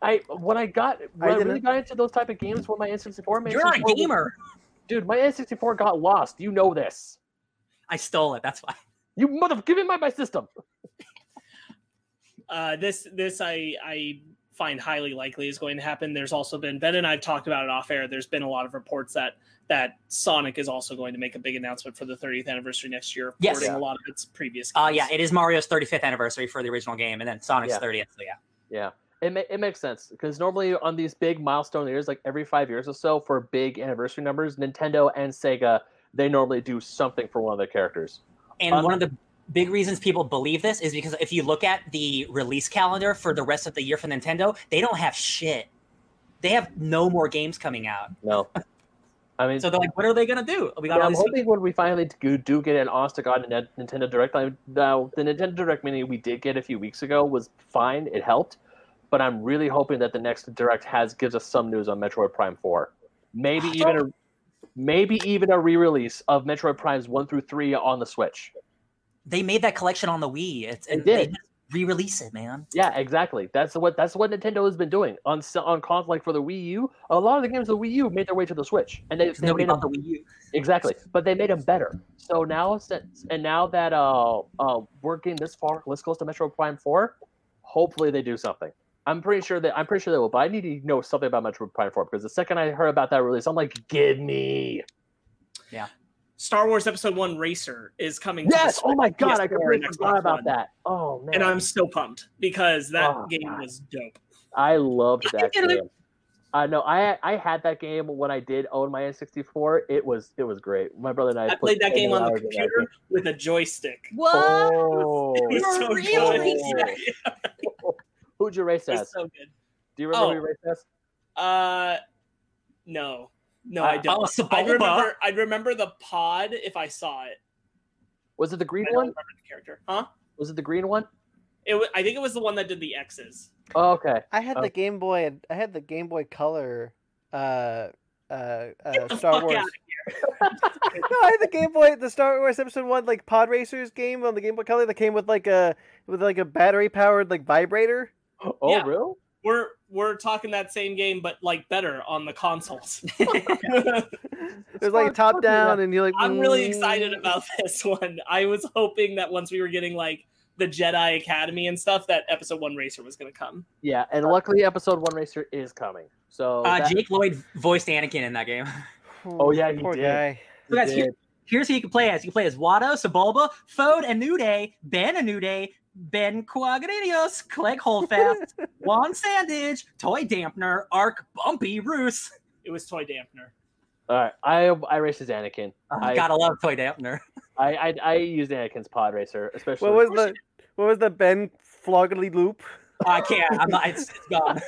I when I got when I, really got into those type of games when my N64, my You're not a N64 was- gamer. Dude. My N64 got lost. You know this. I stole it. That's why. You mother, give me my, my system. [laughs] Uh, this this I I find highly likely is going to happen. There's also been Ben and I've talked about it off air. There's been a lot of reports that that Sonic is also going to make a big announcement for the 30th anniversary next year, Yes. Yeah. a lot of its previous. Uh, yeah, it is Mario's 35th anniversary for the original game, and then Sonic's Yeah. 30th. So yeah, Yeah, it ma- it makes sense because normally on these big milestone years, like every five years or so, for big anniversary numbers, Nintendo and Sega they normally do something for one of their characters. and Um, one of the big reasons people believe this is because if you look at the release calendar for the rest of the year for Nintendo, they don't have shit. They have no more games coming out. No, I mean, [laughs] So they're like, what are they gonna do? We got Yeah, I'm hoping when we finally do, do get an to god Nintendo Direct. Now, the Nintendo Direct mini we did get a few weeks ago was fine. It helped, but I'm really hoping that the next Direct has gives us some news on Metroid Prime Four. Maybe even a maybe even a re-release of Metroid Primes one through three on the Switch. They made that collection on the Wii. It's, and did. Re-release it, man. Yeah, exactly. That's what that's what Nintendo has been doing on on console like for the Wii U. A lot of the games of the Wii U made their way to the Switch, and they, they nobody made them the Wii U. Exactly, but they made them better. So now, since and now that uh, uh, we're getting this far, let's close to Metroid Prime Four. Hopefully, they do something. I'm pretty sure that I'm pretty sure they will, but I need to know something about Metroid Prime Four because the second I heard about that release, I'm like, give me Yeah. Star Wars Episode One Racer is coming. to yes. Oh my god, I PS4, completely and forgot Xbox about One. that. Oh man, and I'm so pumped because that Oh, game God. was dope. I loved that game. I know I I had that game when I did own my N64. It was it was great. My brother and I, I put played that game on the hours in that computer with a joystick. What? Oh, It was so Really? good. [laughs] who'd you race It was as? so good. Do you remember Oh. who you raced as? Uh, no, no, Uh, I don't. Oh, I Sebulba. remember. I remember the pod if I saw it. Was it the green I don't one? remember the character, huh? Was it the green one? It. wa- I think it was the one that did the X's. Oh, okay. I had Oh. the Game Boy. I had the Game Boy Color. Uh, uh, Get uh, the Star fuck Wars. out of here! [laughs] [laughs] no, I had the Game Boy, the Star Wars Episode One, like Pod Racers game on the Game Boy Color that came with like a with like a battery powered like vibrator. Oh, Yeah. really? We're we're talking that same game, but like better on the consoles. [laughs] [laughs] It was like top down, and you're like. I'm really mm. excited about [laughs] this one. I was hoping that once we were getting like the Jedi Academy and stuff, that Episode One Racer was going to come. Yeah, and luckily, episode one racer is coming. So Uh, that- Jake Lloyd voiced Anakin in that game. Oh, yeah, he poor did. guy. he guys, here- did. Here's who you can play as. You can play as Watto, Sebulba, Fode, Anude, Ben Anude, Ben Quagradios, Clegg Holdfast, [laughs] Wan Sandage, Toy Dampner, Ark Bumpy Roose. It was Toy Dampner. All right, I I raced as Anakin. Oh, I- gotta love Toy Dampner. [laughs] I, I I used Anakin's pod racer, especially. What was the what was the Ben Floggly Loop? I can't. I'm not. It's, it's gone.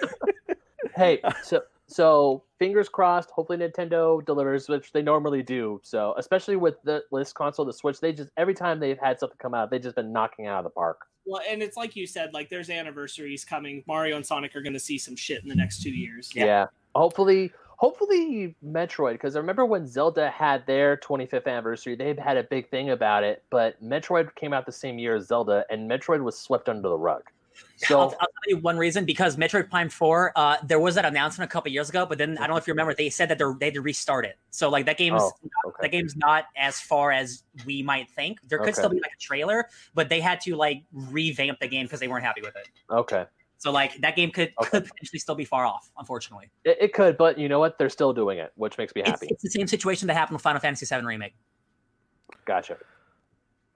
[laughs] hey, so so fingers crossed. Hopefully Nintendo delivers, which they normally do. So especially with the this console, the Switch, they just every time they've had something come out, they've just been knocking it out of the park. Well, and it's like you said, like there's anniversaries coming. Mario and Sonic are going to see some shit in the next two years. Yeah. Hopefully, hopefully Metroid, because I remember when Zelda had their 25th anniversary, they had a big thing about it. But Metroid came out the same year as Zelda, and Metroid was swept under the rug. I'll, So I'll tell you one reason because Metroid Prime Four, uh, there was that announcement a couple years ago, but then I don't know if you remember, they said that they're, they had to restart it. So like that game's Oh, okay. that game's not as far as we might think. There could Okay. still be like a trailer, but they had to like revamp the game because they weren't happy with it. okay, So like that game could Okay. could potentially still be far off, unfortunately. it, it could, but you know what? They're still doing it, which makes me It's, happy. it's the same situation that happened with Final Fantasy VII remake. Gotcha.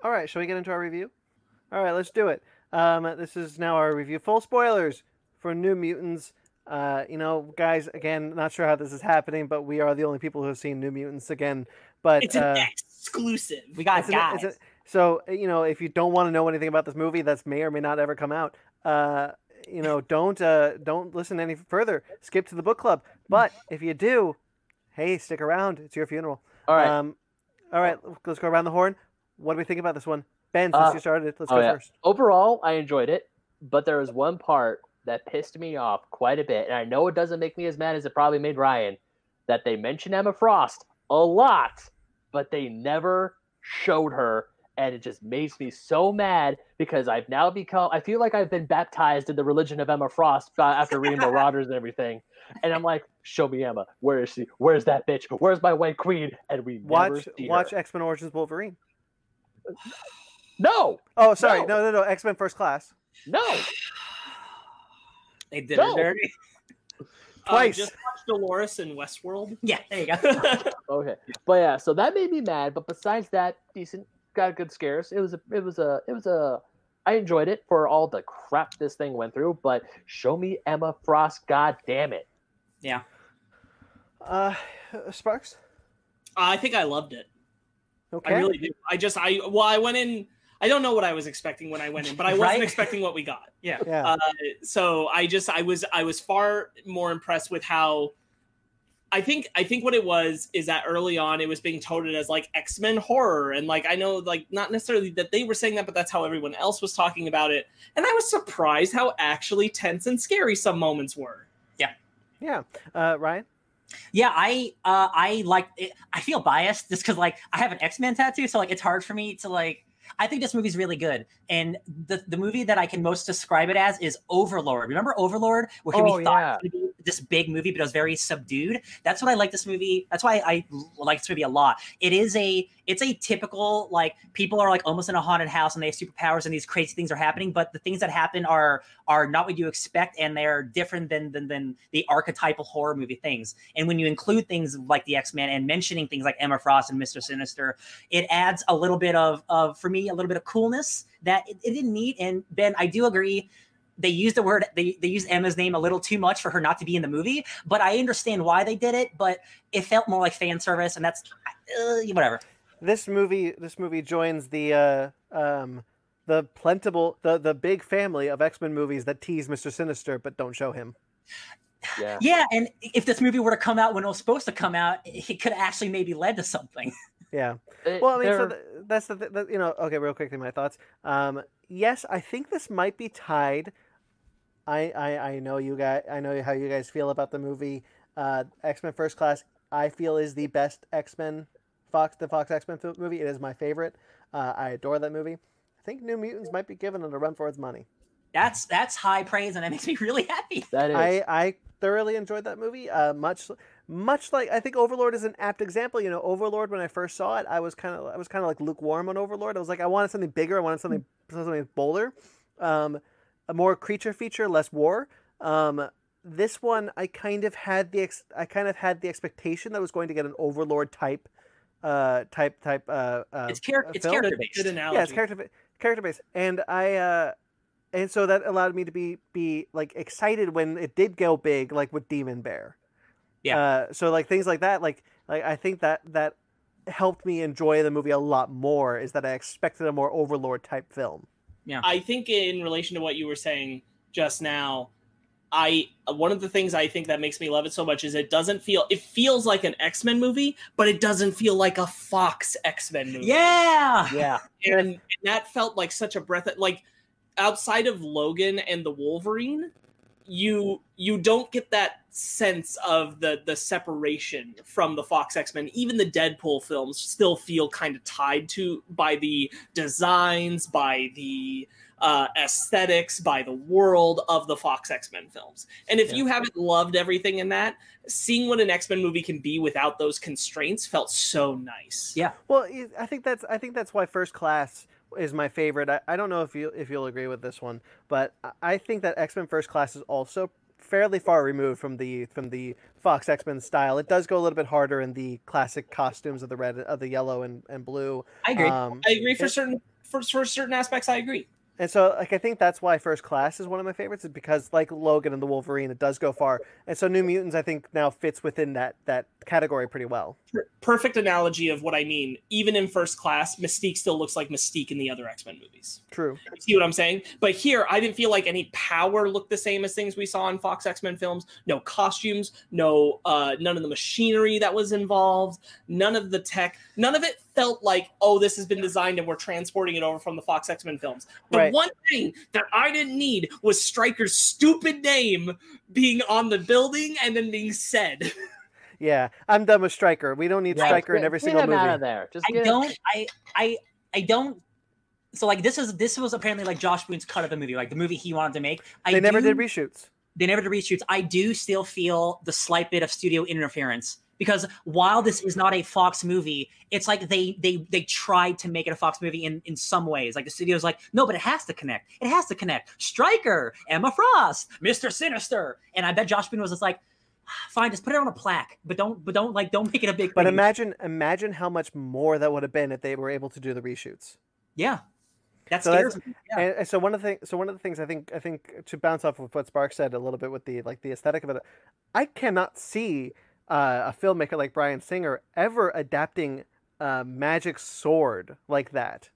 All right, shall we get into our review? All right, let's do it. Um, this is now our review. Full spoilers for New Mutants. Uh, you know, guys, again, not sure how this is happening, but we are the only people who have seen New Mutants again. But It's an uh, exclusive. We got it's an- it's a- so you know, if you don't want to know anything about this movie, that's may or may not ever come out. Uh, you know, [laughs] don't uh, don't listen any further. Skip to the book club. But if you do, hey, stick around. It's your funeral. All right. Um, All right, let's go around the horn. What do we think about this one? Ben, since Uh, you started, let's oh, go yeah. first. Overall, I enjoyed it, but there was one part that pissed me off quite a bit, and I know it doesn't make me as mad as it probably made Ryan. That they mentioned Emma Frost a lot, but they never showed her, and it just makes me so mad because I've now become. I feel like I've been baptized in the religion of Emma Frost uh, after reading Marauders [laughs] and everything, and I'm like, show me Emma. Where is she? Where's that bitch? Where's my white queen? And we Watch watch. X Men Origins Wolverine. [sighs] [laughs] No, Oh, sorry, No. no, no, no, X Men First Class. no. They did No. her dirty. [laughs] Twice. Uh, just watch Dolores in Westworld. Yeah, there you go. [laughs] Okay, but yeah, so that made me mad. But besides that, decent, got good scares. It was a, it was a, it was a. I enjoyed it for all the crap this thing went through. But show me Emma Frost, god damn it! Yeah. Uh, Sparks. I think I loved it. Okay. I really do. I just I well I went in. I don't know what I was expecting when I went in, but I wasn't Right? expecting what we got. yeah. yeah. Uh, so I just I was I was far more impressed with how I think I think what it was is that early on it was being touted as like X Men horror and like I know like not necessarily that they were saying that but that's how everyone else was talking about it and I was surprised how actually tense and scary some moments were. yeah. Yeah, uh, Ryan. Yeah, I uh I like it. I feel biased just because like I have an X Men tattoo, so like it's hard for me to like. I think this movie's really good, and the the movie that I can most describe it as is Overlord. Remember Overlord, where Oh, we thought yeah. this big movie, but it was very subdued. That's what I like this movie. That's why I like this movie a lot. It is a it's a typical like people are like almost in a haunted house and they have superpowers and these crazy things are happening, but the things that happen are are not what you expect and they're different than than, than the archetypal horror movie things. And when you include things like the X Men and mentioning things like Emma Frost and Mister Sinister, it adds a little bit of of for me a little bit of coolness that it, it didn't need. And Ben, I do agree. They used the word they, they used Emma's name a little too much for her not to be in the movie, but I understand why they did it. But it felt more like fan service, and that's uh, whatever. This movie. This movie joins the uh, um, the plentiful, the the big family of X Men movies that tease Mister Sinister but don't show him. Yeah, Yeah, and if this movie were to come out when it was supposed to come out, it could actually maybe led to something. [laughs] Yeah. It- Well, I mean, so they're- that's the, the you know. Okay, real quickly, my thoughts. Um, yes, I think this might be tied. I, I I know you guys. I know how you guys feel about the movie. Uh, X Men First Class. I feel is the best X Men Fox the Fox X Men movie. It is my favorite. Uh, I adore that movie. I think New Mutants might be given it a run for its money. That's that's high praise, and that makes me [laughs] really happy. that is. I, I thoroughly enjoyed that movie. Uh, much much like I think Overlord is an apt example. You know, Overlord when I first saw it, I was kind of I was kind of like lukewarm on Overlord. I was like, I wanted something bigger. I wanted something something bolder, um, a more creature feature, less war. Um, this one, I kind of had the ex- I kind of had the expectation that I was going to get an Overlord type, uh, type type. Uh, uh, It's char- it's film. character Good based. analogy. Yeah, it's character character based, and I uh, and so that allowed me to be be like excited when it did go big, like with Demon Bear. Yeah. Uh, so like things like that, like like I think that that helped me enjoy the movie a lot more. Is that I expected a more Overlord type film. Yeah. I think in relation to what you were saying just now, I one of the things I think that makes me love it so much is it doesn't feel it feels like an X Men movie, but it doesn't feel like a Fox X Men movie. Yeah. yeah, and, and that felt like such a breath. Like outside of Logan and the Wolverine, you you don't get that sense of the the separation from the Fox X Men. Even the Deadpool films still feel kind of tied to by the designs, by the uh, aesthetics, by the world of the Fox X Men films. And if Yeah. you haven't loved everything in that, seeing what an X Men movie can be without those constraints felt so nice. Yeah. Well, I think that's I think that's why First Class is my favorite. I, I don't know if you if you'll agree with this one, but I- I think that X Men First Class is also fairly far removed from the from the Fox X Men style. It does go a little bit harder in the classic costumes of the red of the yellow and, and blue. I agree. Um, I agree for It- certain for, for certain aspects. I agree. And so, like, I think that's why First Class is one of my favorites, is because, like Logan and the Wolverine, it does go far. And so, New Mutants, I think, now fits within that that category pretty well. Perfect analogy of what I mean. Even in first class, Mystique still looks like Mystique in the other X Men movies. True. You see what I'm saying? But here, I didn't feel like any power looked the same as things we saw in Fox X Men films. No costumes, no uh, none of the machinery that was involved, none of the tech, none of it felt like, oh, this has been designed and we're transporting it over from the Fox X Men films. The Right. one thing that I didn't need was Stryker's stupid name being on the building and then being said. [laughs] Yeah, I'm done with Stryker. We don't need Yeah, Stryker in get- every get single him out movie. of there. Just I don't. I I I don't. So like this is this was apparently like Josh Boone's cut of the movie, like the movie he wanted to make. I They never do- did reshoots. they never did reshoots. I do still feel the slight bit of studio interference because while this is not a Fox movie, it's like they they they tried to make it a Fox movie in in some ways. Like the studio's like, no, but it has to connect. It has to connect. Stryker, Emma Frost, Mister Sinister, and I bet Josh Boone was just like, ah, fine, just put it on a plaque, but don't but don't like don't make it a big. But thing. imagine, imagine how much more that would have been if they were able to do the reshoots. yeah, that So scares that's- me. Yeah. And, and so one of the things, so one of the things I think, I think to bounce off of what Spark said a little bit with the like the aesthetic of it, I cannot see uh, a filmmaker like Bryan Singer ever adapting a magic sword like that.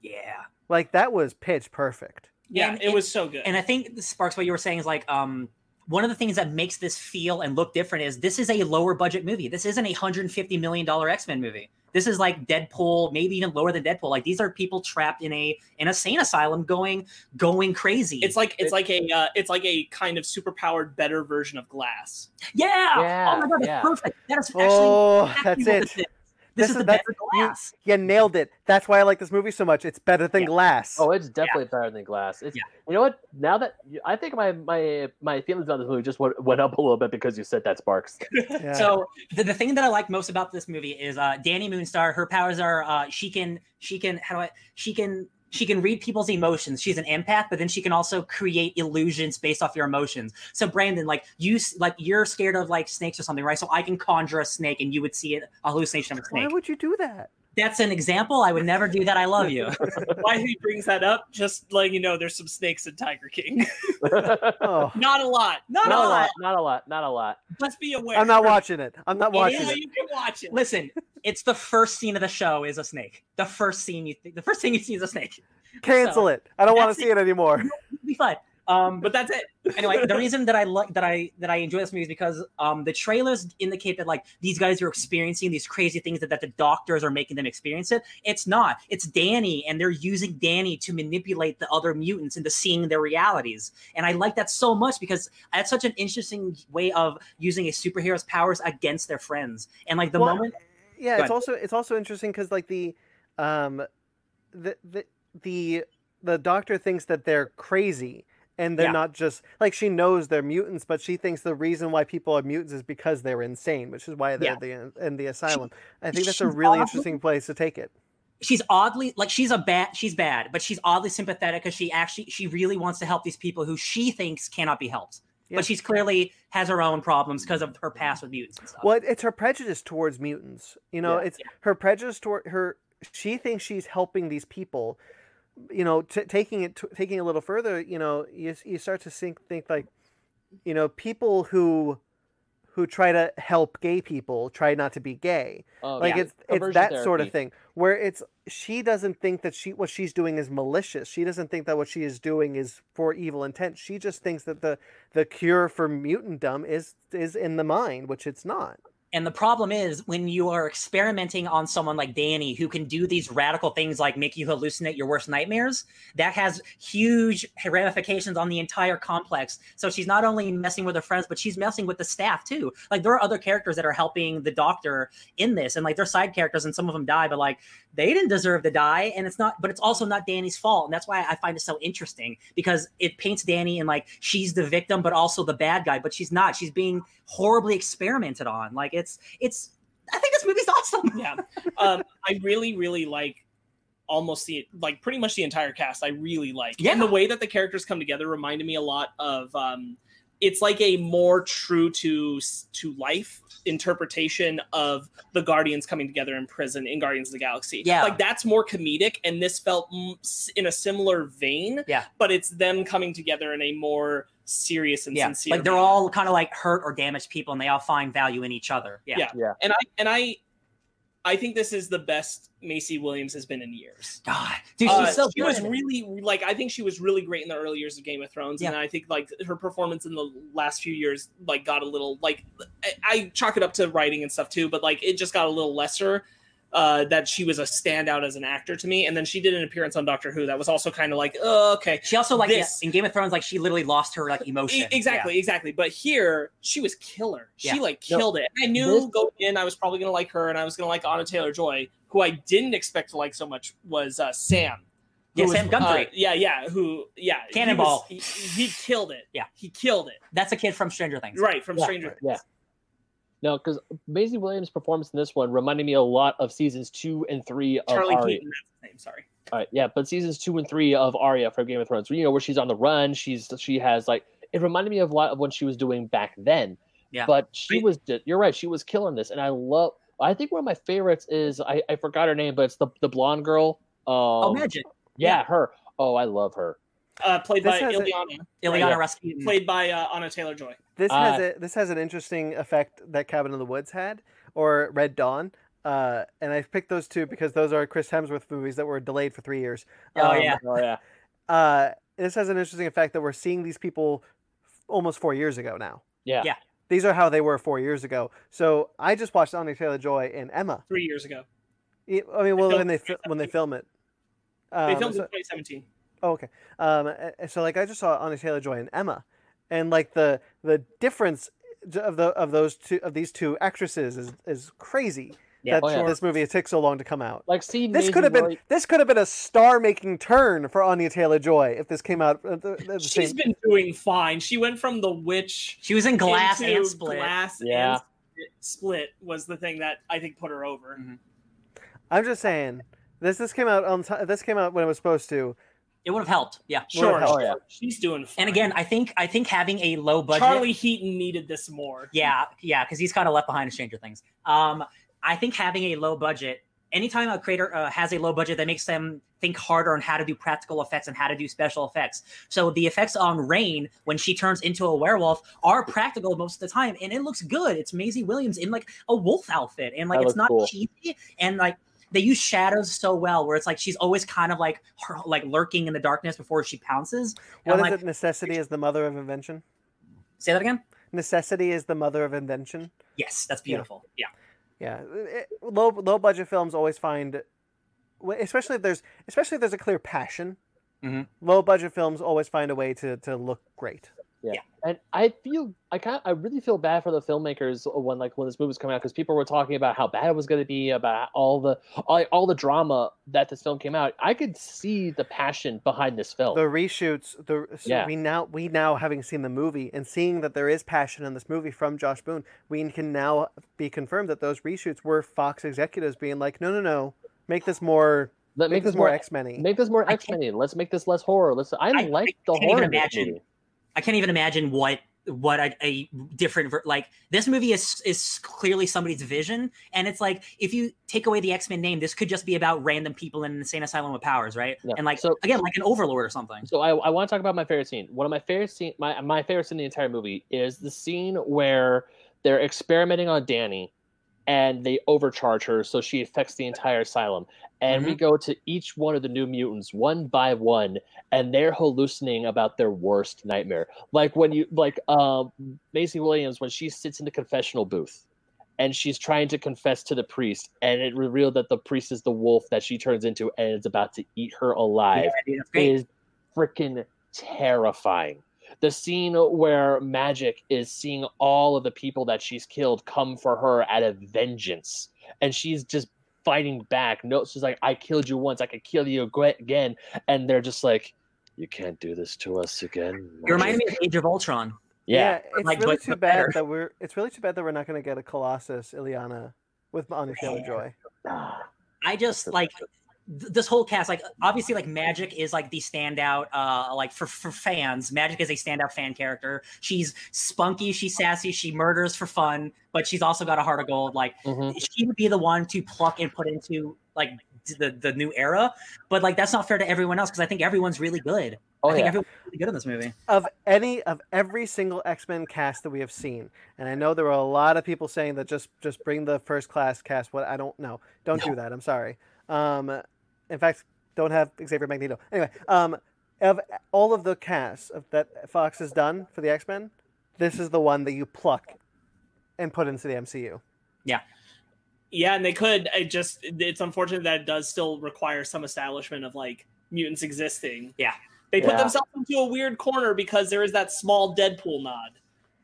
yeah. Like that was pitch perfect. Yeah, And- it was so good. And I think Sparks, what you were saying is like, um, one of the things that makes this feel and look different is this is a lower budget movie. This isn't a hundred fifty million dollar X Men movie. This is like Deadpool, maybe even lower than Deadpool. Like these are people trapped in a in a sane asylum, going going crazy. it's like it's like a uh, it's like a kind of superpowered better version of Glass. yeah, Yeah, oh my god, that's yeah. perfect. That is actually Oh, exactly that's what it. This, is. This This is is- the that's- better you- glass. You nailed it. That's why I like this movie so much. It's better than Yeah. Glass. Oh, it's definitely better than Glass. It's Yeah. you know what? Now that I think my my my feelings on this movie just went, went up a little bit because you said that Sparks. [laughs] Yeah. So the, the thing that I like most about this movie is uh Dani Moonstar. Her powers are uh she can she can how do I she can she can read people's emotions. She's an empath, but then she can also create illusions based off your emotions. So Brandon, like you like you're scared of like snakes or something, right? So I can conjure a snake and you would see it a hallucination of a snake. why would you do that? That's an example. I would never do that. I love you. [laughs] Why he brings that up? Just letting you know, there's some snakes in Tiger King. [laughs] Oh, Not a lot. Not, not a a lot. lot. Not a lot. Not a lot. Just be aware. I'm not watching it. I'm not watching Yeah, it. you can watch it. Listen, it's the first scene of the show is a snake. The first scene you th- the first thing you see is a snake. Cancel so, it. I don't want to see it anymore. It'll be fun. Um, but that's it. Anyway, the reason that I like that I that I enjoy this movie is because um, the trailers indicate that like these guys are experiencing these crazy things that, that the doctors are making them experience it. It's not. It's Dani, and they're using Dani to manipulate the other mutants into seeing their realities. And I like that so much because that's such an interesting way of using a superhero's powers against their friends. And like the Well, moment, yeah it's also it's also interesting because like the um the the the the doctor thinks that they're crazy and they're Yeah. not just like she knows they're mutants but she thinks the reason why people are mutants is because they're insane which is why they're the, in the asylum i think that's a really oddly- interesting place to take it she's oddly like she's a bad she's bad but she's oddly sympathetic because she actually she really wants to help these people who she thinks cannot be helped Yeah. but she's clearly has her own problems because of her past with mutants and stuff well it's her prejudice towards mutants you know Yeah. it's her prejudice toward her she thinks she's helping these people you know t- taking it t- taking it a little further you know you, you start to think think like you know people who who try to help gay people try not to be gay. Oh, like yeah. it's it's that sort of thing where it's she doesn't think that she what she's doing is malicious. She doesn't think that what she is doing is for evil intent. She just thinks that the the cure for mutantdom is is in the mind which it's not And the problem is when you are experimenting on someone like Dani who can do these radical things like make you hallucinate your worst nightmares, that has huge ramifications on the entire complex. So she's not only messing with her friends, but she's messing with the staff too. Like there are other characters that are helping the doctor in this, and like they're side characters, and some of them die, but like they didn't deserve to die. And it's not, but it's also not Dani's fault. And that's why I find it so interesting because it paints Dani in like she's the victim, but also the bad guy, but she's not. She's being horribly experimented on. Like it's it's I think this movie's [laughs] awesome. yeah um i really really like almost the like pretty much the entire cast i really like Yeah. and the way that the characters come together reminded me a lot of um it's like a more true to to life interpretation of the guardians coming together in prison in guardians of the galaxy Yeah. like that's more comedic and this felt in a similar vein Yeah. but it's them coming together in a more serious and Yeah. sincere Like they're manner. all kind of like hurt or damaged people and they all find value in each other. Yeah. Yeah. and i and i i think this is the best maisie williams has been in years God. Dude, she's Uh, so she good. was really like I think she was really great in the early years of Game of Thrones, and I think like her performance in the last few years like got a little like I, I chalk it up to writing and stuff too, but like it just got a little lesser. Uh, that she was a standout as an actor to me. And then she did an appearance on Doctor Who that was also kind of like, oh, okay. She also like yeah, This- in Game of Thrones, like she literally lost her like emotion. E- exactly, exactly. But here, she was killer. She Yeah. like No, killed it. I knew this- going in, I was probably gonna like her, and I was gonna like Anya Taylor Joy, who I didn't expect to like so much was uh, Sam. who Yeah, was, Sam Guthrie. uh, yeah, yeah. Who? Yeah. he Cannonball. was- He, he killed it. Yeah. he killed it. That's a kid from Stranger Things. Right from Yeah, Stranger Things. yeah. No, because Maisie Williams' performance in this one reminded me a lot of seasons two and three of Charlie Arya. Heaton. That's his name. Sorry. All right, yeah, but seasons two and three of Arya from Game of Thrones, you know, where she's on the run, she's she has like it reminded me of a lot of what she was doing back then. Yeah. But she was you're right, she was killing this, and I love. I think one of my favorites is I, I forgot her name, but it's the the blonde girl. Um, Oh, Magic. yeah, yeah. her. Oh, I love her. Uh, played This by has a- Illyana. Illyana Yeah. Rasputin. Played by uh, Anya Taylor Joy. This Uh, has a, this has an interesting effect that Cabin in the Woods had, or Red Dawn. Uh, and I picked those two because those are Chris Hemsworth movies that were delayed for three years. Oh, Um, yeah. Oh yeah, [laughs] Uh, this has an interesting effect that we're seeing these people f- almost four years ago now. yeah, Yeah. These are how they were four years ago. So I just watched Anya Taylor Joy and Emma. Three years ago. I I mean, well, when they fi- when they film it. Um, They filmed so- in 2017. Oh, okay. Um, so like I just saw Anya Taylor Joy and Emma, and like the the difference of the of those two of these two actresses is is crazy. Yeah. that Oh, yeah. this movie it took so long to come out. like see, This could have been Williams- this could have been a star making turn for Anya Taylor Joy if this came out at the, at the She's same. been doing fine. She went from the witch She was in Glass and Split. Glass Yeah. and Split- Split was the thing that I think put her over. Mhm. I'm just saying this this came out on ti this came out when it was supposed to. It would have helped. Yeah. Sure, hell sure. yeah. she's doing fine. And again, I think I think having a low budget. Charlie Heaton needed this more. Yeah, yeah, because he's kind of left behind in Stranger Things. Um, I think having a low budget, anytime a creator uh, has a low budget, that makes them think harder on how to do practical effects and how to do special effects. So the effects on Rahne when she turns into a werewolf are practical most of the time, and it looks good. It's Maisie Williams in like a wolf outfit, and like That it's not cool. cheesy, and like they use shadows so well, where it's like she's always kind of like her, like lurking in the darkness before she pounces. And What I'm is like, it? Necessity is the mother of invention. Say that again. Necessity is the mother of invention. Yes, that's beautiful. Yeah. Yeah, it- low low budget films always find, especially if there's especially if there's a clear passion. Mhm. Low budget films always find a way to to look great. Yeah. And I feel I kind I really feel bad for the filmmakers when like when this movie was coming out because people were talking about how bad it was going to be about all the all, all the drama that this film came out. I could see the passion behind this film. The reshoots, the so Yeah. we now we now having seen the movie and seeing that there is passion in this movie from Josh Boone, we can now be confirmed that those reshoots were Fox executives being like, no, no, no, make this more Let make, this more X Men. Make this more X Men. Let's make this less horror. Let's. I, I- like I the can't horror. even imagine. movie. I can't even imagine what what a, a different ver- like this movie is is clearly somebody's vision and it's like if you take away the x-men name this could just be about random people in an insane asylum with powers right Yeah. and like So- again like an overlord or something So I, I want to talk about my favorite scene. One of my favorite scene, my my favorite scene in the entire movie is the scene where they're experimenting on Dani, and they overcharge her, so she affects the entire asylum. And we go to each one of the new mutants one by one, and they're hallucinating about their worst nightmare. Like when you like um Maisie Williams when she sits in the confessional booth. And she's trying to confess to the priest, and it revealed that the priest is the wolf that she turns into, and it's about to eat her alive Yeah, is freaking terrifying. The scene where Magic is seeing all of the people that she's killed come for her out of vengeance, and she's just fighting back. No, she's like, "I killed you once, I could kill you again," and they're just like, "You can't do this to us again." it reminded me of age of ultron Yeah, it's like, really but- too but bad better. that we're it's really too bad that we're not going to get a Colossus Illyana with Anya Taylor Joy. I just like th- this whole cast. Like obviously, like Magic is like the standout. Uh, like for for fans, Magic is a standout fan character. She's spunky, she's sassy, she murders for fun, but she's also got a heart of gold. Like Mhm. she would be the one to pluck and put into like the the new era. But like that's not fair to everyone else because I think everyone's really good. Oh I think yeah. everyone's really good in this movie. of any of every single X-Men cast that we have seen. And I know there were a lot of people saying that just just bring the first class cast. What I don't know. Don't do that. I'm sorry. Um in fact, don't have Xavier Magneto. Anyway, um of all of the casts of, that Fox has done for the X-Men, this is the one that you pluck and put into the MCU. Yeah, Yeah, and they could. It just it's unfortunate that it does still require some establishment of like mutants existing. Yeah. They put Yeah. themselves into a weird corner because there is that small Deadpool nod,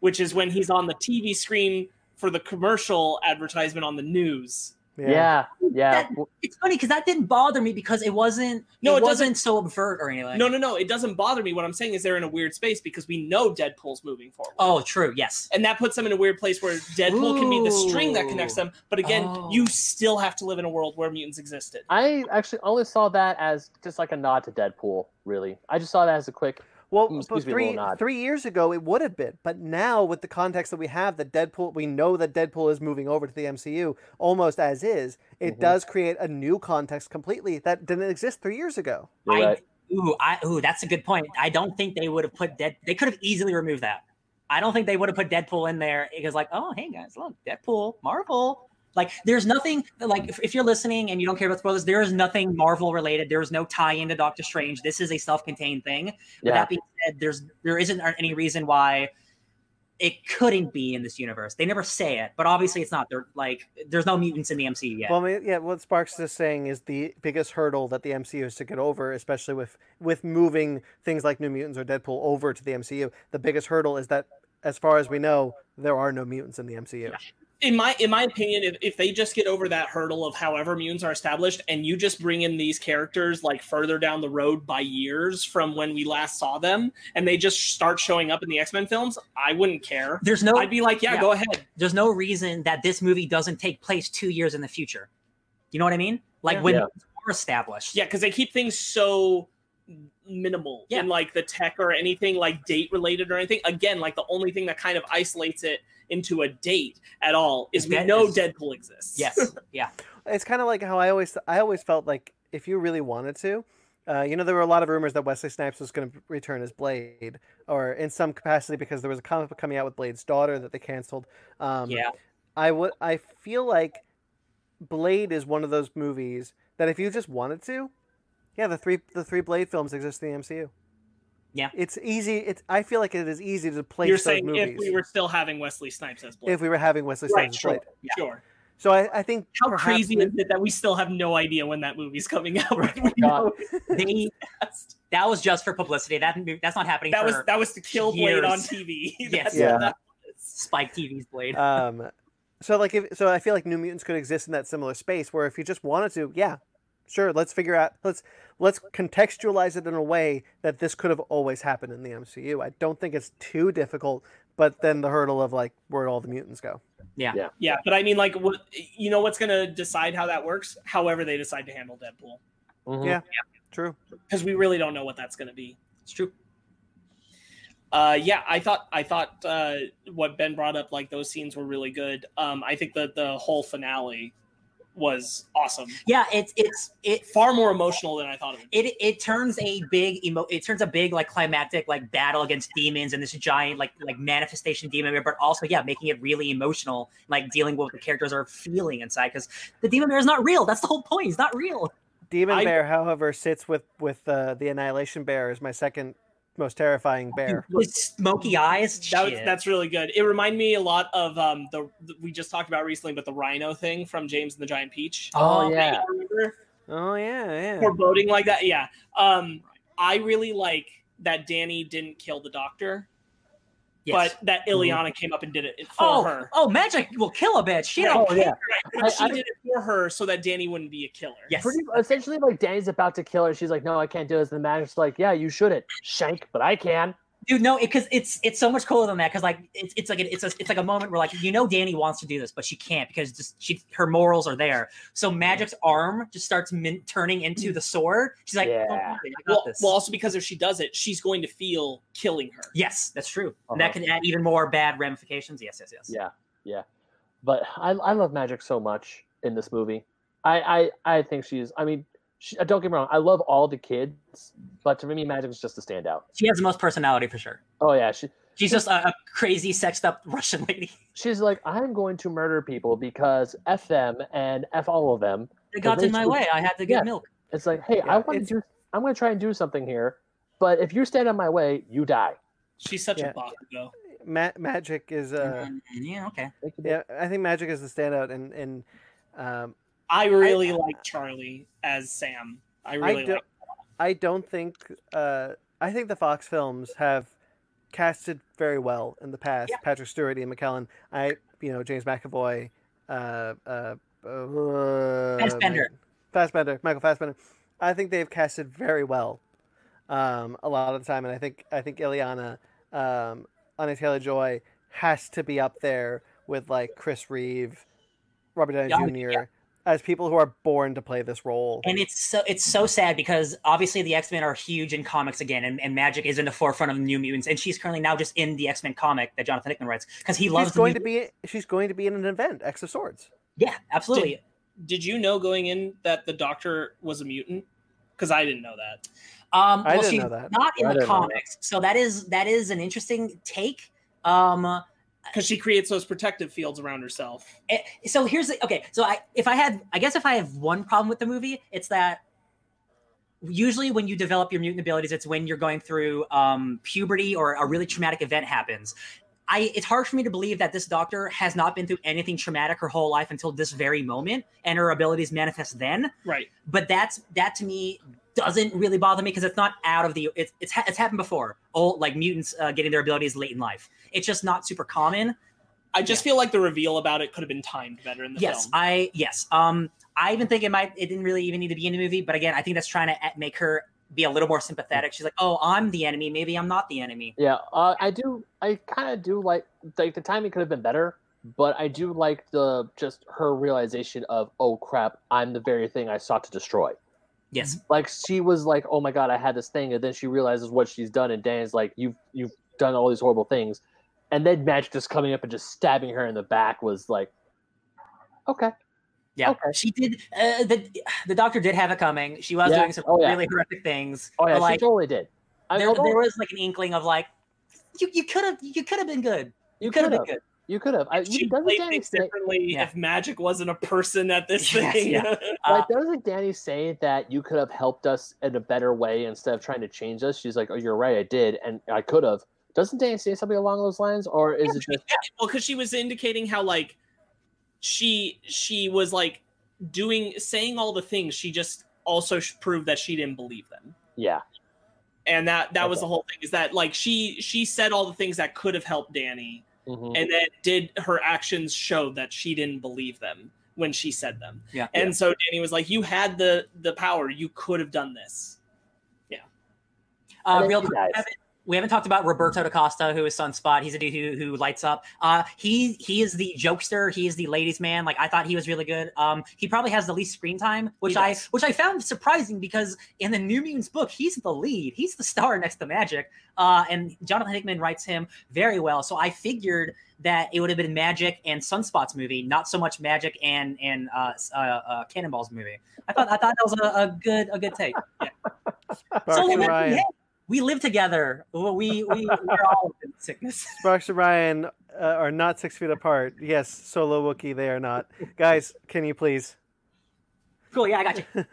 which is when he's on the TV screen for the commercial advertisement on the news. Yeah, yeah. That- It's funny because that didn't bother me because it wasn't. No, No, it it, wasn't so overt or anything. No, no, no. It doesn't bother me. What I'm saying is they're in a weird space because we know Deadpool's moving forward. Oh, true. Yes. And that puts them in a weird place where Deadpool can be the string that connects them. But again, Oh. you still have to live in a world where mutants existed. I actually only saw that as just like a nod to Deadpool. Really, I just saw that as a quick. Well, Mm, but excuse me, a little three three years ago it would have been, but now with the context that we have, that Deadpool, we know that Deadpool is moving over to the MCU almost as is. It Mhm. does create a new context completely that didn't exist three years ago. You're I. Ooh, I, ooh, that's a good point. I don't think they would have put Dead. They could have easily removed that. I don't think they would have put Deadpool in there because, like, oh, hey guys, look, Deadpool, Marvel. Like, there's nothing like if, if you're listening and you don't care about spoilers, there is nothing Marvel related. There is no tie into Doctor Strange. This is a self-contained thing. With Yeah. that being said, there's there isn't any reason why it couldn't be in this universe. They never say it, but obviously it's not. They're like, there's no mutants in the MCU yet. Well, I mean, yeah, what Sparks is saying is the biggest hurdle that the MCU has to get over, especially with with moving things like New Mutants or Deadpool over to the MCU. The biggest hurdle is that, as far as we know, there are no mutants in the MCU. In my in my opinion, if, if they just get over that hurdle of however mutants are established, and you just bring in these characters like further down the road by years from when we last saw them, and they just start showing up in the X Men films, I wouldn't care. there's no I'd be like, yeah, Yeah. go ahead. there's no reason that this movie doesn't take place two years in the future. You know what I mean? Like Yeah. when Yeah. we're established. Yeah, because they keep things so minimal Yeah. in like the tech or anything like date related or anything. Again, like the only thing that kind of isolates it into a date at all is Is we Dead- know is- Deadpool exists. Yes. [laughs] Yeah. It's kind of like how I always I always felt like if you really wanted to, uh, you know, there were a lot of rumors that Wesley Snipes was going to return as Blade, or in some capacity because there was a comic book coming out with Blade's daughter that they canceled. Um, Yeah. I would. I feel like Blade is one of those movies that if you just wanted to, yeah, the three the three Blade films exist in the MCU. Yeah. it's easy. It's I feel like it is easy to place You're those saying movies if we were still having Wesley Snipes as Blade. if we were having Wesley right, Snipes as sure, Blade. Yeah. sure. So I, I think How crazy may- is it that we still have no idea when that movie's coming out? [laughs] Right? We [laughs] They, that was just for publicity. That that's not happening. that for was that was to kill Blade on. TV. [laughs] Yes. Yeah. what that was. Spike TV's Blade. um so like if so i feel like new mutants could exist in that similar space where if you just wanted to yeah sure let's figure out let's let's contextualize it in a way that this could have always happened in the mcu i don't think it's too difficult but then the hurdle of like where'd all the mutants go Yeah, Yeah. yeah but I mean, like, what you know, what's gonna decide how that works? However, they decide to handle Deadpool, Mhm. Yeah. true because we really don't know what that's gonna be. it's true. Uh, yeah, I thought I thought uh, what Ben brought up, like those scenes were really good. Um, I think that the whole finale was awesome, Yeah. It's it's it far more emotional than I thought it would. Be. it it turns a big emo it turns a big like climactic like battle against demons and this giant like like manifestation demon bear, but also yeah making it really emotional like dealing with what the characters are feeling inside because the demon bear is not real that's the whole point he's not real demon I- bear however sits with with uh, the annihilation bear Is my second most terrifying bear with smoky eyes That was, shit. that's really good. It reminded me a lot of um, the, the we just talked about recently, but the Rhino thing from James and the Giant Peach. Oh, yeah. Oh yeah yeah foreboding like that. Yeah. Um, I really like that Dani didn't kill the doctor, Yes. but that mm-hmm. Illyana came up and did it for oh her. oh magic will kill a bitch she Oh, don't care yeah. But I- she I- did it for her so that Dani wouldn't be a killer. yes Pretty essentially, like Dani's about to kill her. She's like, "No, I can't do this." And the magic's like, "Yeah, you shouldn't, Shank, but I can." Dude no because it's it's so much cooler than that because like it's, it's like a, it's a it's like a moment where like you know dani wants to do this but she can't because just she her morals are there so magic's arm just starts min- turning into the sword she's like Yeah. "Don't I got Well, well, also because if she does it, she's going to feel killing her. yes that's true Uh-huh. that can add even more bad ramifications yes yes yes Yeah, yeah. But I, I love Magic so much in this movie. I, I, I think she's. I mean, she, don't get me wrong. I love all the kids, but to me, Magic is just a standout. she has the most personality for sure Oh yeah, she, she's just a, a crazy sexed up russian lady [laughs] she's like, I'm going to murder people because f them and f all of them. they got they in my way i had to get Yeah. milk It's like, hey, I want to do. I'm going to try and do something here, but if you stand in my way, you die. She's such Yeah. a Bakugo. Ma- magic is uh And- and yeah okay Yeah, I think Magic is the standout, and and Um, I really like Charlie as Sam. I really do- like. I don't think. Uh, I think the Fox films have casted very well in the past. Yeah. Patrick Stewart, Ian McKellen. I, you know, James McAvoy. Uh, uh, uh, Fassbender. Fassbender, Michael Fassbender. I think they've casted very well, um, a lot of the time, and I think I think Illyana, um, Anya Taylor Joy has to be up there with like Chris Reeve, Robert Downey Yeah, Jr. yeah. As people who are born to play this role. and it's so it's so sad because obviously the X Men are huge in comics again, and, and Magic is in the forefront of the New Mutants, and she's currently now just in the X Men comic that Jonathan Hickman writes because he loves she's going New- to be she's going to be in an event, X of Swords. yeah, absolutely. Did you know going in that the Doctor was a mutant? Because I didn't know that. Um, I well, didn't she's know that. not in I the didn't that. comics, so that is that is an interesting take. Um, Because she creates those protective fields around herself. eh, so here's the okay. So I if I had I guess if I have one problem with the movie, it's that usually when you develop your mutant abilities, it's when you're going through um, puberty or a really traumatic event happens. I it's hard for me to believe that this doctor has not been through anything traumatic her whole life until this very moment, and her abilities manifest then. Right. But that's that to me doesn't really bother me because it's not out of the it's it's, ha- it's happened before. Old like mutants uh, getting their abilities late in life. It's just not super common. I just feel like the reveal about it could have been timed better in the yes, film. I yes. Um, I even think it might. It didn't really even need to be in the movie. But again, I think that's trying to make her be a little more sympathetic. She's like, "Oh, I'm the enemy. Maybe I'm not the enemy." Yeah, uh, I do. I kind of do like like the timing could have been better, but I do like the just her realization of oh crap, I'm the very thing I sought to destroy. Yes. Like she was like, oh my god, I had this thing, and then she realizes what she's done, and Dan's like, you've you've done all these horrible things, and then Magic just coming up and just stabbing her in the back was like, okay, Yeah, Okay. she did. Uh, the the doctor did have it coming. She was Yeah. doing some Oh, yeah. really horrific things. oh yeah, but, she totally did. I there, although- there was like an inkling of like, you you could have you could have been good. You could have been good. You could have. I, she doesn't played Dani things say, differently Yeah. if magic wasn't a person at this Yes, thing. yeah. [laughs] like, uh, doesn't Dani say that you could have helped us in a better way instead of trying to change us? She's like, oh, you're right, I did, and I could have. Doesn't Dani say something along those lines, or is it just Yeah, well, because she was indicating how like she she was like doing saying all the things. She just also proved that she didn't believe them, yeah? and that that was the whole thing. Is that like she she said all the things that could have helped Dani, Mhm. and then did her actions show that she didn't believe them when she said them. Yeah. And so Dani was like, "You had the the power. You could have done this." Uh, real quick, dies. We haven't- talked about Roberto da Costa, who is Sunspot. He's a dude who, who lights up. Uh, he he is the jokester. He is the ladies' man. Like I thought he was really good. Um, he probably has the least screen time, which I which I found surprising because in the New Mutants book, he's the lead. He's the star [laughs] next to Magic. Uh, and Jonathan Hickman writes him very well. So I figured that it would have been Magic and Sunspot's movie, not so much Magic and and uh, uh, uh, Cannonball's movie. I thought I thought that was a, a good a good take. Sparks So and we, Ryan. We live together. We we we're all in sickness. [laughs] Sparks and Ryan uh, are not six feet apart. Yes, solo Wookie, they are not. Guys, can you please? Cool. Yeah, I got you. [laughs]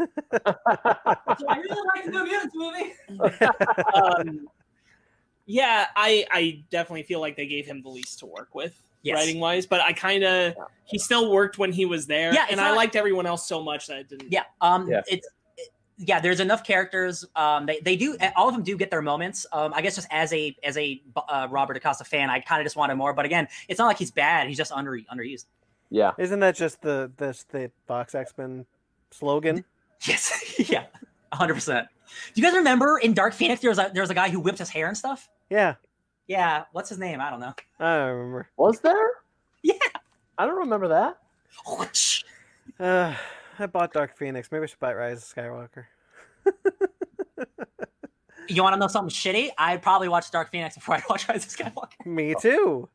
So I really like the New Mutants movie. um, yeah, I I definitely feel like they gave him the least to work with Yes. writing wise, but I kind of he still worked when he was there. Yeah, it's and I liked everyone else so much that it didn't. Yeah. Um. Yeah. It's. It- yeah, there's enough characters. Um, they, they do all of them do get their moments. Um, I guess just as a as a uh, Robert Acosta fan, I kind of just wanted more. But again, it's not like he's bad. He's just under underused. Yeah. Isn't that just the this the Fox X Men slogan? [laughs] Yes. [laughs] yeah. hundred percent. Do you guys remember in Dark Phoenix there was a there was a guy who whipped his hair and stuff? Yeah, Yeah. What's his name? I don't know. I don't remember. Was there? [laughs] Yeah. I don't remember that. Uh, I bought Dark Phoenix. Maybe I should buy Rise of Skywalker. [laughs] You want to know something shitty? I'd probably watch Dark Phoenix before I watch Rise of Skywalker. Me too.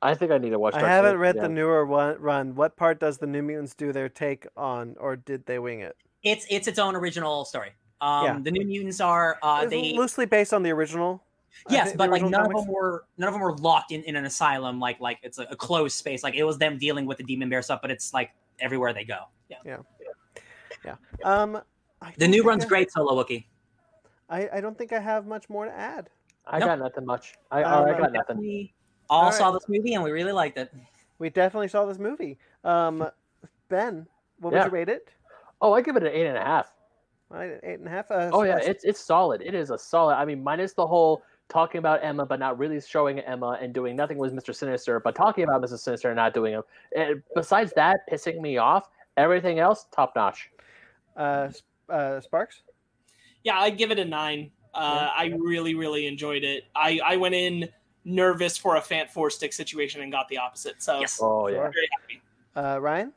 I think I need to watch. I haven't Phoenix read the again. newer one, run. What part does the New Mutants do their take on, or did they wing it? It's it's its own original story. Um, Yeah. the New Mutants are uh, It's they loosely based on the original. I yes, think but the like original none of comics. them were none of them were locked in, in an asylum like like it's a, a closed space. Like it was them dealing with the demon bear stuff, but it's like everywhere they go. Yeah. Yeah, Um, the new think run's I- great solo Wookie. I, I don't think I have much more to add. I Nope. got nothing much. I, Um, I got nothing. We all All saw right. this movie and we really liked it. We definitely saw this movie. Um, Ben, What Yeah. would you rate it? Oh, I give it an eight and a half. Right, eight and a half. Uh, Oh yeah, s- it's it's solid. It is a solid. I mean, minus the whole talking about Emma, but not really showing Emma and doing nothing with Mister Sinister, but talking about Mister Sinister and not doing him. And besides that, pissing me off. Everything else, top notch. Uh, uh, Sparks. Yeah, I'd give it a nine. Uh, I really, really enjoyed it. I, I went in nervous for a Fant Four stick situation and got the opposite. So Yes. Oh yeah. Sure. very happy. Uh, Ryan.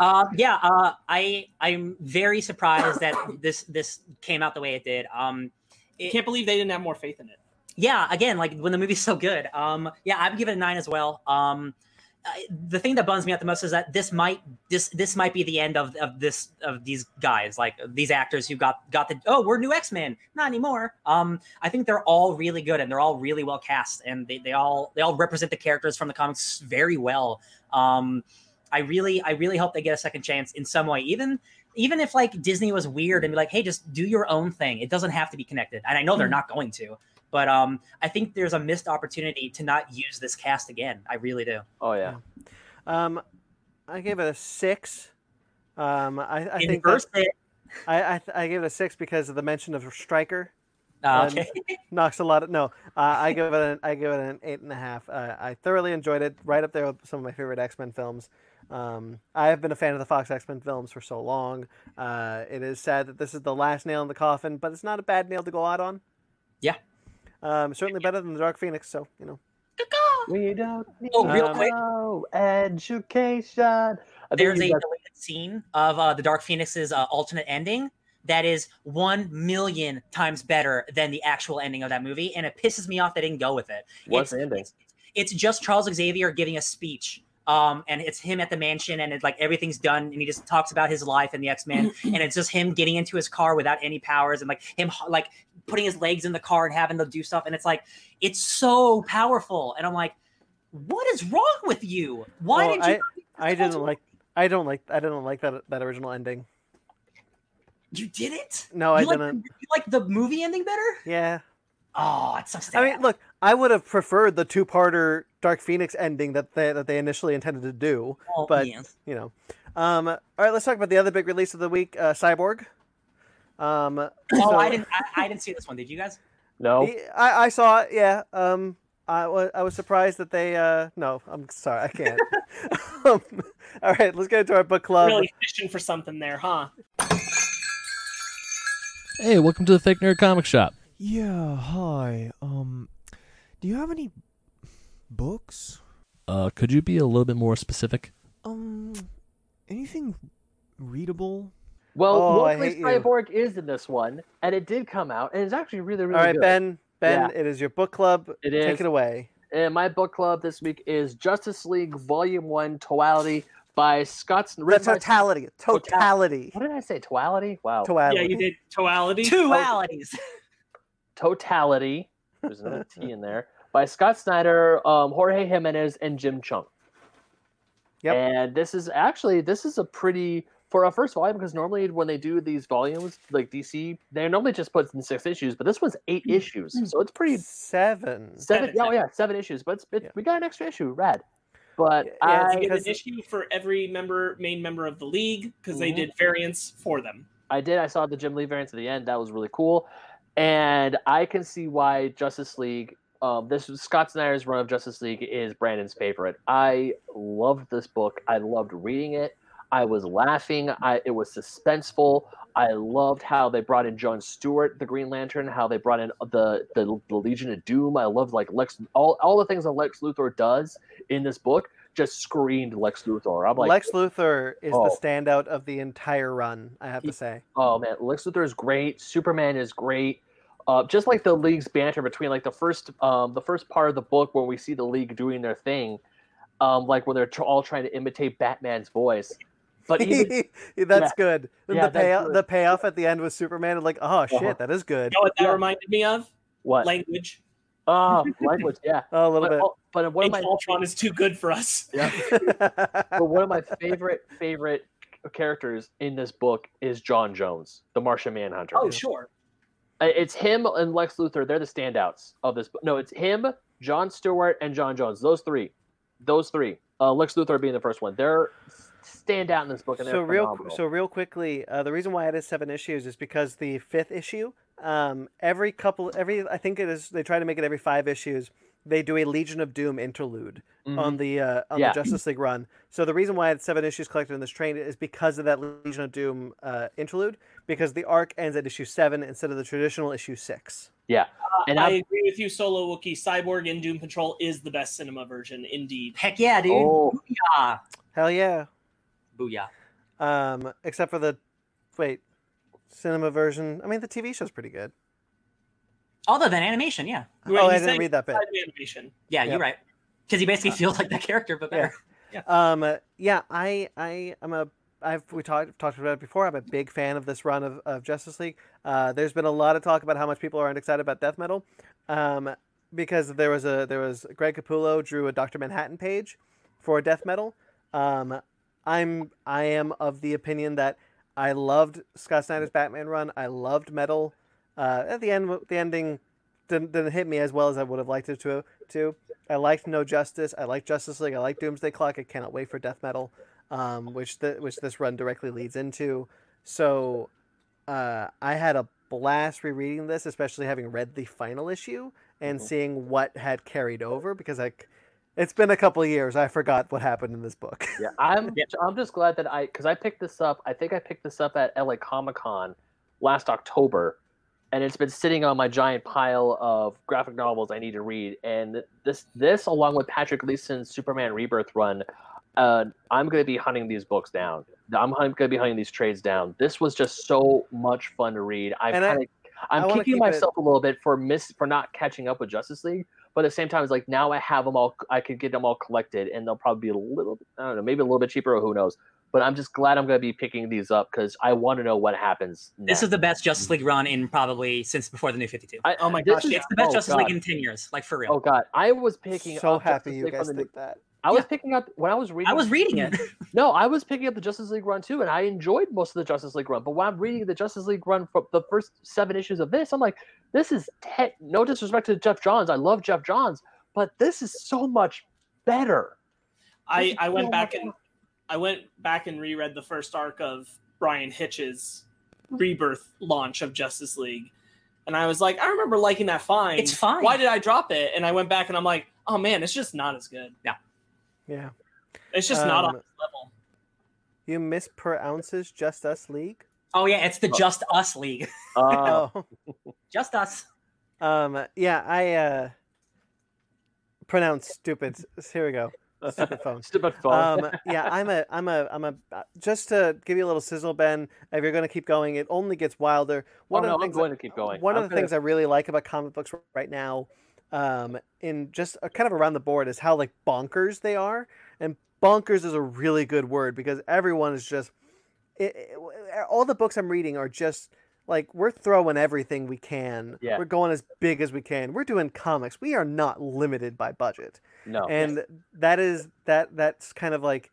Uh, yeah, uh, I I'm very surprised that [coughs] this this came out the way it did. Um, it- Can't believe they didn't have more faith in it. yeah, again, like when the movie's so good. Um, yeah, I'm giving it a nine as well. Um, The thing that bums me out the most is that this might this this might be the end of, of this of these guys like these actors who got got the oh we're new X Men not anymore. Um, I think they're all really good and they're all really well cast and they, they all they all represent the characters from the comics very well. Um, I really I really hope they get a second chance in some way even. Even if like Disney was weird and be like, hey, just do your own thing. It doesn't have to be connected. And I know they're not going to but um, I think there's a missed opportunity to not use this cast again. I really do. Oh yeah. Um, I gave it a six. Um, I, I think that- first bit, I I, I gave it a six because of the mention of Stryker. uh, okay. [laughs] knocks a lot of no. Uh, I give it an I give it an eight and a half. Uh, I thoroughly enjoyed it. Right up there with some of my favorite X Men films. Um, I have been a fan of the Fox X Men films for so long. Uh, it is sad that this is the last nail in the coffin, but it's not a bad nail to go out on. Yeah. Um, certainly better than the Dark Phoenix. So you know. We don't need Oh, real quick. no education. There's a guys- deleted scene of uh, the Dark Phoenix's uh, alternate ending that is one million times better than the actual ending of that movie, and it pisses me off they didn't go with it. What's it's, the ending? It's, it's just Charles Xavier giving a speech. Um, and it's him at the mansion, and it's like everything's done, and he just talks about his life and the X Men, [laughs] and it's just him getting into his car without any powers, and like him like putting his legs in the car and having to do stuff, and it's like it's so powerful, and I'm like, what is wrong with you? Why Oh, did you? I didn't like. I don't like. I didn't like that that original ending. You didn't? No, I like, didn't. You like the movie ending better? Yeah. Oh, it's so sad. I mean, look, I would have preferred the two-parter Dark Phoenix ending that they that they initially intended to do. Oh, but- yeah. you know. Um, all right, let's talk about the other big release of the week, uh, Cyborg. Um, Oh, so- I didn't. I, I didn't see this one. Did you guys? no. I, I saw it. Yeah. Um, I was I was surprised that they. Uh, no, I'm sorry, I can't. [laughs] um, all right, let's get into our book club. really fishing for something there, huh? Hey, welcome to the Fake Nerd Comic Shop. Yeah, hi. Um, do you have any books? Uh, could you be a little bit more specific? Um, anything readable? Well, Oh, I luckily hate you. Cyborg is in this one, and it did come out, and it's actually really, really all right, good. Ben. Ben, Yeah. it is your book club. It Take is. it away. And my book club this week is Justice League Volume One: Totality by Scott. The written by- totality. Totality. What did I say? Totality. Wow. Totality. Yeah, you did toality. Dualities. Totality. There's another T in there. By Scott Snyder, um, Jorge Jimenez, and Jim Cheung. Yep. And this is actually this is a pretty for a first volume because normally when they do these volumes like DC, they normally just put in six issues, but this one's eight issues, so it's pretty Seven. seven. Seven, yeah, oh seven. yeah, seven issues, but it's, it, Yeah. we got an extra issue, rad. But Yeah, I, You an issue for every member, main member of the league, because they Mhm. did variants for them. I did. I saw the Jim Lee variants at the end. That was really cool, and I can see why Justice League. Um, this was Scott Snyder's run of Justice League is Brandon's favorite. I loved this book. I loved reading it. I was laughing. I it was suspenseful. I loved how they brought in John Stewart, the Green Lantern. How they brought in the the, the Legion of Doom. I loved like Lex all all the things that Lex Luthor does in this book. Just screamed Lex Luthor. I'm like, Lex Luthor is Oh. the standout of the entire run. I have He- to say. Oh man, Lex Luthor is great. Superman is great. Uh, just like the league's banter between like the first um, the first part of the book where we see the league doing their thing, um, like when they're tr- all trying to imitate Batman's voice. But even [laughs] that's Yeah. good. Yeah, the that's payoff, good. the payoff at the end with Superman, like, oh shit, Uh-huh. that is good. You know what that reminded me of? what? Language. Oh, language, yeah. [laughs] Oh, a little But, bit. oh, but one of my Ultron is too good for us. yeah, [laughs] but one of my favorite favorite characters in this book is J'onn J'onzz, the Martian Manhunter. Oh, sure. Uh, It's him and Lex Luthor. They're the standouts of this. book. No, it's him, John Stewart, and J'onn J'onzz. Those three. Those three. Uh, Lex Luthor being the first one. They're stand out in this book. And so real phenomenal. so real quickly uh, the reason why it is seven issues is because the fifth issue um, every couple every i think it is they try to make it every five issues they do a legion of doom interlude on the uh, on Yeah. the justice league run so the reason why it's seven issues collected in this train is because of that legion of doom uh, interlude because the arc ends at issue seven instead of the traditional issue six yeah, and I I, agree with you, Solo Wookie. Cyborg in Doom Patrol is the best cinema version, indeed. Heck yeah, dude. Oh. Booyah. hell yeah Booyah. um, except for the wait cinema version i mean the tv show's pretty good Although that animation, yeah. Right, oh i didn't saying read that bit side animation. Yeah, Yep. you're right. Because he basically feels like that character, but better. Um, uh, yeah, I, I, am a, I've we talked talked about it before. I'm a big fan of this run of, of Justice League. Uh, there's been a lot of talk about how much people aren't excited about Death Metal, um, because there was a there was Greg Capullo drew a Doctor Manhattan page for Death Metal. Um, I'm I am of the opinion that I loved Scott Snyder's Batman run. I loved Metal. Uh, at the end, the ending didn't, didn't hit me as well as I would have liked it to. To I liked No Justice. I liked Justice League. I liked Doomsday Clock. I cannot wait for Death Metal, um, which the, which this run directly leads into. So, uh, I had a blast rereading this, especially having read the final issue and Mhm. seeing what had carried over because I. It's been a couple of years. I forgot what happened in this book. yeah, [laughs] I'm Yeah. I'm just glad that I because I picked this up. I think I picked this up at LA Comic Con last October, and it's been sitting on my giant pile of graphic novels I need to read. And this this along with Patrick Gleason's Superman Rebirth run, uh, I'm going to be hunting these books down. I'm going to be hunting these trades down. This was just so much fun to read. I've And I- kind of I'm I kicking keep it- myself a little bit for miss for not catching up with Justice League. But at the same time, it's like now I have them all. I could get them all collected, and they'll probably be a little. I don't know, maybe a little bit cheaper, or who knows. But I'm just glad I'm going to be picking these up because I want to know what happens. This is the best Justice League run in probably since before the New 52. Oh my gosh, is- It's the best oh, Justice God. League in 10 years, like for real. Oh god, I was picking. so up happy Justice you League guys from the, think that. I was Yeah. picking up when I was reading. I was reading it. [laughs] No, I was picking up the Justice League run too, and I enjoyed most of the Justice League run. But when I'm reading the Justice League run from the first seven issues of this, I'm like, this is te- no disrespect to Geoff Johns. I love Geoff Johns, but this is so much better. I, I went so back much and I went back and reread the first arc of Bryan Hitch's rebirth launch of Justice League. And I was like, I remember liking that fine. It's fine. Why did I drop it? And I went back and I'm like, oh man, it's just not as good. Yeah. It's just not on Um, this level. You mispronounces Just Us League? Oh, yeah, it's the Just Us League. Uh, [laughs] Oh. Just Us. Um yeah, I uh pronounce stupid. Here we go. Stupid phone. [laughs] stupid phone. Um yeah, I'm a I'm a I'm a uh, just to give you a little sizzle Ben, if you're going to keep going, it only gets wilder. One oh, of no, the I'm things going to keep going. One I'm of the gonna- things I really like about comic books right now, um, in just uh, kind of around the board, is how like bonkers they are. And bonkers is a really good word because everyone is just. It, it- all the books I'm reading are just like we're throwing everything we can. Yeah. We're going as big as we can. We're doing comics. We are not limited by budget no. and that is that that's kind of like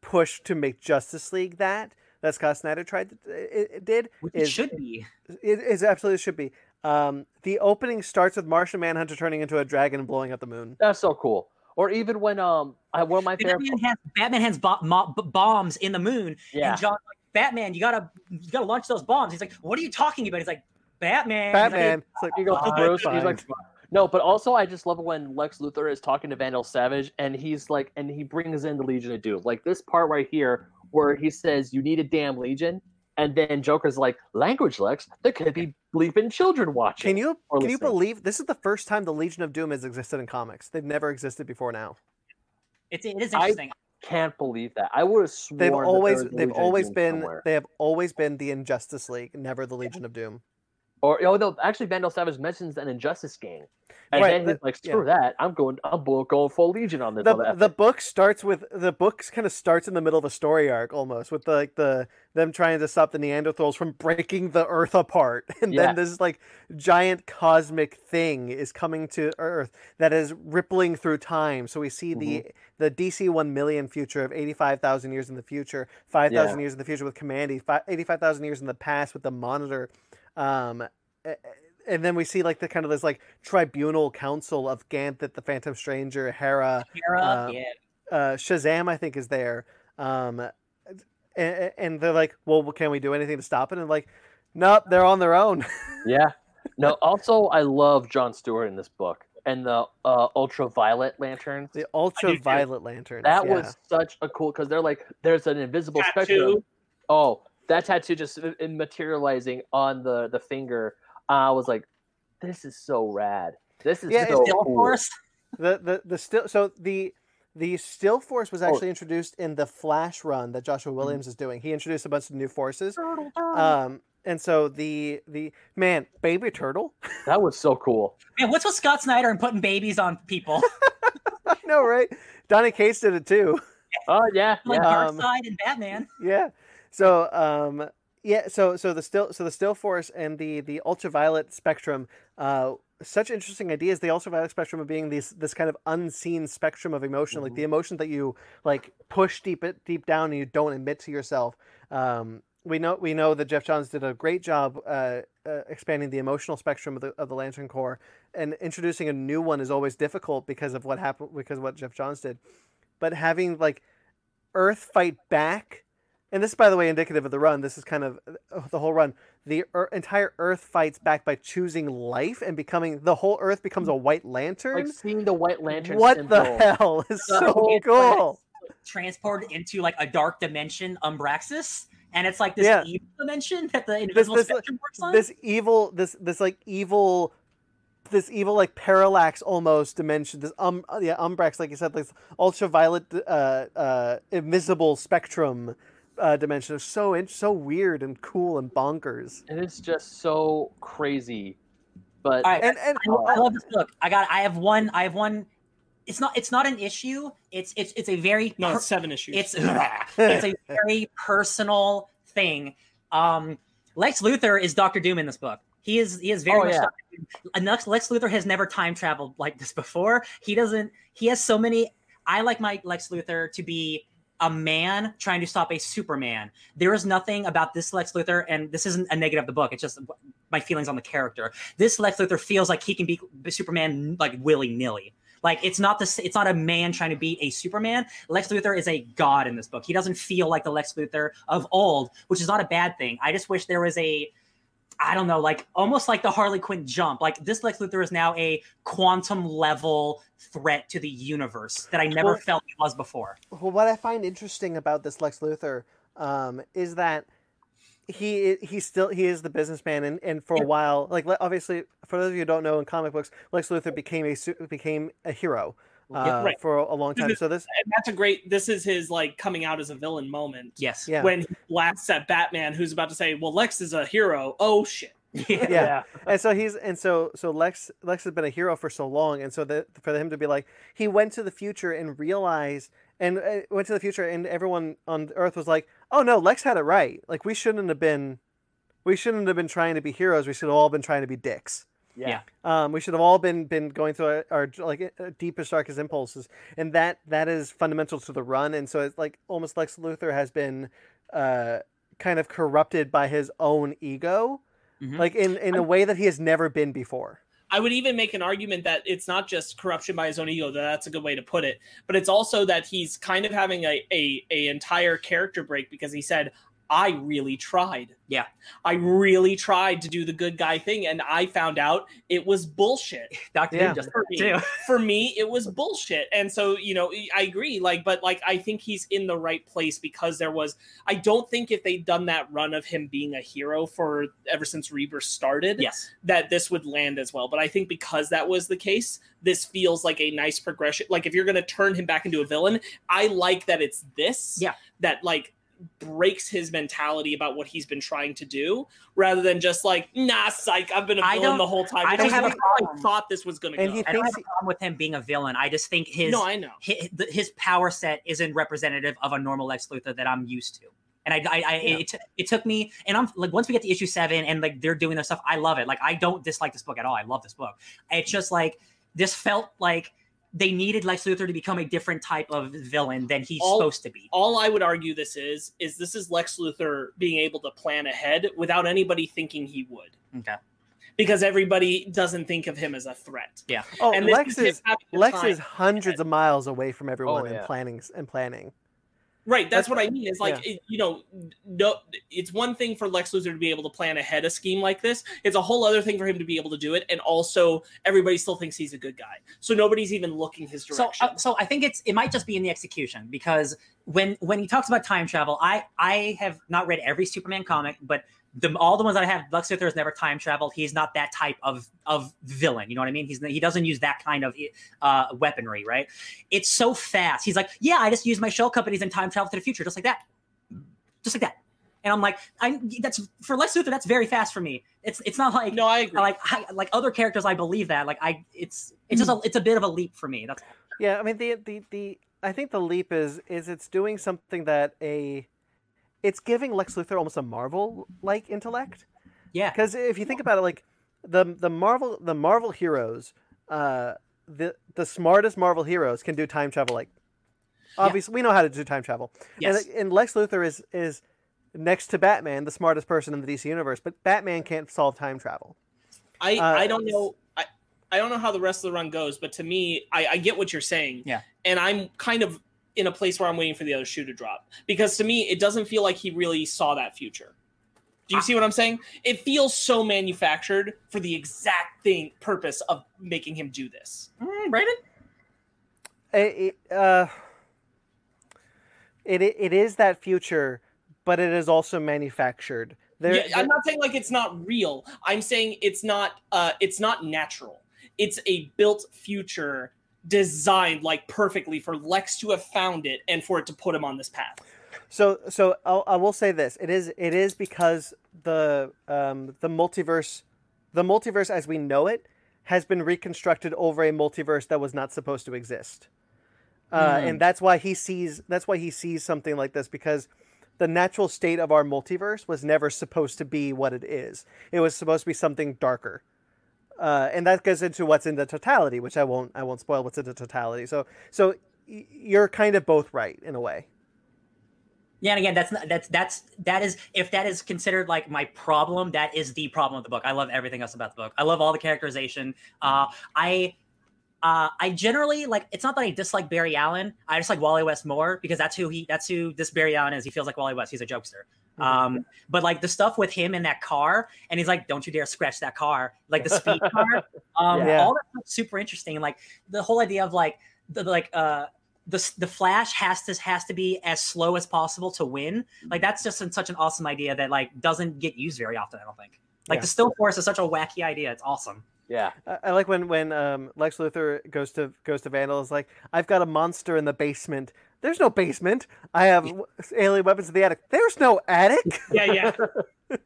push to make Justice League that that Scott Snyder tried to it, it did Which it is should be. it is absolutely should be. Um, the opening starts with Martian Manhunter turning into a dragon and blowing up the moon. That's so cool. Or even when um, I, one of my favorite. Batman has, Batman has bo- mo- bombs in the moon. Yeah. And John, like, Batman, you gotta, you gotta launch those bombs. He's like, what are you talking about? He's like, Batman. He's like, Batman. It's like, He goes to Bruce, he's like, no, but also I just love it when Lex Luthor is talking to Vandal Savage, and he's like, and he brings in the Legion of Doom, like this part right here where he says, "You need a damn Legion," and then Joker's like, "Language, Lex. There could be bleeping children watching." Can you or can you believe this is the first time the Legion of Doom has existed in comics? They've never existed before now. It's, it is I- Can't believe that. I would have sworn They've always they've Legion always been somewhere. they have always been the Injustice League, never the Legion of Doom. Or oh, no, actually, Vandal Savage mentions an Injustice gang, and Right, then he's like, "Screw that! I'm going, I'm go- going full Legion on this." the on the book starts with the book kind of starts in the middle of a story arc almost with the, like the them trying to stop the Neanderthals from breaking the Earth apart, [laughs] and Yeah. then this like giant cosmic thing is coming to Earth that is rippling through time. So we see the Mm-hmm. the DC one million future of eighty five thousand years in the future, five thousand Yeah. years in the future with Kamandi, eighty five thousand years in the past with the Monitor. Um, and then we see like the kind of this like tribunal council of Ganthet, the Phantom Stranger, Hera, Hera, uh, yeah. uh, Shazam, I think, is there. Um, and, and they're like, "Well, can we do anything to stop it?" And like, "Nope, they're on their own." [laughs] Yeah. No. Also, I love John Stewart in this book and the uh, ultraviolet lanterns. the ultraviolet lanterns. That yeah. was such a cool because they're like there's an invisible Tattoo. spectrum. Oh, that tattoo just i- i- materializing on the the finger. I was like, this is so rad. This is Yeah, so Still cool. Force. the the the still so the the still force was Oh. actually introduced in the flash run that Joshua Williamson is doing he introduced a bunch of new forces um and so the the man baby turtle That was so cool. Man, what's with Scott Snyder and putting babies on people? [laughs] i know right Donny Cates did it too Oh yeah, like yeah. Um, Darkseid and Batman. yeah so um yeah so so the still so the still force and the the ultraviolet spectrum uh such interesting ideas. The ultraviolet spectrum of being these this kind of unseen spectrum of emotion like the emotion that you like push deep it deep down and you don't admit to yourself. Um we know we know that Geoff Johns did a great job uh, uh, expanding the emotional spectrum of the of the Lantern Corps, and introducing a new one is always difficult because of what happened because of what Geoff Johns did. But having like Earth fight back, and this is by the way indicative of the run. This is kind of uh, the whole run. The ear entire Earth fights back by choosing life and becoming the whole Earth becomes a White Lantern. like seeing the white lantern. what the hell is so cool? Transported into like a dark dimension, Umbraxis, and it's like this Yeah. evil dimension that the invisible this- spectrum works on. this evil this this like evil this evil like parallax almost dimension this um yeah umbrax like you said this ultraviolet uh uh invisible spectrum uh dimension is so in- so weird and cool and bonkers And it's just so crazy. But All right, and and I, I love this book. I got. I have one. I have one. It's not. It's not an issue. It's. It's. It's a very. No, per- it's seven issues. it's. [laughs] it's a very personal thing. Um, Lex Luthor is Doctor Doom in this book. He is. He is very Oh, much. yeah. Dr. Doom. Lex, Lex Luthor has never time traveled like this before. He doesn't. He has so many. I like my Lex Luthor to be a man trying to stop a Superman. There is nothing about this Lex Luthor, and this isn't a negative of the book. It's just my feelings on the character. This Lex Luthor feels like he can be Superman like willy nilly. Like it's not this. It's not a man trying to beat a Superman. Lex Luthor is a god in this book. He doesn't feel like the Lex Luthor of old, which is not a bad thing. I just wish there was a I don't know, like almost like the Harley Quinn jump. Like this Lex Luthor is now a quantum level threat to the universe that I never Well- felt he was before. well, what i find interesting about this lex luthor um is that he he still he is the businessman and, and for a while like obviously for those of you who don't know in comic books lex luthor became a became a hero uh, Yeah, right. for a long time so this and that's a great. This is his like coming out as a villain moment. Yes. yeah When he blasts at Batman, who's about to say, "Well, Lex is a hero." Oh shit! [laughs] yeah. Yeah. and so he's and so so Lex Lex has been a hero for so long, and so that for him to be like he went to the future and realized and uh, went to the future, and everyone on Earth was like, "Oh no, Lex had it right. Like we shouldn't have been, we shouldn't have been trying to be heroes. We should have all been trying to be dicks. Yeah. Um, we should have all been been going through our, our like uh, deepest darkest impulses, and that that is fundamental to the run. And so it's like almost Lex Luthor has been uh, kind of corrupted by his own ego, Mhm. like in in a way that he has never been before. I would even make an argument that it's not just corruption by his own ego. That that's a good way to put it. But it's also that he's kind of having a a, a entire character break because he said, "I really tried. Yeah. I really tried to do the good guy thing, and I found out it was bullshit." [laughs] Doctor Yeah. Doom just for me, too. for me, it was bullshit. And so, you know, I agree. Like, but like, I think he's in the right place because there was. I don't think if they'd done that run of him being a hero for ever since Rebirth started, Yes. that this would land as well. But I think because that was the case, this feels like a nice progression. Like, if you're going to turn him back into a villain, I like that it's this. Yeah. That like breaks his mentality about what he's been trying to do rather than just like nah psych i've been a villain the whole time I don't have a I problem. thought this was going to go I don't have a problem with him being a villain. I just think his no i know his, his power set isn't representative of a normal Lex Luthor that I'm used to. And I, I, I Yeah. it, it took me, and I'm like, once we get to issue seven and like they're doing their stuff, I love it. Like, I don't dislike this book at all. I love this book. It's just like, this felt like they needed Lex Luthor to become a different type of villain than he's All- supposed to be. all i would argue this is is this is lex luthor being able to plan ahead without anybody thinking he would Okay. because everybody doesn't think of him as a threat Yeah. oh and Lex him is Lex is hundreds of miles away from everyone Oh, in yeah. planning and planning. Right, that's, That's what I mean. Is like yeah. it- you know, no, it's one thing for Lex Luthor to be able to plan ahead a scheme like this. It's a whole other thing for him to be able to do it, and also everybody still thinks he's a good guy, so nobody's even looking his So, direction. uh, so I think it's it might just be in the execution because when when he talks about time travel, I I have not read every Superman comic, but the all the ones that I have, Lex Luthor has never time traveled. He's not that type of of villain. You know what I mean? He's he doesn't use that kind of uh, weaponry, right? It's so fast. He's like, yeah, I just use my shell companies and time travel to the future, just like that, just like that. And I'm like, I that's for Lex Luthor. That's very fast for me. It's it's not like no, I agree. like I, like other characters. I believe that. Like I, it's it's just a it's a bit of a leap for me. That's Yeah, I mean the the the I think the leap is is it's doing something that a it's giving Lex Luthor almost a Marvel like intellect. yeah. Because if you think about it, like the the Marvel the Marvel heroes, uh, the the smartest Marvel heroes can do time travel. Like obviously, we know how to do time travel. Yes. And, and Lex Luthor is is next to Batman the smartest person in the DC universe, but Batman can't solve time travel. I Uh, I don't know I, I don't know how the rest of the run goes, but to me, I, I get what you're saying. Yeah. And I'm kind of in a place where I'm waiting for the other shoe to drop. Because to me, it doesn't feel like he really saw that future. Do you see what I'm saying? It feels so manufactured for the exact thing purpose of making him do this. Mm, Brandon? It, it, uh, it it is that future, but it is also manufactured. There, yeah, I'm not saying like it's not real. I'm saying it's not uh it's not natural. It's a built future designed like perfectly for Lex to have found it and for it to put him on this path. So so I'll, I will say this: it is it is because the um, the multiverse, the multiverse as we know it, has been reconstructed over a multiverse that was not supposed to exist, uh, Mhm. and that's why he sees that's why he sees something like this because the natural state of our multiverse was never supposed to be what it is. It was supposed to be something darker. Uh, and that goes into what's in the totality, which I won't I won't spoil what's in the totality. So so you're kind of both right in a way. Yeah, and again, that's not, that's that's that is if that is considered like my problem, that is the problem of the book. I love everything else about the book. I love all the characterization. Uh, I uh, I generally like. It's not that I dislike Barry Allen. I just like Wally West more because that's who he. That's who this Barry Allen is. He feels like Wally West. He's a jokester. Um, but like the stuff with him in that car, and he's like, "Don't you dare scratch that car!" Like the speed [laughs] car. Um, Yeah. All that stuff's super interesting. And like the whole idea of like the like uh the the Flash has to has to be as slow as possible to win. Like that's just such an awesome idea that like doesn't get used very often. I don't think. Like Yeah. the still force is such a wacky idea. It's awesome. Yeah. I, I like when when um, Lex Luthor goes to goes to Vandal. Is like, I've got a monster in the basement. There's no basement. I have alien weapons in the attic. There's no attic. [laughs] Yeah, yeah. [laughs]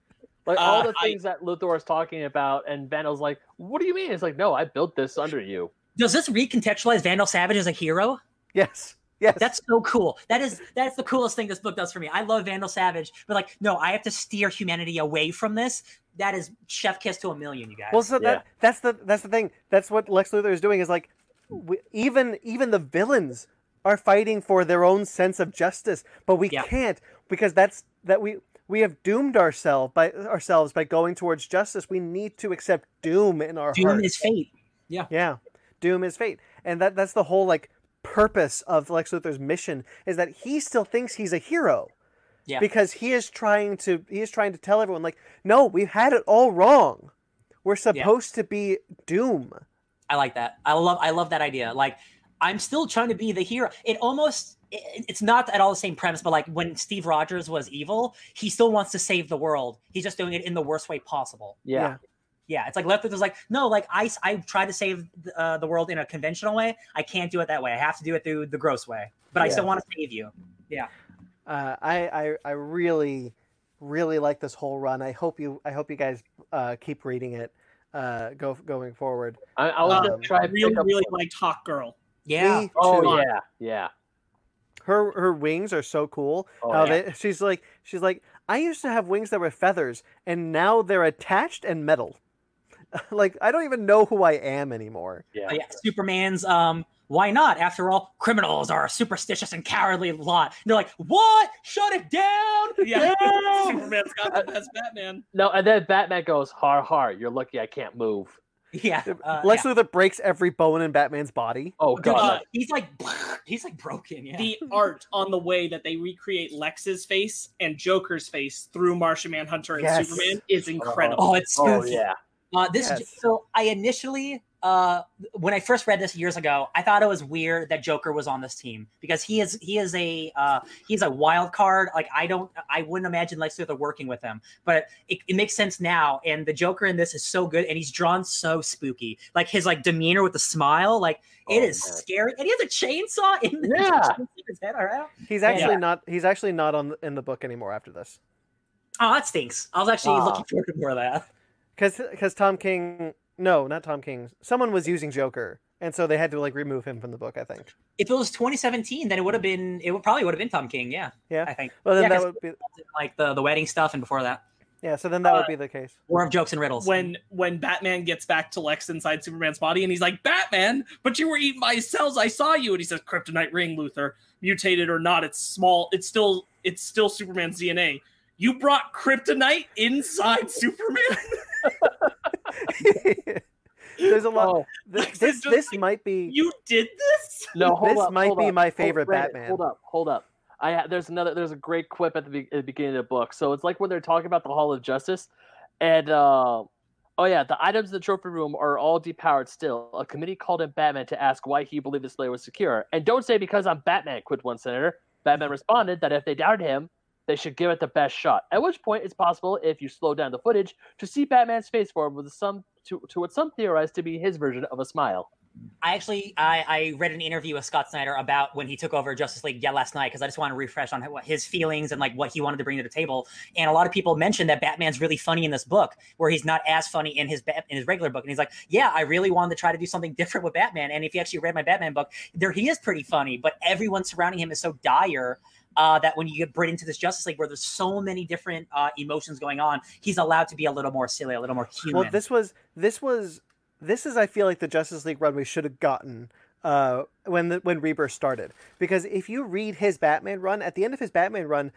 Like all Uh, the I- things that Luthor was talking about, and Vandal's like, "What do you mean?" It's like, "No, I built this under you." Does this recontextualize Vandal Savage as a hero? yes, yes. That's so cool. That is that's the coolest thing this book does for me. I love Vandal Savage, but like, no, I have to steer humanity away from this. That is chef kiss to a million, you guys. well. So Yeah. that that's the that's the thing. That's what Lex Luthor is doing. Is like, we, even even the villains are fighting for their own sense of justice, but we Yeah. can't because that's that we we have doomed ourselves by ourselves by going towards justice. We need to accept doom in our heart. Doom hearts. is fate. Yeah, yeah, doom is fate, and that that's the whole like purpose of Lex Luthor's mission is that he still thinks he's a hero. Yeah. Because he is trying to he is trying to tell everyone like, no, we've had it all wrong. We're supposed to be doom. I like that. I love I love that idea. Like I'm still trying to be the hero. It almost it, it's not at all the same premise, but like when Steve Rogers was evil, he still wants to save the world. He's just doing it in the worst way possible. Yeah. Yeah, it's like Left was like, no, like I I try to save uh, the world in a conventional way. I can't do it that way. I have to do it through the gross way. But I still want to save you. Yeah. Uh, I, I I really really like this whole run. I hope you I hope you guys uh, keep reading it. Uh, go going forward. I, I was Um, gonna try I to really, up. really liked Hawk Girl. Yeah. Me oh too. yeah, yeah. her her wings are so cool. Oh, how yeah. they she's like she's like I used to have wings that were feathers and now they're attached and metal. [laughs] like I don't even know who I am anymore. Yeah. Uh, yeah, Superman's um why not? After all, criminals are a superstitious and cowardly lot. And they're like, what? Shut it down! [laughs] Yeah, Superman's got the best Batman. No, and then Batman goes, "Har har, you're lucky I can't move." Yeah, uh, Lex yeah. Luthor breaks every bone in Batman's body. Oh Dude, god. uh, he's like [laughs] he's like broken. Yeah. The art on the way that they recreate Lex's face and Joker's face through Martian Manhunter and Yes. Superman is incredible. oh, it's oh spooky. yeah. Uh, this Yes. so I initially uh, when I first read this years ago, I thought it was weird that Joker was on this team because he is he is a uh, he's a wild card. Like I don't I wouldn't imagine Lex Luthor working with him, but it, it makes sense now. And the Joker in this is so good, and he's drawn so spooky. Like his like demeanor with the smile, like it Oh, is man. scary. And he has a chainsaw in the Yeah. [laughs] his head. All right. He's Yeah. actually not. He's actually not on in the book anymore after this. Oh, that stinks. I was actually Ah. looking forward to more of that. Because because Tom King. No, not Tom King. Someone was using Joker, and so they had to like remove him from the book. I think. If it was 2017, then it would have been it would probably would have been Tom King. Yeah, Yeah. I think. Well, then Yeah, that 'cause- would be. like the the wedding stuff and before that Yeah. So then that Uh, would be the case. war of jokes and riddles when when Batman gets back to Lex inside Superman's body and he's like, Batman, but you were eating my cells. I saw you. And he says, Kryptonite ring, Luthor, mutated or not, it's small. It's still it's still Superman's DNA. You brought kryptonite inside Superman. [laughs] [laughs] There's a lot. Oh, This [laughs] this, this like, might be. You did this? no, hold This up, might hold be up. my favorite Brandon, Batman. Hold up, hold up. I there's another there's a great quip at the, be- at the beginning of the book. So it's like when they're talking about the Hall of Justice, and uh, oh yeah, the items in the trophy room are all depowered still. A committee called in Batman to ask why he believed this layer was secure. And don't say because I'm Batman, quit one senator. Batman [laughs] responded that if they doubted him, they should give it the best shot. At which point, it's possible if you slow down the footage to see Batman's face form with some to, to what some theorize to be his version of a smile. i actually I, I read an interview with scott snyder about when he took over justice league yeah last night because i just want to refresh on his feelings and like what he wanted to bring to the table and a lot of people mentioned that batman's really funny in this book where he's not as funny in his in his regular book and he's like yeah i really wanted to try to do something different with batman and if you actually read my batman book there he is pretty funny but everyone surrounding him is so dire uh, that when you get brought into this Justice League where there's so many different uh, emotions going on, he's allowed to be a little more silly, a little more human. Well, this was this was this is I feel like the Justice League run we should have gotten uh, when the, when Rebirth started because if you read his Batman run at the end of his Batman run,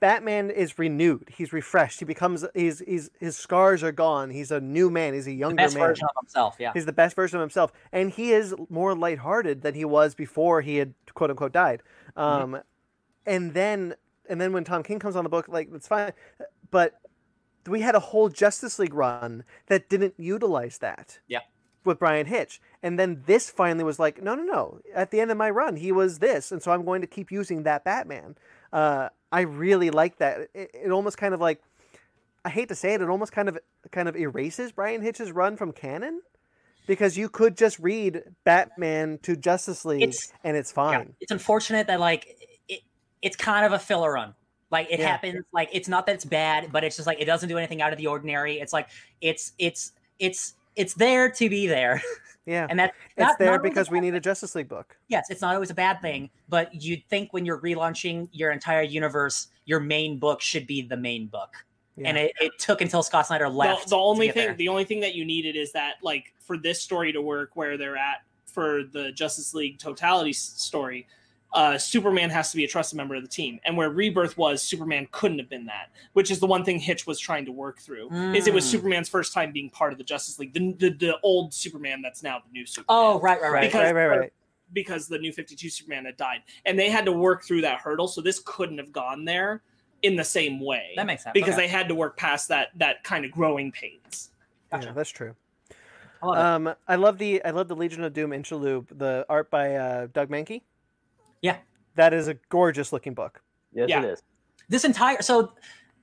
Batman is renewed. He's refreshed. He becomes he's he's his scars are gone. He's a new man. He's a the younger best man. version of himself. Yeah. He's the best version of himself, and he is more lighthearted than he was before he had quote unquote died. Mm-hmm. And then and then when Tom King comes on the book, like that's fine, but we had a whole Justice League run that didn't utilize that. Yeah. With Bryan Hitch, and then this finally was like, no, no, no. At the end of my run, he was this, and so I'm going to keep using that Batman. Uh, I really like that. It, it almost kind of like, I hate to say it, it almost kind of kind of erases Bryan Hitch's run from canon because you could just read Batman to Justice League It's- and it's Yeah. fine. It's unfortunate that like it's kind of a filler run. Like it Yeah. happens. Like it's not that it's bad, but it's just like it doesn't do anything out of the ordinary. It's like it's it's it's it's there to be there, [laughs] Yeah. and that's it's not- there not because we bad need a Justice League book. yes, it's not always a bad thing, mm. but you'd think when you're relaunching your entire universe, your main book should be the main book. And it, it took until Scott Snyder The, left. the only thing there. the only thing that you needed is that like for this story to work where they're at for the Justice League totality story, uh, Superman has to be a trusted member of the team. And where Rebirth was, Superman couldn't have been that, which is the one thing Hitch was trying to work through. Is it was Mm. Superman's first time being part of the Justice League, the, the, the old Superman that's now the new Superman. Oh, right, right, right. Right, Because- right, right, right. because the new 52 Superman had died. And they had to work through that hurdle. So this couldn't have gone there in the same way. That makes sense. because okay. they had to work past that that kind of growing pains. Gotcha. Yeah, that's true. I love. Um, I love the I love the Legion of Doom interlude, the art by uh, Doug Mahnke. Yeah. that is a gorgeous looking book. Yes, Yeah. it is. this entire so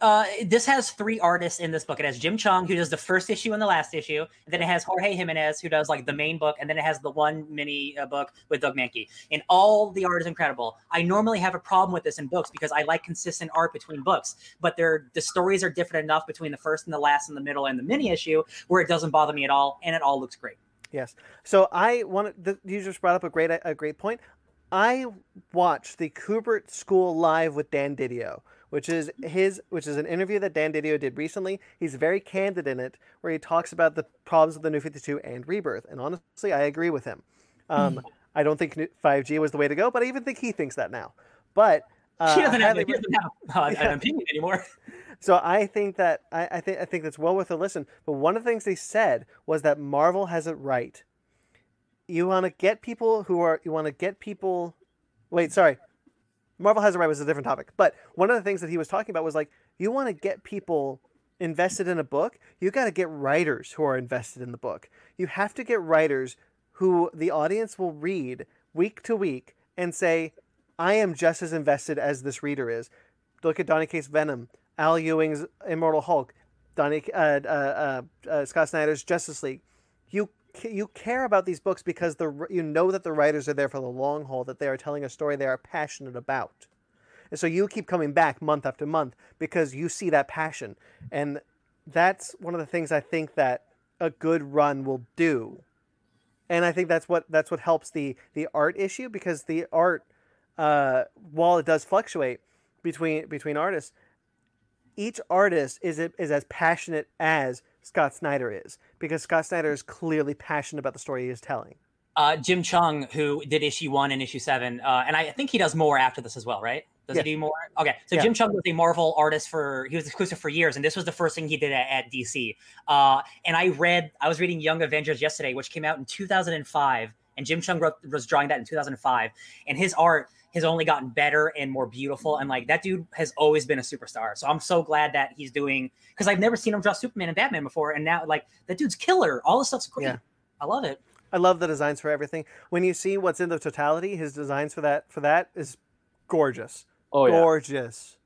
uh, this has three artists in this book. It has Jim Cheung, who does the first issue and the last issue. And then it has Jorge Jimenez, who does like the main book, and then it has the one mini uh, book with Doug Mahnke. And all the art is incredible. I normally have a problem with this in books because I like consistent art between books, but they're the stories are different enough between the first and the last and the middle and the mini issue where it doesn't bother me at all, and it all looks great. Yes. So I wanted. The, you just brought up a great a great point. I watched the Kubert School live with Dan Didio, which is his, which is an interview that Dan Didio did recently. He's very candid in it, where he talks about the problems of the New Fifty Two and Rebirth. And honestly, I agree with him. Um, I don't think five G was the way to go, but I even think he thinks that now. But uh, [laughs] he doesn't, have, he doesn't have uh, an [laughs] opinion anymore. [laughs] So I think that I, I think I think that's well worth a listen. But one of the things they said was that Marvel has it right. You want to get people who are you want to get people. Wait, sorry. Marvel has it right was a different topic. But one of the things that he was talking about was like you want to get people invested in a book. You got to get writers who are invested in the book. You have to get writers who the audience will read week to week and say, I am just as invested as this reader is. Look at Donny Cates Venom, Al Ewing's Immortal Hulk, Donny, uh, uh, uh, uh, Scott Snyder's Justice League. You you care about these books because the you know that the writers are there for the long haul, that they are telling a story they are passionate about, and so you keep coming back month after month because you see that passion, and that's one of the things I think that a good run will do, and I think that's what that's what helps the the art issue because the art, uh, while it does fluctuate between between artists, each artist is is as passionate as Scott Snyder is because Scott Snyder is clearly passionate about the story he is telling. Uh, Jim Cheung, who did issue one and issue seven, uh, and I think he does more after this as well, right? Does Yes. he do more? Okay, so Yeah. Jim Cheung was a Marvel artist for he was exclusive for years, and this was the first thing he did at, at DC. Uh, and I read, I was reading Young Avengers yesterday, which came out in 2005, and Jim Cheung wrote, was drawing that in 2005, and his art has only gotten better and more beautiful, and like that dude has always been a superstar. So I'm so glad that he's doing because I've never seen him draw Superman and Batman before, and now like that dude's killer. All the stuff's great. Yeah. I love it. I love the designs for everything. When you see what's in the totality, his designs for that for that is gorgeous. Oh yeah. gorgeous.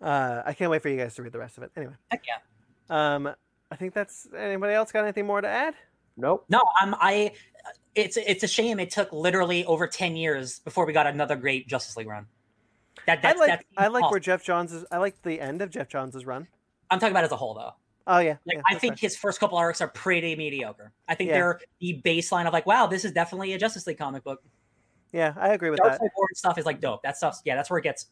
Uh, I can't wait for you guys to read the rest of it. Anyway, Heck yeah. um, I think that's anybody else got anything more to add? Nope. No, I'm I. It's it's a shame it took literally over ten years before we got another great Justice League run. That that's I like that's I like where. Geoff Johns is. I like the end of Geoff Johns' run. I'm talking about as a whole though. Oh yeah, Like yeah, I think fair. his first couple arcs are pretty mediocre. I think Yeah. they're the baseline of like, wow, this is definitely a Justice League comic book. yeah, I agree with Dark that. Side War stuff is like dope. That stuff's yeah, that's where it gets.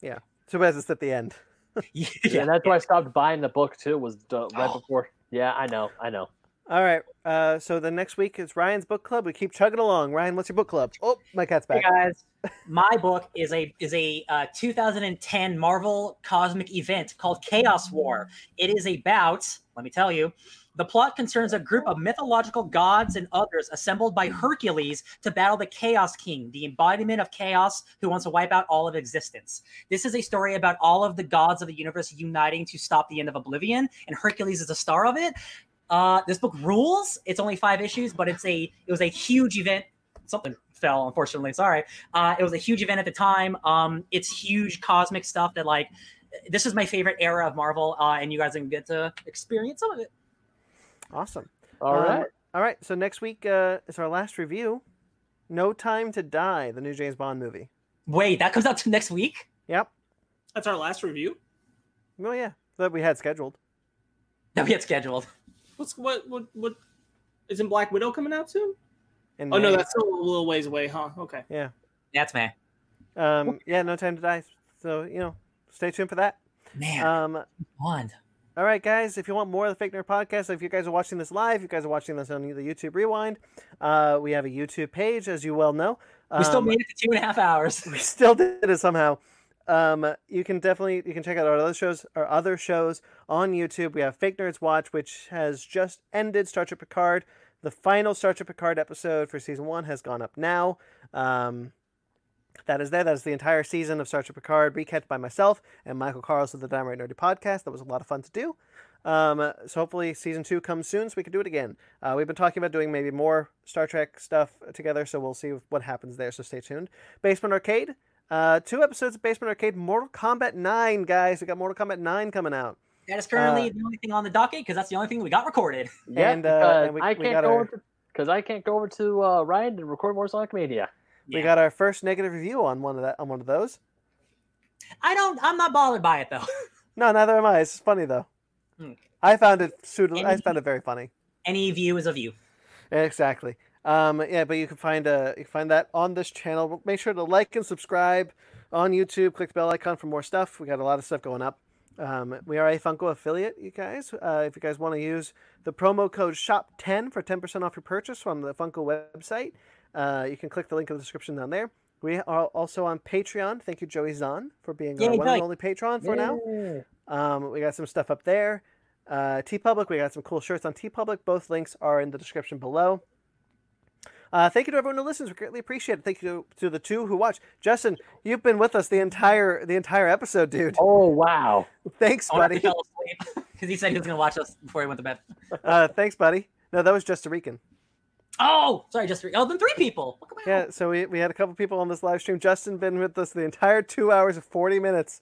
Yeah. Too bad it's at the end. [laughs] yeah, Yeah, that's why I stopped buying the book too. Was right Oh. before. Yeah, I know. I know. All right. Uh, so the next week is Ryan's book club. We keep chugging along. Ryan, what's your book club? Oh, my cat's Hey back. guys, [laughs] my book is a is a uh, 2010 Marvel cosmic event called Chaos War. It is about, let me tell you, the plot concerns a group of mythological gods and others assembled by Hercules to battle the Chaos King, the embodiment of chaos who wants to wipe out all of existence. This is a story about all of the gods of the universe uniting to stop the end of oblivion, and Hercules is the star of it. Uh, this book rules. It's only five issues, but it's a it was a huge event. Something fell, unfortunately. Sorry. Uh, it was a huge event at the time. Um, it's huge cosmic stuff that like this is my favorite era of Marvel, uh, and you guys can get to experience some of it. Awesome. All Um, right. All right. So next week uh, is our last review. No Time to Die, the new James Bond movie. Wait, that comes out to next week. Yep. That's our last review. Oh yeah, that we had scheduled. That we had scheduled. What's what what what? Isn't Black Widow coming out soon? In Oh no, that's still a little ways away, huh? Okay. Yeah. That's man. Um, yeah, No Time to Die. So you know, stay tuned for that. Man, Um, Bond. All right, guys. If you want more of the Fake Nerd Podcast, if you guys are watching this live, you guys are watching this on the YouTube Rewind. Uh, we have a YouTube page, as you well know. We still Um, made it to two and a half hours. [laughs] we still did it somehow. Um, you can definitely you can check out our other shows our other shows on YouTube. We have Fake Nerds Watch, which has just ended Star Trek Picard. The final Star Trek Picard episode for season one has gone up now. Um, that is there. That is the entire season of Star Trek Picard, recapped by myself and Michael Carls of the Downright Nerdy podcast. That was a lot of fun to do. Um, so hopefully season two comes soon, so we can do it again. Uh, we've been talking about doing maybe more Star Trek stuff together, so we'll see what happens there. So stay tuned. Basement Arcade, uh, two episodes of Basement Arcade. Mortal Kombat Nine, guys. We got Mortal Kombat Nine coming out. That is currently Uh, the only thing on the docket because that's the only thing we got recorded. Yeah, and, uh, because and we- I we can't got go our- over to because I can't go over to uh, Ryan to record more Sonic Mania. We Yeah. got our first negative review on one of that on one of those. I don't. I'm not bothered by it though. [laughs] No, neither am I. It's funny though. Hmm. I found it suitable. I found it very funny. Any view is a view. Exactly. Um, yeah, but you can find uh, you can find that on this channel. Make sure to like and subscribe on YouTube. Click the bell icon for more stuff. We got a lot of stuff going up. Um, we are a Funko affiliate, you guys. Uh, if you guys want to use the promo code SHOP10 for 10% off your purchase from the Funko website, uh, you can click the link in the description down there. We are also on Patreon. Thank you, Joey Zahn, for being our one and only patron for now. Um, we got some stuff up there. Uh, TeePublic, we got some cool shirts on TeePublic. Both links are in the description below. Uh, thank you to everyone who listens. We greatly appreciate it. Thank you to, to the two who watch. Justin, you've been with us the entire the entire episode, dude. Oh wow! Thanks, buddy. fell asleep because he said he was going to watch us before he went to bed. Uh, thanks, buddy. No, that was just a Rican. Oh, sorry, just three. Oh, then three people. Look at Yeah, so we, we had a couple people on this live stream. Justin been with us the entire two hours and forty minutes.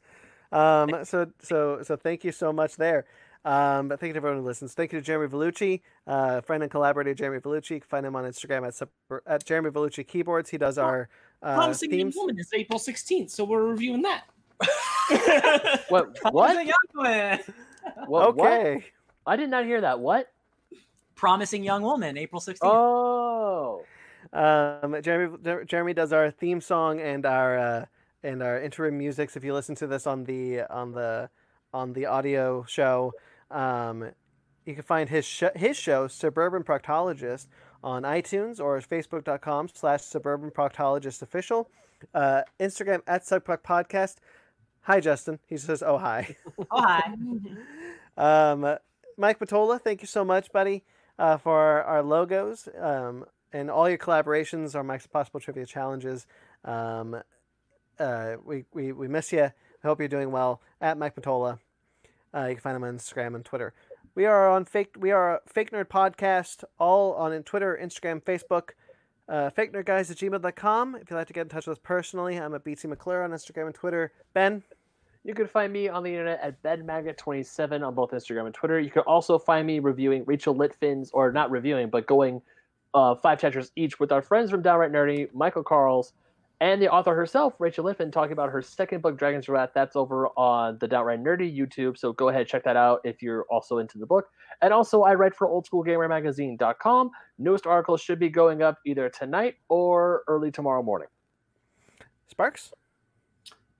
Um, so so so thank you so much there. Um, but thank you to everyone who listens. Thank you to Jeremy Vellucci, uh, friend and collaborator Jeremy Vellucci. You can find him on Instagram at, at Jeremy Vellucci Keyboards. He does our uh, Promising Young themes. Woman is April 16th, so we're reviewing that. [laughs] [laughs] What? Promising What? Young Woman. What? what? Okay. I did not hear that. What? Promising Young Woman, April 16th. Oh. Um, Jeremy Jeremy does our theme song and our uh, and our interim musics. If you listen to this on the on the on the audio show, um, you can find his sh- his show Suburban Proctologist on iTunes or Facebook.com slash Suburban Proctologist Official, uh, Instagram at Subproc Podcast. Hi, Justin. He says, "Oh hi." Oh, hi. [laughs] Um, Mike Patola, thank you so much, buddy, uh, for our, our logos um, and all your collaborations, our Mike's Possible Trivia Challenges. Um, uh, we, we, we miss you. I hope you're doing well. At Mike Patola. Uh, you can find them on Instagram and Twitter. We are on fake. We are Fake Nerd Podcast, all on Twitter, Instagram, Facebook. Uh, fake nerd guys at gmail.com. If you'd like to get in touch with us personally, I'm at BT McClure on Instagram and Twitter. Ben, You can find me on the internet at bedmagnet27 on both Instagram and Twitter. You can also find me reviewing Rachel Litfin's, or not reviewing, but going uh, five chapters each with our friends from Downright Nerdy, Michael Carls, and the author herself, Rachel Litfin, talking about her second book, Dragon's Wrath. That's over on the Downright Nerdy YouTube, so go ahead check that out if you're also into the book. And also, I write for OldSchoolGamerMagazine.com. Newest articles should be going up either tonight or early tomorrow morning. Sparks.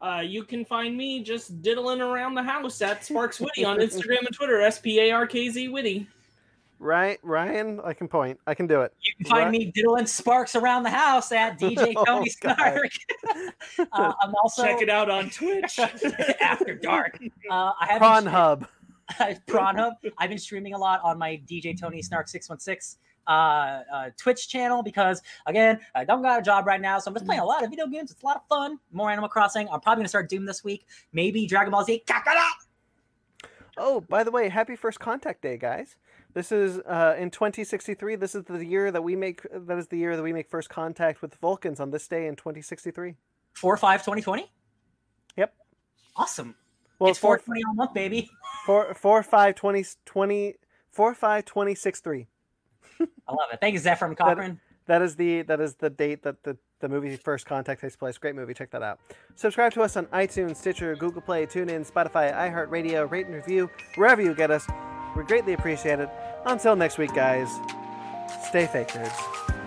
Uh, you can find me just diddling around the house at [laughs] Sparkz Witty on Instagram and Twitter, S P A R K Z Witty. Right, Ryan, I can point. I can do it. You can find Right. me diddling sparks around the house at [laughs] DJ Oh, Tony God. Snark. [laughs] uh, I'm also Check it out on Twitch. [laughs] after dark. Uh, I have Prawn Hub. Prawn Hub. I've been streaming a lot on my DJ Tony Snark six one six uh, uh, Twitch channel because again, I don't got a job right now, so I'm just playing a lot of video games. It's a lot of fun. More Animal Crossing. I'm probably gonna start Doom this week. Maybe Dragon Ball Z. Kakarot. Oh, by the way, happy first contact day, guys. This is uh, in 2063. This is the year that we make. That is the year that we make first contact with Vulcans on this day in 2063. Four five 2020. Yep. Awesome. Well, it's four, 420 all month, baby. [laughs] four, four, five, 20, 20, four, five, 26, three. [laughs] I love it. Thank you, Zefram Cochrane. That is the that is the date that the, the movie First Contact takes place. Great movie, check that out. Subscribe to us on iTunes, Stitcher, Google Play, TuneIn, Spotify, iHeartRadio, rate and review wherever you get us. We greatly appreciate it. Until next week, guys. Stay fake nerds.